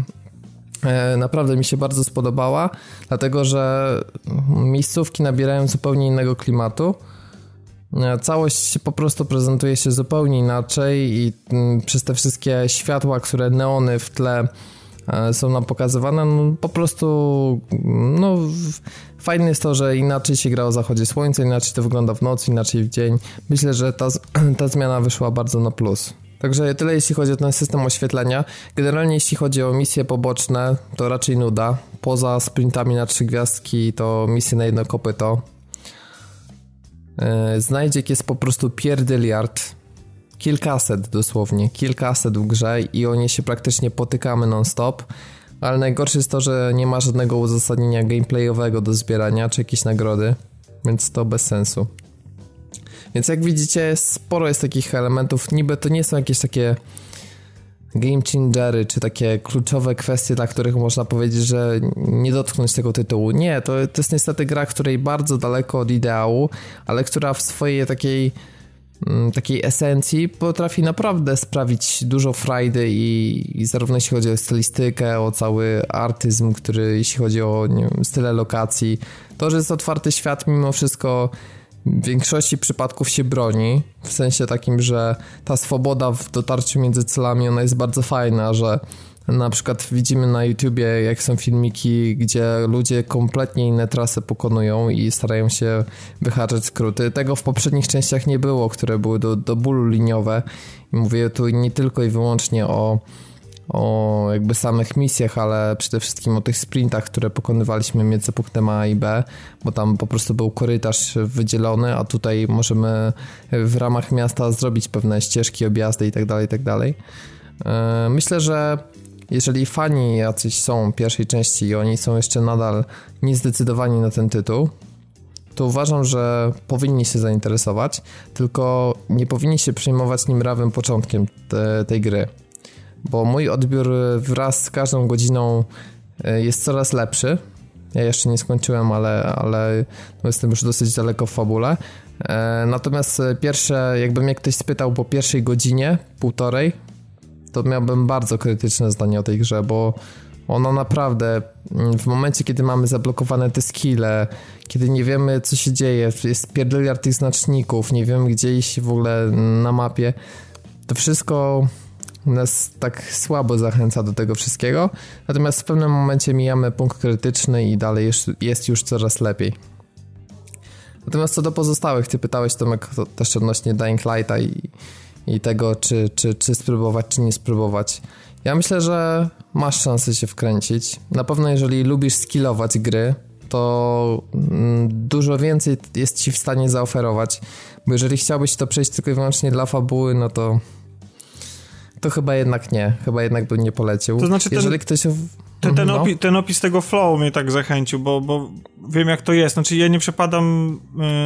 E, naprawdę mi się bardzo spodobała, dlatego że miejscówki nabierają zupełnie innego klimatu. E, całość po prostu prezentuje się zupełnie inaczej i mm, przez te wszystkie światła, które neony w tle e, są nam pokazywane, no po prostu no fajne jest to, że inaczej się gra o zachodzie słońca, inaczej to wygląda w nocy, inaczej w dzień. Myślę, że ta, ta zmiana wyszła bardzo na plus. Także tyle jeśli chodzi o ten system oświetlenia. Generalnie jeśli chodzi o misje poboczne, to raczej nuda. Poza sprintami na trzy gwiazdki to misje na jedno kopyto. Yy, znajdziek jest po prostu pierdyliard. Kilkaset dosłownie, kilkaset w grze i o nie się praktycznie potykamy non-stop. Ale najgorsze jest to, że nie ma żadnego uzasadnienia gameplayowego do zbierania czy jakieś nagrody, więc to bez sensu. Więc jak widzicie, sporo jest takich elementów. Niby to nie są jakieś takie game changery, czy takie kluczowe kwestie, dla których można powiedzieć, że nie dotknąć tego tytułu. Nie, to, to jest niestety gra, której bardzo daleko od ideału, ale która w swojej takiej mm, takiej esencji potrafi naprawdę sprawić dużo frajdy i, i, zarówno jeśli chodzi o stylistykę, o cały artyzm, który jeśli chodzi o wiem, style lokacji, to, że jest otwarty świat mimo wszystko w większości przypadków się broni, w sensie takim, że ta swoboda w dotarciu między celami, ona jest bardzo fajna, że na przykład widzimy na YouTubie, jak są filmiki, gdzie ludzie kompletnie inne trasy pokonują i starają się wyhaczać skróty. Tego w poprzednich częściach nie było, które były do, do bólu liniowe. I mówię tu nie tylko i wyłącznie o o jakby samych misjach, ale przede wszystkim o tych sprintach, które pokonywaliśmy między punktem A i B, bo tam po prostu był korytarz wydzielony, a tutaj możemy w ramach miasta zrobić pewne ścieżki, objazdy itd., tak itd. Tak e, myślę, że jeżeli fani jacyś są pierwszej części i oni są jeszcze nadal niezdecydowani na ten tytuł, to uważam, że powinni się zainteresować, tylko nie powinni się przejmować nim rawym początkiem te, tej gry bo mój odbiór wraz z każdą godziną e, jest coraz lepszy. Ja jeszcze nie skończyłem, ale, ale no jestem już dosyć daleko w fabule. E, natomiast pierwsze, jakby mnie ktoś spytał po pierwszej godzinie, półtorej, to miałbym bardzo krytyczne zdanie o tej grze, bo ona naprawdę mm, w momencie, kiedy mamy zablokowane te skille, kiedy nie wiemy co się dzieje, jest pierdyliard tych znaczników, nie wiemy gdzie iść w ogóle na mapie, to wszystko nas tak słabo zachęca do tego wszystkiego, natomiast w pewnym momencie mijamy punkt krytyczny i dalej jest już coraz lepiej. Natomiast co do pozostałych, ty pytałeś Tomek też odnośnie Dying Lighta i, i tego, czy, czy, czy spróbować, czy nie spróbować. Ja myślę, że masz szansę się wkręcić. Na pewno jeżeli lubisz skillować gry, to mm, dużo więcej jest ci w stanie zaoferować, bo jeżeli chciałbyś to przejść tylko i wyłącznie dla fabuły, no to to chyba jednak nie. Chyba jednak bym nie polecił. To znaczy, jeżeli ten, ktoś... Ten, ten, no. opi ten, opis tego flow mnie tak zachęcił, bo, bo wiem jak to jest. Znaczy ja nie przepadam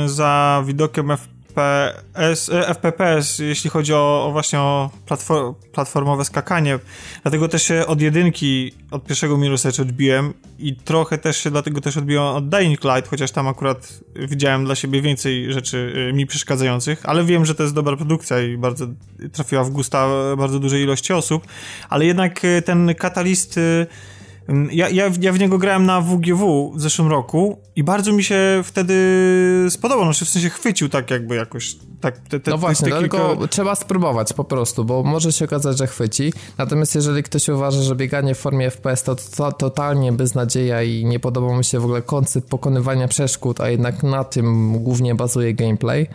y, za widokiem FPS, e, FPPS, jeśli chodzi o, o właśnie o platform, platformowe skakanie. Dlatego też się od jedynki, od pierwszego Mirror's Edge odbiłem i trochę też się dlatego też odbiłem od Dying Light, chociaż tam akurat widziałem dla siebie więcej rzeczy e, mi przeszkadzających, ale wiem, że to jest dobra produkcja i bardzo trafiła w gusta bardzo dużej ilości osób, ale jednak e, ten katalist ja, ja, ja w niego grałem na WGW w zeszłym roku i bardzo mi się wtedy spodobał, no, w sensie chwycił tak jakby jakoś. Tak, te, te, no właśnie, te kilka... tylko trzeba spróbować po prostu, bo może się okazać, że chwyci. Natomiast jeżeli ktoś uważa, że bieganie w formie FPS to, to totalnie beznadzieja i nie podoba mu się w ogóle koncept pokonywania przeszkód, a jednak na tym głównie bazuje gameplay,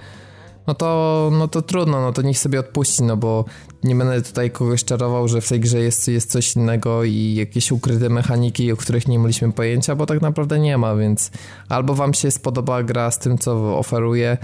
no to, no to trudno, no to niech sobie odpuści, no bo nie będę tutaj kogoś czarował, że w tej grze jest, jest coś innego i jakieś ukryte mechaniki, o których nie mieliśmy pojęcia, bo tak naprawdę nie ma, więc albo wam się spodoba gra z tym, co oferuje,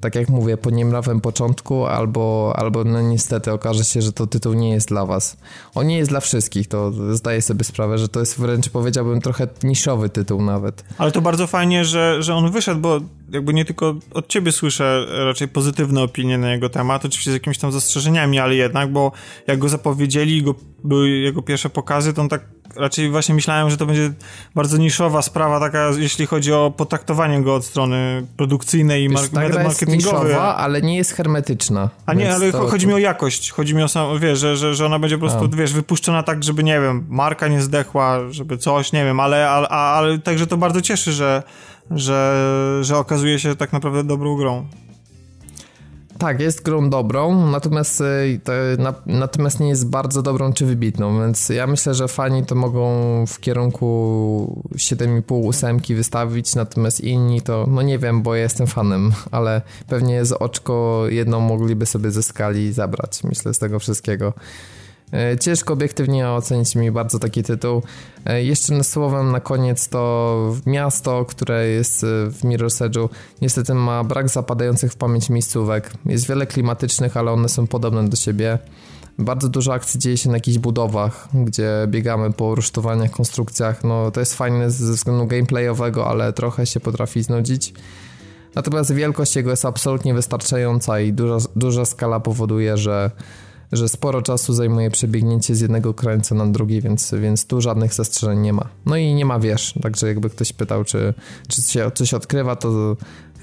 tak jak mówię, po niemrawym początku, albo, albo no niestety okaże się, że to tytuł nie jest dla was. On nie jest dla wszystkich, to zdaję sobie sprawę, że to jest wręcz powiedziałbym trochę niszowy tytuł nawet. Ale to bardzo fajnie, że, że on wyszedł, bo jakby nie tylko od ciebie słyszę raczej pozytywne opinie na jego temat, oczywiście z jakimiś tam zastrzeżeniami, ale jednak, bo jak go zapowiedzieli, go, były jego pierwsze pokazy, to on tak raczej właśnie myślałem, że to będzie bardzo niszowa sprawa taka, jeśli chodzi o potraktowanie go od strony produkcyjnej i mar- ta gra jest niszowa, ale nie jest hermetyczna. A nie, ale to, chodzi mi o jakość. Chodzi mi o sam, wiesz, że, że, że ona będzie po prostu, a. wiesz, wypuszczona tak, żeby, nie wiem, marka nie zdechła, żeby coś, nie wiem, ale, ale, ale także to bardzo cieszy, że, że, że okazuje się tak naprawdę dobrą grą. Tak, jest grą dobrą, natomiast, y, na, natomiast nie jest bardzo dobrą czy wybitną, więc ja myślę, że fani to mogą w kierunku 7,5 ósemki wystawić, natomiast inni to, no nie wiem, bo ja jestem fanem, ale pewnie z oczko jedną mogliby sobie ze skali zabrać, myślę, z tego wszystkiego. E, ciężko obiektywnie ocenić mi bardzo taki tytuł. E, jeszcze słowem na koniec to miasto, które jest e, w Mirror's Edge'u niestety ma brak zapadających w pamięć miejscówek. Jest wiele klimatycznych, ale one są podobne do siebie. Bardzo dużo akcji dzieje się na jakichś budowach, gdzie biegamy po rusztowaniach, konstrukcjach. No to jest fajne ze względu gameplayowego, ale trochę się potrafi znudzić. Natomiast wielkość jego jest absolutnie wystarczająca i duża, duża skala powoduje, że że sporo czasu zajmuje przebiegnięcie z jednego krańca na drugi, więc, więc tu żadnych zastrzeżeń nie ma. No i nie ma wież, także jakby ktoś pytał, czy, czy się coś odkrywa, to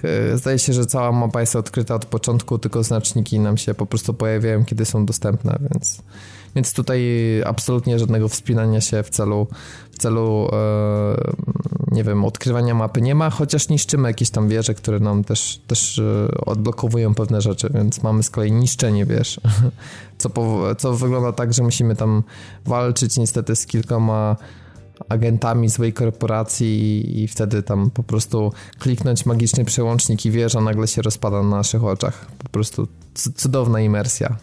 e, zdaje się, że cała mapa jest odkryta od początku, tylko znaczniki nam się po prostu pojawiają, kiedy są dostępne, więc, więc tutaj absolutnie żadnego wspinania się w celu, w celu e, nie wiem, odkrywania mapy nie ma, chociaż niszczymy jakieś tam wieże, które nam też, też e, odblokowują pewne rzeczy, więc mamy z kolei niszczenie wież, co, po, co wygląda tak, że musimy tam walczyć niestety z kilkoma agentami złej korporacji i, i wtedy tam po prostu kliknąć magiczny przełącznik i wieża nagle się rozpada na naszych oczach. Po prostu cudowna imersja.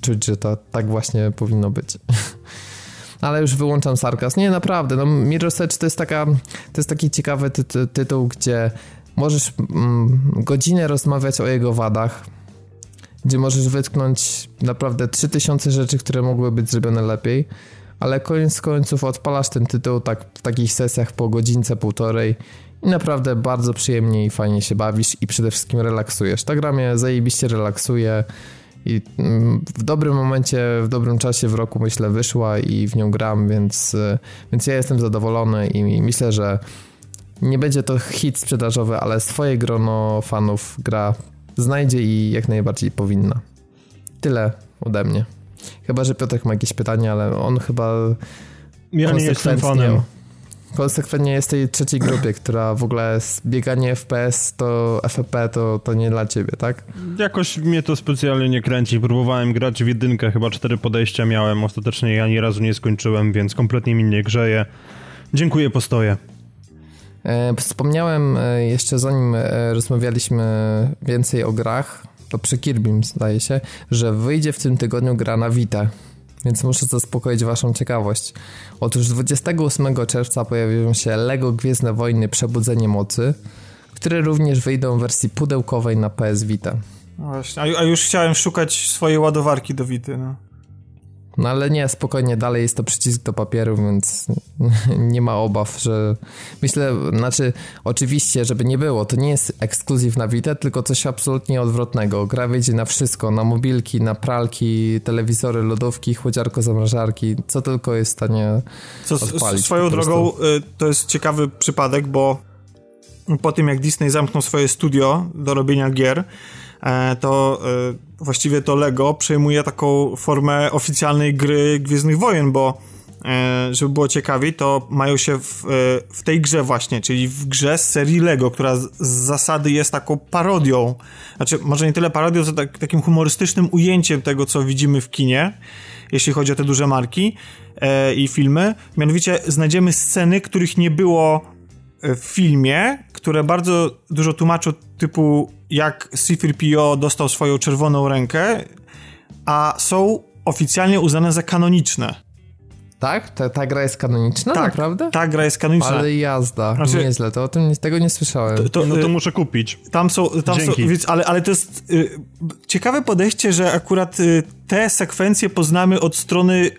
Czuć, że to tak właśnie powinno być. ale już wyłączam sarkazm. Nie, naprawdę, no Mirror's Edge to jest taka, to jest taki ciekawy ty tytuł, gdzie możesz mm, godzinę rozmawiać o jego wadach, gdzie możesz wytknąć naprawdę 3000 rzeczy, które mogły być zrobione lepiej, ale koniec końców odpalasz ten tytuł tak w takich sesjach po godzince, półtorej i naprawdę bardzo przyjemnie i fajnie się bawisz i przede wszystkim relaksujesz. Ta gra mnie zajebiście relaksuje i mm, w dobrym momencie, w dobrym czasie w roku myślę wyszła i w nią gram, więc, y, więc ja jestem zadowolony i myślę, że nie będzie to hit sprzedażowy, ale swoje grono fanów gra znajdzie i jak najbardziej powinna. Tyle ode mnie. Chyba, że Piotrek ma jakieś pytania, ale on chyba ja nie jestem fanem konsekwentnie jest tej trzeciej grupie, która w ogóle bieganie FPS to FFP to, to nie dla ciebie, tak? Jakoś mnie to specjalnie nie kręci. Próbowałem grać w jedynkę, chyba cztery podejścia miałem. Ostatecznie ja ani razu nie skończyłem, więc kompletnie mi nie grzeje. Dziękuję, postoję. E, wspomniałem e, jeszcze zanim e, rozmawialiśmy więcej o grach, to przy Kirbym zdaje się, że wyjdzie w tym tygodniu gra na Vita więc muszę zaspokoić waszą ciekawość. Otóż 28 czerwca pojawią się LEGO Gwiezdne Wojny Przebudzenie Mocy, które również wyjdą w wersji pudełkowej na PS Vita. Właśnie, a, już chciałem szukać swojej ładowarki do Vity, no. No ale nie, spokojnie, dalej jest to przycisk do papieru, więc nie ma obaw, że myślę, znaczy oczywiście, żeby nie było, to nie jest ekskluzyw na Vita, tylko coś absolutnie odwrotnego. Gra wyjdzie na wszystko, na mobilki, na pralki, telewizory, lodówki, chłodziarko, zamrażarki, co tylko jest w stanie co, odpalić. Swoją drogą y, to jest ciekawy przypadek, bo po tym jak Disney zamknął swoje studio do robienia gier, to e, właściwie to Lego przejmuje taką formę oficjalnej gry Gwiezdnych Wojen, bo e, żeby było ciekawiej, to mają się w, w tej grze właśnie, czyli w grze z serii Lego, która z, z zasady jest taką parodią, znaczy może nie tyle parodią, co tak, takim humorystycznym ujęciem tego, co widzimy w kinie, jeśli chodzi o te duże marki e, i filmy. Mianowicie znajdziemy sceny, których nie było w filmie, które bardzo dużo tłumaczą typu jak C-3PO dostał swoją czerwoną rękę, a są oficjalnie uznane za kanoniczne. Tak? Ta, ta gra jest kanoniczna, tak, naprawdę? Ta gra jest kanoniczna. Ale jazda, znaczy, nieźle, to o tym tego nie słyszałem. To, to, no to y, muszę kupić. Tam są, tam Dzięki. są więc, ale, ale to jest y, ciekawe podejście, że akurat y, te sekwencje poznamy od strony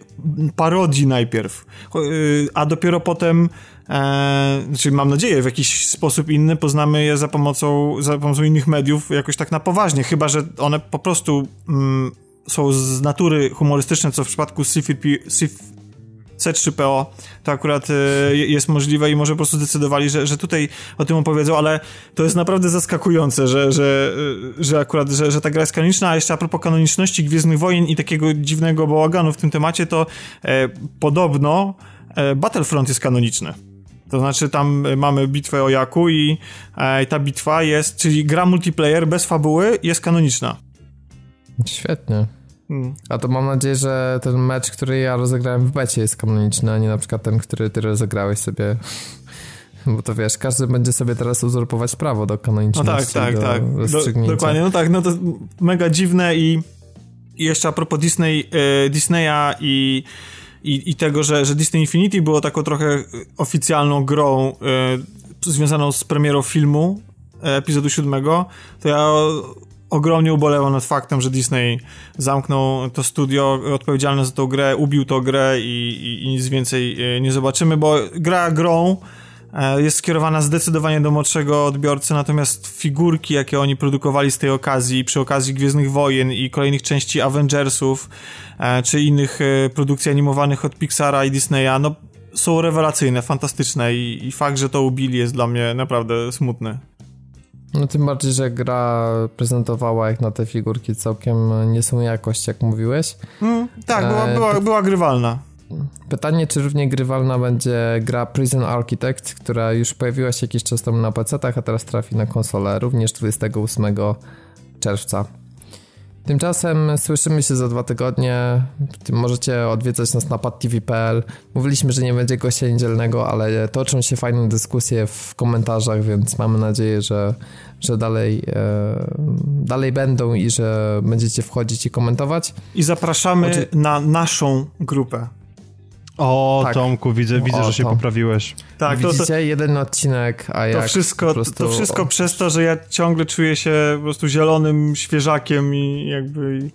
parodii najpierw, y, a dopiero potem e, znaczy mam nadzieję, w jakiś sposób inny poznamy je za pomocą, za pomocą innych mediów jakoś tak na poważnie, chyba, że one po prostu mm, są z natury humorystyczne, co w przypadku C3PO to akurat y, jest możliwe i może po prostu zdecydowali, że, że tutaj o tym opowiedzą, ale to jest naprawdę zaskakujące, że, że, y, że akurat, że, że ta gra jest kanoniczna, a jeszcze a propos kanoniczności Gwiezdnych Wojen i takiego dziwnego bałaganu w tym temacie, to e, podobno e, Battlefront jest kanoniczny. To znaczy tam mamy bitwę o Jaku i e, ta bitwa jest, czyli gra multiplayer bez fabuły jest kanoniczna. Świetnie. Hmm. A to mam nadzieję, że ten mecz, który ja rozegrałem w becie jest kanoniczny, a nie na przykład ten, który ty rozegrałeś sobie. Bo to wiesz, każdy będzie sobie teraz uzurpować prawo do kanoniczności. No tak, tak, tak. Do, dokładnie, no tak, no to mega dziwne i, i jeszcze a propos Disney, e, Disneya i i, i tego, że, że Disney Infinity było taką trochę oficjalną grą y, związaną z premierą filmu e, epizodu siódmego, to ja ogromnie ubolewam nad faktem, że Disney zamknął to studio odpowiedzialne za tą grę, ubił tą grę i, i, i nic więcej e, nie zobaczymy, bo gra grą jest skierowana zdecydowanie do młodszego odbiorcy, natomiast figurki, jakie oni produkowali z tej okazji, przy okazji Gwiezdnych Wojen i kolejnych części Avengersów, e, czy innych produkcji animowanych od Pixara i Disneya, no są rewelacyjne, fantastyczne i, i fakt, że to ubili jest dla mnie naprawdę smutny. No tym bardziej, że gra prezentowała jak na te figurki całkiem niesłą jakość, jak mówiłeś. Mm, tak, była, e, była, była grywalna. Pytanie, czy równie grywalna będzie gra Prison Architect, która już pojawiła się jakiś czas temu na PC-tach, a teraz trafi na konsolę również 28 czerwca. Tymczasem słyszymy się za dwa tygodnie. Możecie odwiedzać nas na padtv.pl. Mówiliśmy, że nie będzie gościa niedzielnego, ale toczą się fajne dyskusje w komentarzach, więc mamy nadzieję, że, że dalej, e, dalej będą i że będziecie wchodzić i komentować. I zapraszamy Oczy... na naszą grupę. O, tak. Tomku, widzę, widzę, o, że się Tom. poprawiłeś. Tak, Widzicie, to, to, jeden odcinek, a to wszystko, prostu... To wszystko przez to, że ja ciągle czuję się po prostu zielonym świeżakiem i jakby...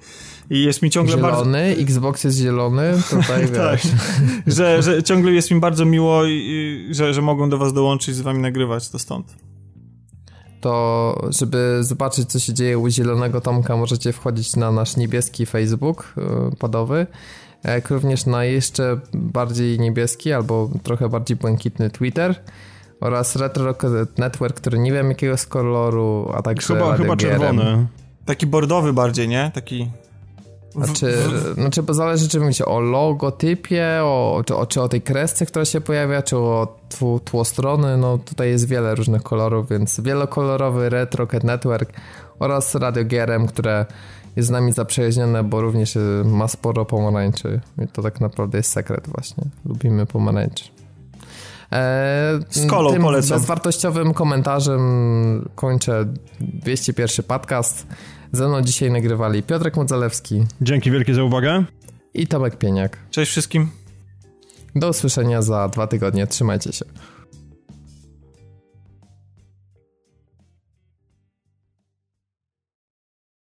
I jest mi ciągle zielony, bardzo... Xbox jest zielony, tutaj tak, że, że ciągle jest mi bardzo miło, i, że, że mogą do was dołączyć, z wami nagrywać, to stąd to żeby zobaczyć, co się dzieje u Zielonego Tomka, możecie wchodzić na nasz niebieski Facebook y, podowy jak również na jeszcze bardziej niebieski albo trochę bardziej błękitny Twitter oraz Retro Rocket Network, który nie wiem jakiego z koloru, a także Chyba, chyba czerwony. Taki bordowy bardziej, nie? Taki... Znaczy, znaczy, bo zależy, czy mówicie o logotypie, o, czy, o, czy o tej kresce, która się pojawia, czy o tło, tło strony. No tutaj jest wiele różnych kolorów, więc wielokolorowy Retro Rocket Network oraz Radio GRM, które jest z nami zaprzyjaźnione, bo również ma sporo pomarańczy. I to tak naprawdę jest sekret właśnie. Lubimy pomarańczy. E, z kolą tym polecam. bezwartościowym komentarzem kończę 201 podcast. Ze mną dzisiaj nagrywali Piotrek Modzalewski. Dzięki wielkie za uwagę. I Tomek Pieniak. Cześć wszystkim. Do usłyszenia za dwa tygodnie. Trzymajcie się.